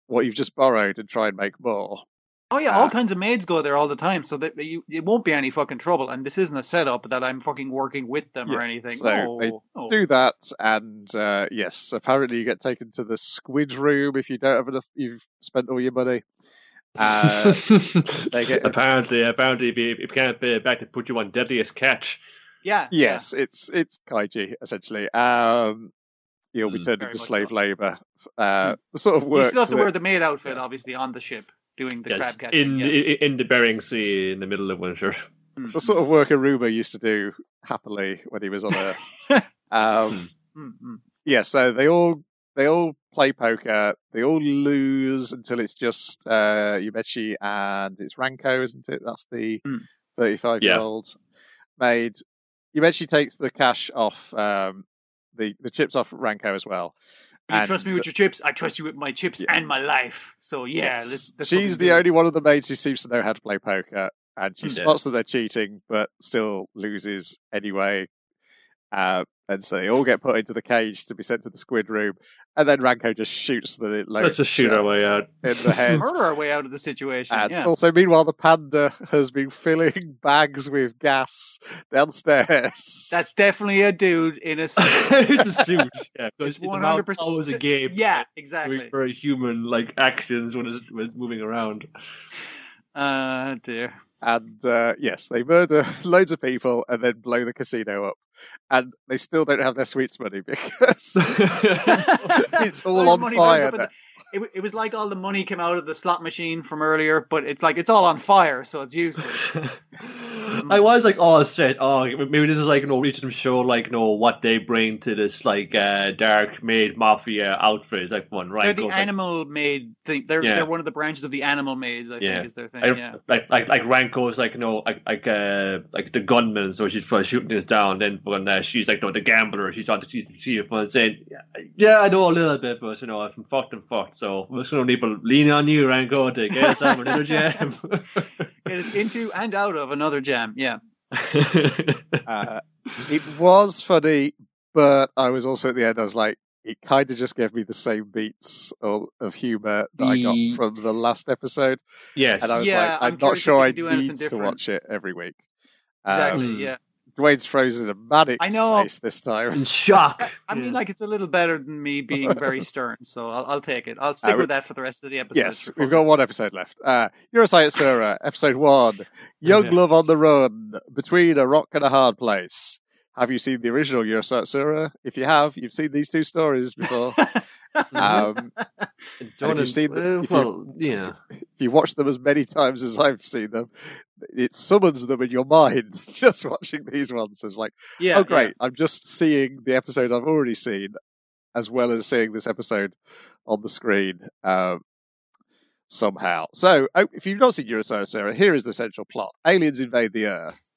what you've just borrowed and try and make more. Oh yeah, Ah. all kinds of maids go there all the time, so that you it won't be any fucking trouble. And this isn't a setup that I'm fucking working with them or anything. so no, they no. do that, and uh, yes, apparently you get taken to the squid room if you don't have enough. You've spent all your money. Uh, [LAUGHS] get- apparently, apparently, if you, can't pay it back, they put you on deadliest catch. yeah, yes, it's it's kaiji essentially. Um, you'll be Mm. turned Very into slave so. labor. Uh, Mm. the sort of work You still have to that- wear the maid outfit, yeah. obviously, on the ship doing the yes, crab catching. in, yeah. in in the Bering Sea in the middle of winter. Mm. the sort of work Aruba used to do happily when he was on Earth. [LAUGHS] um, Mm, mm. yeah, so they all they all play poker. They all lose until it's just uh, Yumechi and it's Ranko, isn't it? That's the Hmm. thirty-five year old maid. You mentioned takes the cash off um, the the chips off Ranko as well. You And- trust me with your chips. I trust you with my chips Yeah. and my life. So yeah, Yes. let's, let's she's the only one of the maids who seems to know how to play poker, and she Yeah. spots that they're cheating, but still loses anyway. Uh, and so they all get put into the cage to be sent to the squid room, and then Ranko just shoots the load Let's just shoot our way out. in the [LAUGHS] head. murder our way out of the situation. And yeah. also, meanwhile, the panda has been filling [LAUGHS] bags with gas downstairs. That's definitely a dude in a [LAUGHS] suit. the suit. Yeah, because It's it's 100% always a game. yeah, Very, exactly. very human like actions when it's, when it's moving around. Uh dear. And uh, yes, they murder [LAUGHS] loads of people and then blow the casino up, and they still don't have their sweets money [LAUGHS] because [LAUGHS] it's all Loads on fire. burned up in now. It, it was like all the money came out of the slot machine from earlier, but it's like it's all on fire, so it's useless. I was like, oh, shit. Oh, maybe this is like, you know, each them show like, you know, what they bring to this like uh, dark maid mafia outfit. It's like one right. they're the goes, like, animal maid thing. They're Yeah. they're one of the branches of the animal maids. I Yeah. think is their thing. I- yeah. like like like Ranko's like you know like like uh like the gunman, so she's trying shooting this down. Then when uh, she's like no the gambler, she's on the she, she fun saying yeah I know a little bit, but you know if I'm fucked, I'm fucked. So I'm just gonna need to lean on you, Ranko, to get us out of another jam. It is into and out of another jam. Yeah. [LAUGHS] Uh, it was funny, but I was also at the end. I was like, it kind of just gave me the same beats of, of humor that I got from the last episode, yes, and I was Yeah, like, I'm I'm, not sure I can do anything need to watch it every week. Exactly. Um, yeah. Dwayne's frozen a manic I know. face this time. in shock. I, [LAUGHS] I mean, like it's a little better than me being very stern, so I'll, I'll take it. I'll stick Uh, with that for the rest of the episode. Yes, we've got one episode left. Uh, Urusei Yatsura, episode one. Young Yeah. Love on the Run, Between a Rock and a Hard Place. Have you seen the original Urusei Yatsura? If you have, you've seen these two stories before. [LAUGHS] um, Done you've seen the- uh, if you- well, yeah. [LAUGHS] if you watch them as many times as I've seen them, it summons them in your mind [LAUGHS] just watching these ones. It's like, yeah. oh, great. I'm just seeing the episode I've already seen as well as seeing this episode on the screen um, somehow. So, oh, if you've not seen Urusei Yatsura, here is the central plot aliens invade the Earth.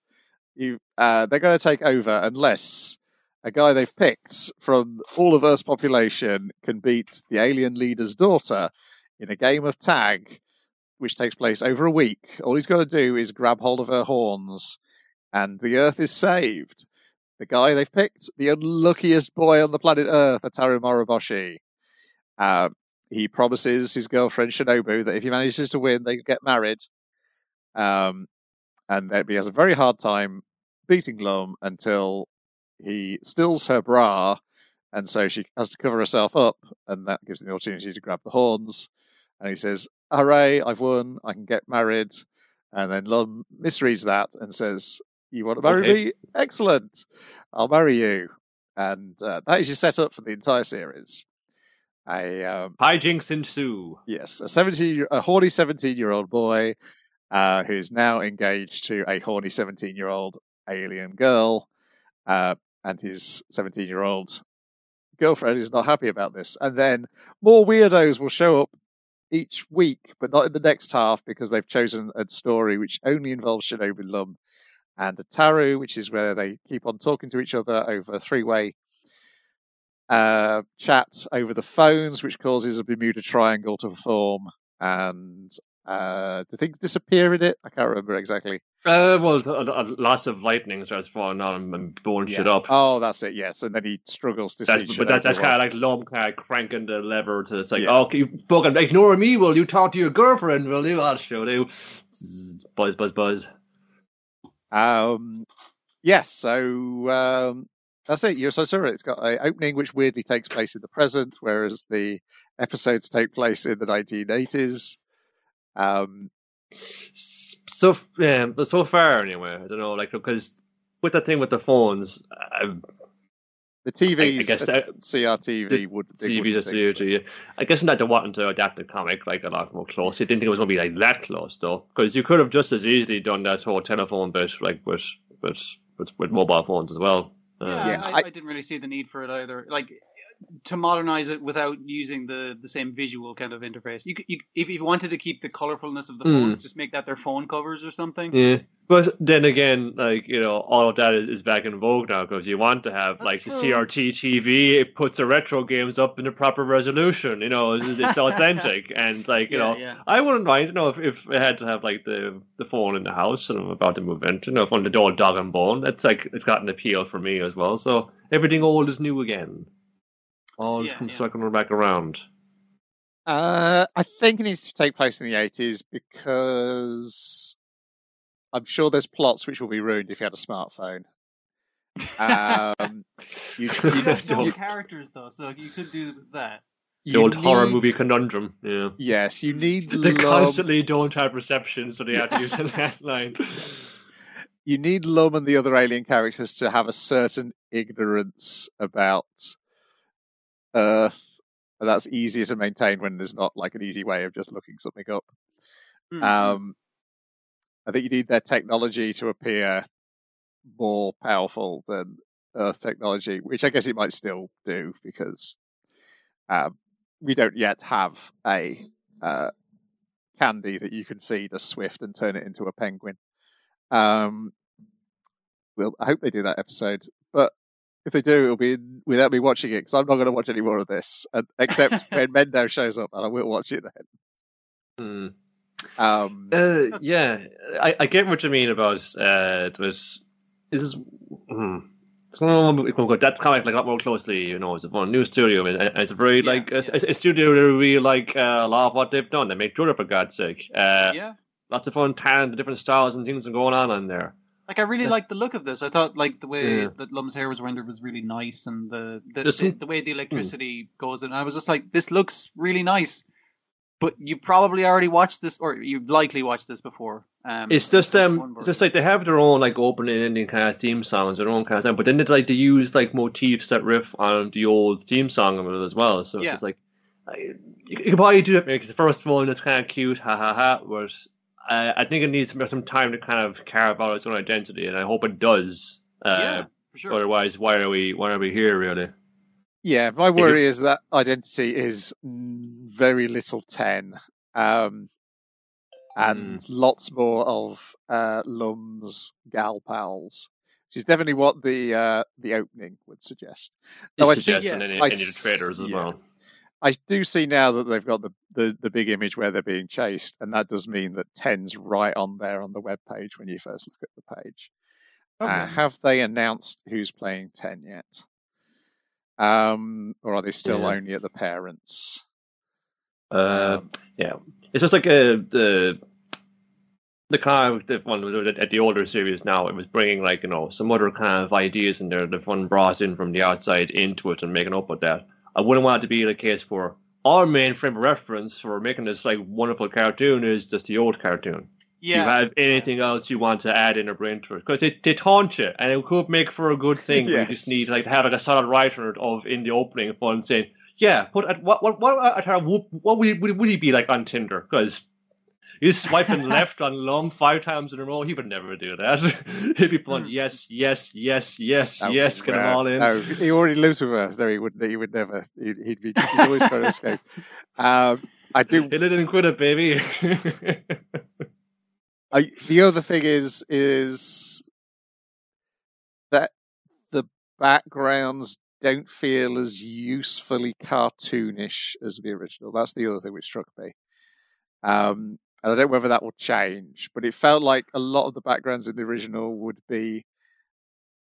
You, uh, they're going to take over unless a guy they've picked from all of Earth's population can beat the alien leader's daughter in a game of tag, which takes place over a week. All he's got to do is grab hold of her horns, and the Earth is saved. The guy they've picked, the unluckiest boy on the planet Earth, Ataru Moroboshi. Uh, he promises his girlfriend Shinobu that if he manages to win, they get married. Um, and he has a very hard time beating Lum until he stills her bra, and so she has to cover herself up, and that gives him the opportunity to grab the horns. And he says, "Hooray! I've won! I can get married." And then Lum misreads that and says, "You want to marry Okay. me? Excellent! I'll marry you." And uh, that is your setup for the entire series. A um, Hijinks ensue. Yes, a seventeen, a horny seventeen-year-old boy uh, who is now engaged to a horny seventeen-year-old alien girl, uh, and his seventeen-year-old girlfriend is not happy about this. And then more weirdos will show up each week, but not in the next half because they've chosen a story which only involves Shinobu Lum and Ataru, which is where they keep on talking to each other over a three-way uh, chat over the phones, which causes a Bermuda Triangle to form. And uh, do things disappear in it? I can't remember exactly. Uh, well, a, a, lots of lightning starts falling on him and blowing shit up. Oh, that's it. Yes, and then he struggles to That's, see. but that, that's kind of like Lum kind of cranking the lever to it's like, Yeah. oh, you fucking ignore me, will you? Talk to your girlfriend, will you? I'll show you. Buzz, buzz, buzz. Um, yes, so um, that's it. You're so sorry. It's got a opening which weirdly takes place in the present, whereas the episodes take place in the 1980s. Um, So, yeah, but so far anyway, I don't know, like because with that thing with the phones, I, the TVs, I guess uh, that- CRTV the would they TV just fix the, the, I guess not they're wanting to adapt the comic like a lot more close. I didn't think it was going to be like that close though, because you could have just as easily done that whole telephone bit like with with with, with mobile phones as well. Uh, Yeah, Yeah, I, I- I didn't really see the need for it either. Like to modernize it without using the the same visual kind of interface. You, you if you wanted to keep the colorfulness of the Hmm. phones, just make that their phone covers or something. Yeah, but then again, like you know, all of that is, is back in vogue now because you want to have That's like the. CRT TV. It puts the retro games up in the proper resolution. You know, it's, it's [LAUGHS] authentic and like you Yeah, know, yeah. I wouldn't mind. You know, if if I had to have like the the phone in the house and I'm about to move into, you know, from the old dog and bone, that's like it's got an appeal for me as well. So everything old is new again. All Yeah, comes yeah. circling back around. Uh, I think it needs to take place in the 80s because I'm sure there's plots which will be ruined if you had a smartphone. Um, [LAUGHS] you, You [LAUGHS] you, have no characters though, so you could do that. The you old horror movie conundrum. Yeah. Yes, you need [LAUGHS] They lum, constantly don't have reception, so they have to use a landline. you need Lum and the other alien characters to have a certain ignorance about Earth, and that's easier to maintain when there's not like an easy way of just looking something up. Hmm. Um, I think you need their technology to appear more powerful than Earth technology, which I guess it might still do because um, we don't yet have a uh, candy that you can feed a swift and turn it into a penguin. Um, well, I hope they do that episode, but if they do, it'll be without me watching it because I'm not going to watch any more of this, uh, except [LAUGHS] when Mendo shows up, and I will watch it then. Hmm. Um, Uh, yeah, I, I get what you mean about uh, it was. This is. Hmm. It's one of the- we can go- That's kind like a lot more closely, you know. It's a fun new studio, and and it's a very Yeah, like a, yeah. a studio that really like uh, a lot of what they've done. They make Jordan for God's sake. Uh, yeah. Lots of fun, talent, different styles and things are going on in there. Like I really Yeah. like the look of this. I thought like the way Yeah. that Lum's hair was rendered was really nice, and the the, the, some- the way the electricity goes. And I was just like, this looks really nice. But you probably already watched this, or you've likely watched this before. Um, It's just um, it's just like they have their own like opening and ending kind of theme songs, their own kind of thing. But then they like they use like motifs that riff on the old theme song of it as well. So it's Yeah. just like you, you can probably do it because the first one is kind of cute, ha ha ha. Whereas uh, I think it needs some some time to kind of carve out its own identity, and I hope it does. Uh, yeah, for sure. Otherwise, why are we why are we here really? Yeah, my worry is that identity is mm, very little ten, um, and lots more of uh, Lum's gal pals, which is definitely what the uh, the opening would suggest. It's Oh, I see, suggesting yeah. any, I any of the traders as s- well. I do see now that they've got the, the, the big image where they're being chased, and that does mean that ten's right on there on the web page when you first look at the page. Uh, have they announced who's playing ten yet? Um, or are they still Yeah. only at the parents? Uh, Um, yeah, it's just like uh, the the kind of the one at the older series now. It was bringing like you know some other kind of ideas in there. The one brought in from the outside into it and making up with that. I wouldn't want it to be the case for our main frame of reference for making this like wonderful cartoon is just the old cartoon. Yeah. Do you have anything else you want to add in or bring to it? Because they, they taunt you, and it could make for a good [LAUGHS] thing. but You just need like to have like a solid writer of in the opening fun saying, "Yeah, put at what what what at what would he, would he be like on Tinder?" Because he's swiping [LAUGHS] left on Lum five times in a row. He would never do that. [LAUGHS] He'd be fun. Hmm. Yes, yes, yes, yes, Oh, yes. Get them well, all in. No, he already lives with us. No, he would. He would never. He'd, he'd be. He's always trying to escape. [LAUGHS] Um, I do. Hit it and quit it, baby. I, the other thing is is that the backgrounds don't feel as usefully cartoonish as the original. That's the other thing which struck me. Um, and I don't know whether that will change, but it felt like a lot of the backgrounds in the original would be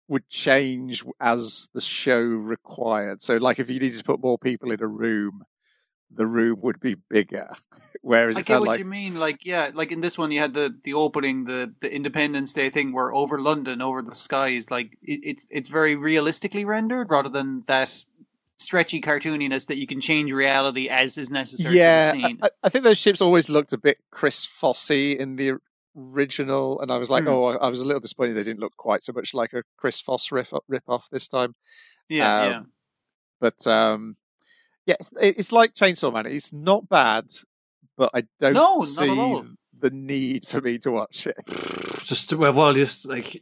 would change as the show required. So, like if you needed to put more people in a room, the room would be bigger. [LAUGHS] Whereas I get what like you mean. Like, yeah, like in this one, you had the the opening, the the Independence Day thing, where over London, over the skies, like it, it's it's very realistically rendered, rather than that stretchy cartooniness that you can change reality as is necessary yeah, for the scene. I, I think those ships always looked a bit Chris Fossey in the original, and I was like, Hmm. oh, I was a little disappointed they didn't look quite so much like a Chris Foss riff rip off this time. yeah, um, yeah. But um, yeah, it's, it's like Chainsaw Man. It's not bad, but I don't No, not at see all. the need for me to watch it. just well, well, just like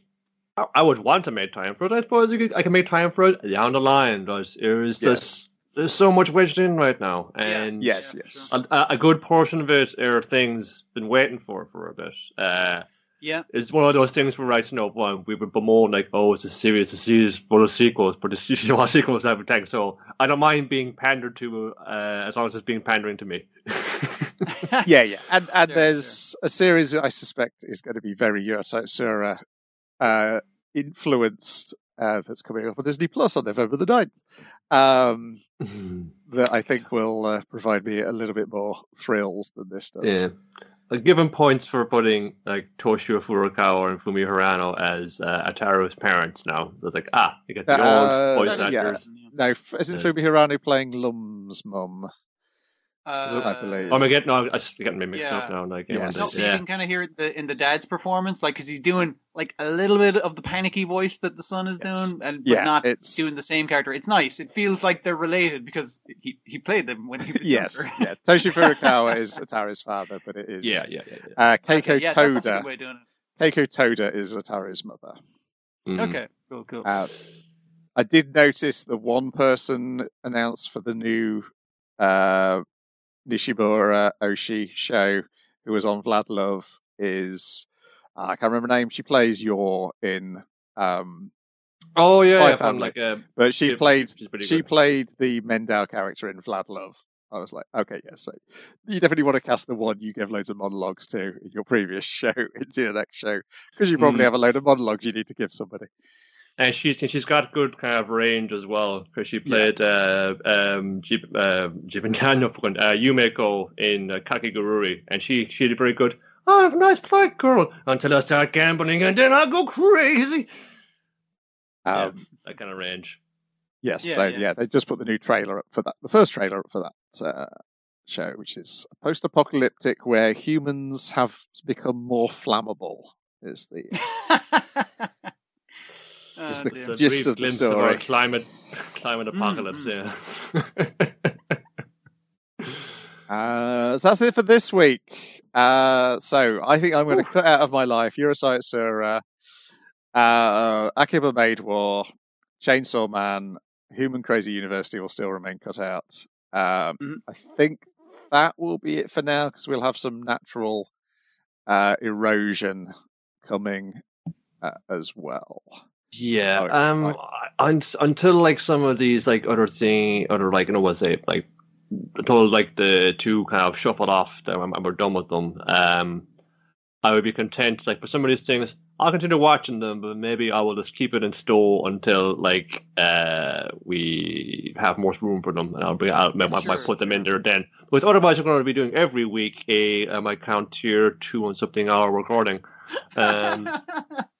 I, I would want to make time for it. I suppose you could, I can make time for it down the line. But it was Yeah. just there's so much wedged in right now, Yeah. and Yes, Yeah, yes. sure. a, a good portion of it are things been waiting for for a bit. Uh, Yeah. it's one of those things where right now one we would bemoan like, oh, it's a series, it's a series full of sequels, but it's [LAUGHS] usually what sequels have tank. So I don't mind being pandered to uh, as long as it's being pandering to me. [LAUGHS] yeah, yeah, and and Sure, there's a series I suspect is going to be very Urusei Yatsura uh, influenced uh, that's coming up on Disney Plus on November the 9th. Um, that I think will uh, provide me a little bit more thrills than this does. yeah. Like, given points for putting like Toshio Furukawa and Fumi Hirano as uh, Ataru's parents now. So it's like, ah, you get the Uh, old voice that- yeah. actors. No, isn't. Fumi Hirano playing Lum's mum? Uh, I believe. Oh, am I getting? No, I just getting me mixed Yeah. up now. Like, Yes. No, everyone's- but you can kind of hear it the, in the dad's performance, like because he's doing like a little bit of the panicky voice that the son is Yes. doing, and but Yeah, not it's- doing the same character. It's nice. It feels like they're related because he, he played them when he was Yes, younger. yeah. Toshi Furukawa is Ataru's father, but it is yeah, yeah, yeah, yeah. Uh, Keiko Okay, yeah, that- that's a Toda. good way of doing Keiko Toda is Ataru's mother. Mm. Okay, cool, cool. Uh, I did notice the one person announced for the new uh, Nishimura Oshi show who was on Vlad Love is uh, I can't remember her name. She plays Yor in, um, Oh yeah, Spy yeah Family. like uh, but she Yeah, played she good. played the Mendel character in Vlad Love. I was like, okay, yes, so you definitely want to cast the one you gave loads of monologues to in your previous [LAUGHS] show into your next show because you probably Mm. have a load of monologues you need to give somebody. And she she's got good kind of range as well because she played uh, um Jib, uh, Jibinano, uh, Yumeko in uh, Kakegurui, and she she did very good. Oh, I have a nice play, girl, until I start gambling, and then I go crazy. Yeah. Um, That kind of range. Yes, Yeah, so yeah. yeah. they just put the new trailer up for that, the first trailer up for that uh, show, which is post-apocalyptic, where humans have become more flammable. Is the [LAUGHS] Is the- dear. A gist brief of the glimpse story. our climate climate apocalypse. mm. Yeah. [LAUGHS] uh, so that's it for this week. Uh, so I think I'm going to cut out of my life Urusei Yatsura, uh, Akiba Maid War, Chainsaw Man, Human Crazy University will still remain cut out. Um, Mhm. I think that will be it for now because we'll have some natural uh, erosion coming uh, as well. Yeah. Oh, um. un- until like some of these like other thing, other like you know, what's it like until like the two kind of shuffled off, I'm, we're done with them. Um, I would be content. Like for some of these things, I'll continue watching them, but maybe I will just keep it in store until like uh we have more room for them, and I'll bring I'll, I might Sure, put them in there then. Because otherwise, I'm going to be doing every week a um, I count tier two and something hour recording. Um, [LAUGHS]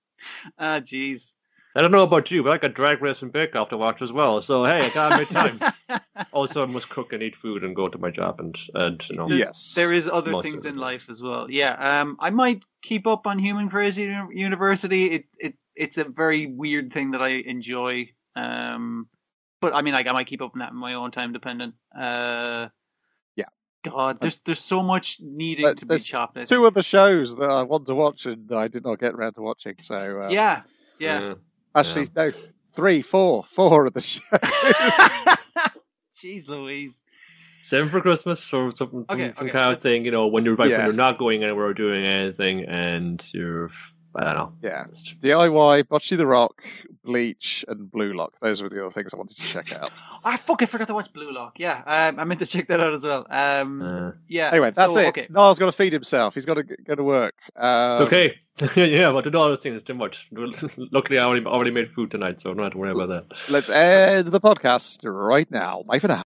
Ah, jeez. I don't know about you, but I got Drag Race and Bake Off to watch as well. So hey, I gotta make time. [LAUGHS] also, I must cook and eat food and go to my job and and you know. There's- yes, there is other things in life as well. Yeah, um, I might keep up on Human Crazy University. It it it's a very weird thing that I enjoy. Um, but I mean, like I might keep up on that in my own time, dependent. Uh, Yeah. God, there's there's so much needing But to be there's chopped. Two think. other shows that I want to watch and I did not get around to watching. So uh, yeah, yeah. Uh, actually, no, three, four, four of the shows. [LAUGHS] Jeez, Louise. Seven for Christmas or something, Okay, some, some okay, kind of thing. You know, when you're like Yeah. when you're not going anywhere or doing anything, and you're I don't know. yeah, DIY, Bocchi the Rock, Bleach, and Blue Lock. Those were the other things I wanted to check [LAUGHS] out. I fuck, I forgot to watch Blue Lock. Yeah, um, I meant to check that out as well. Um, Uh, yeah. Anyway, that's so, it. Okay. Niall's got to feed himself. He's got to go to work. Um, it's okay. [LAUGHS] yeah, but to do all those things is too much. [LAUGHS] Luckily, I already already made food tonight, so I don't have to worry about that. Let's end the podcast right now. Bye for now.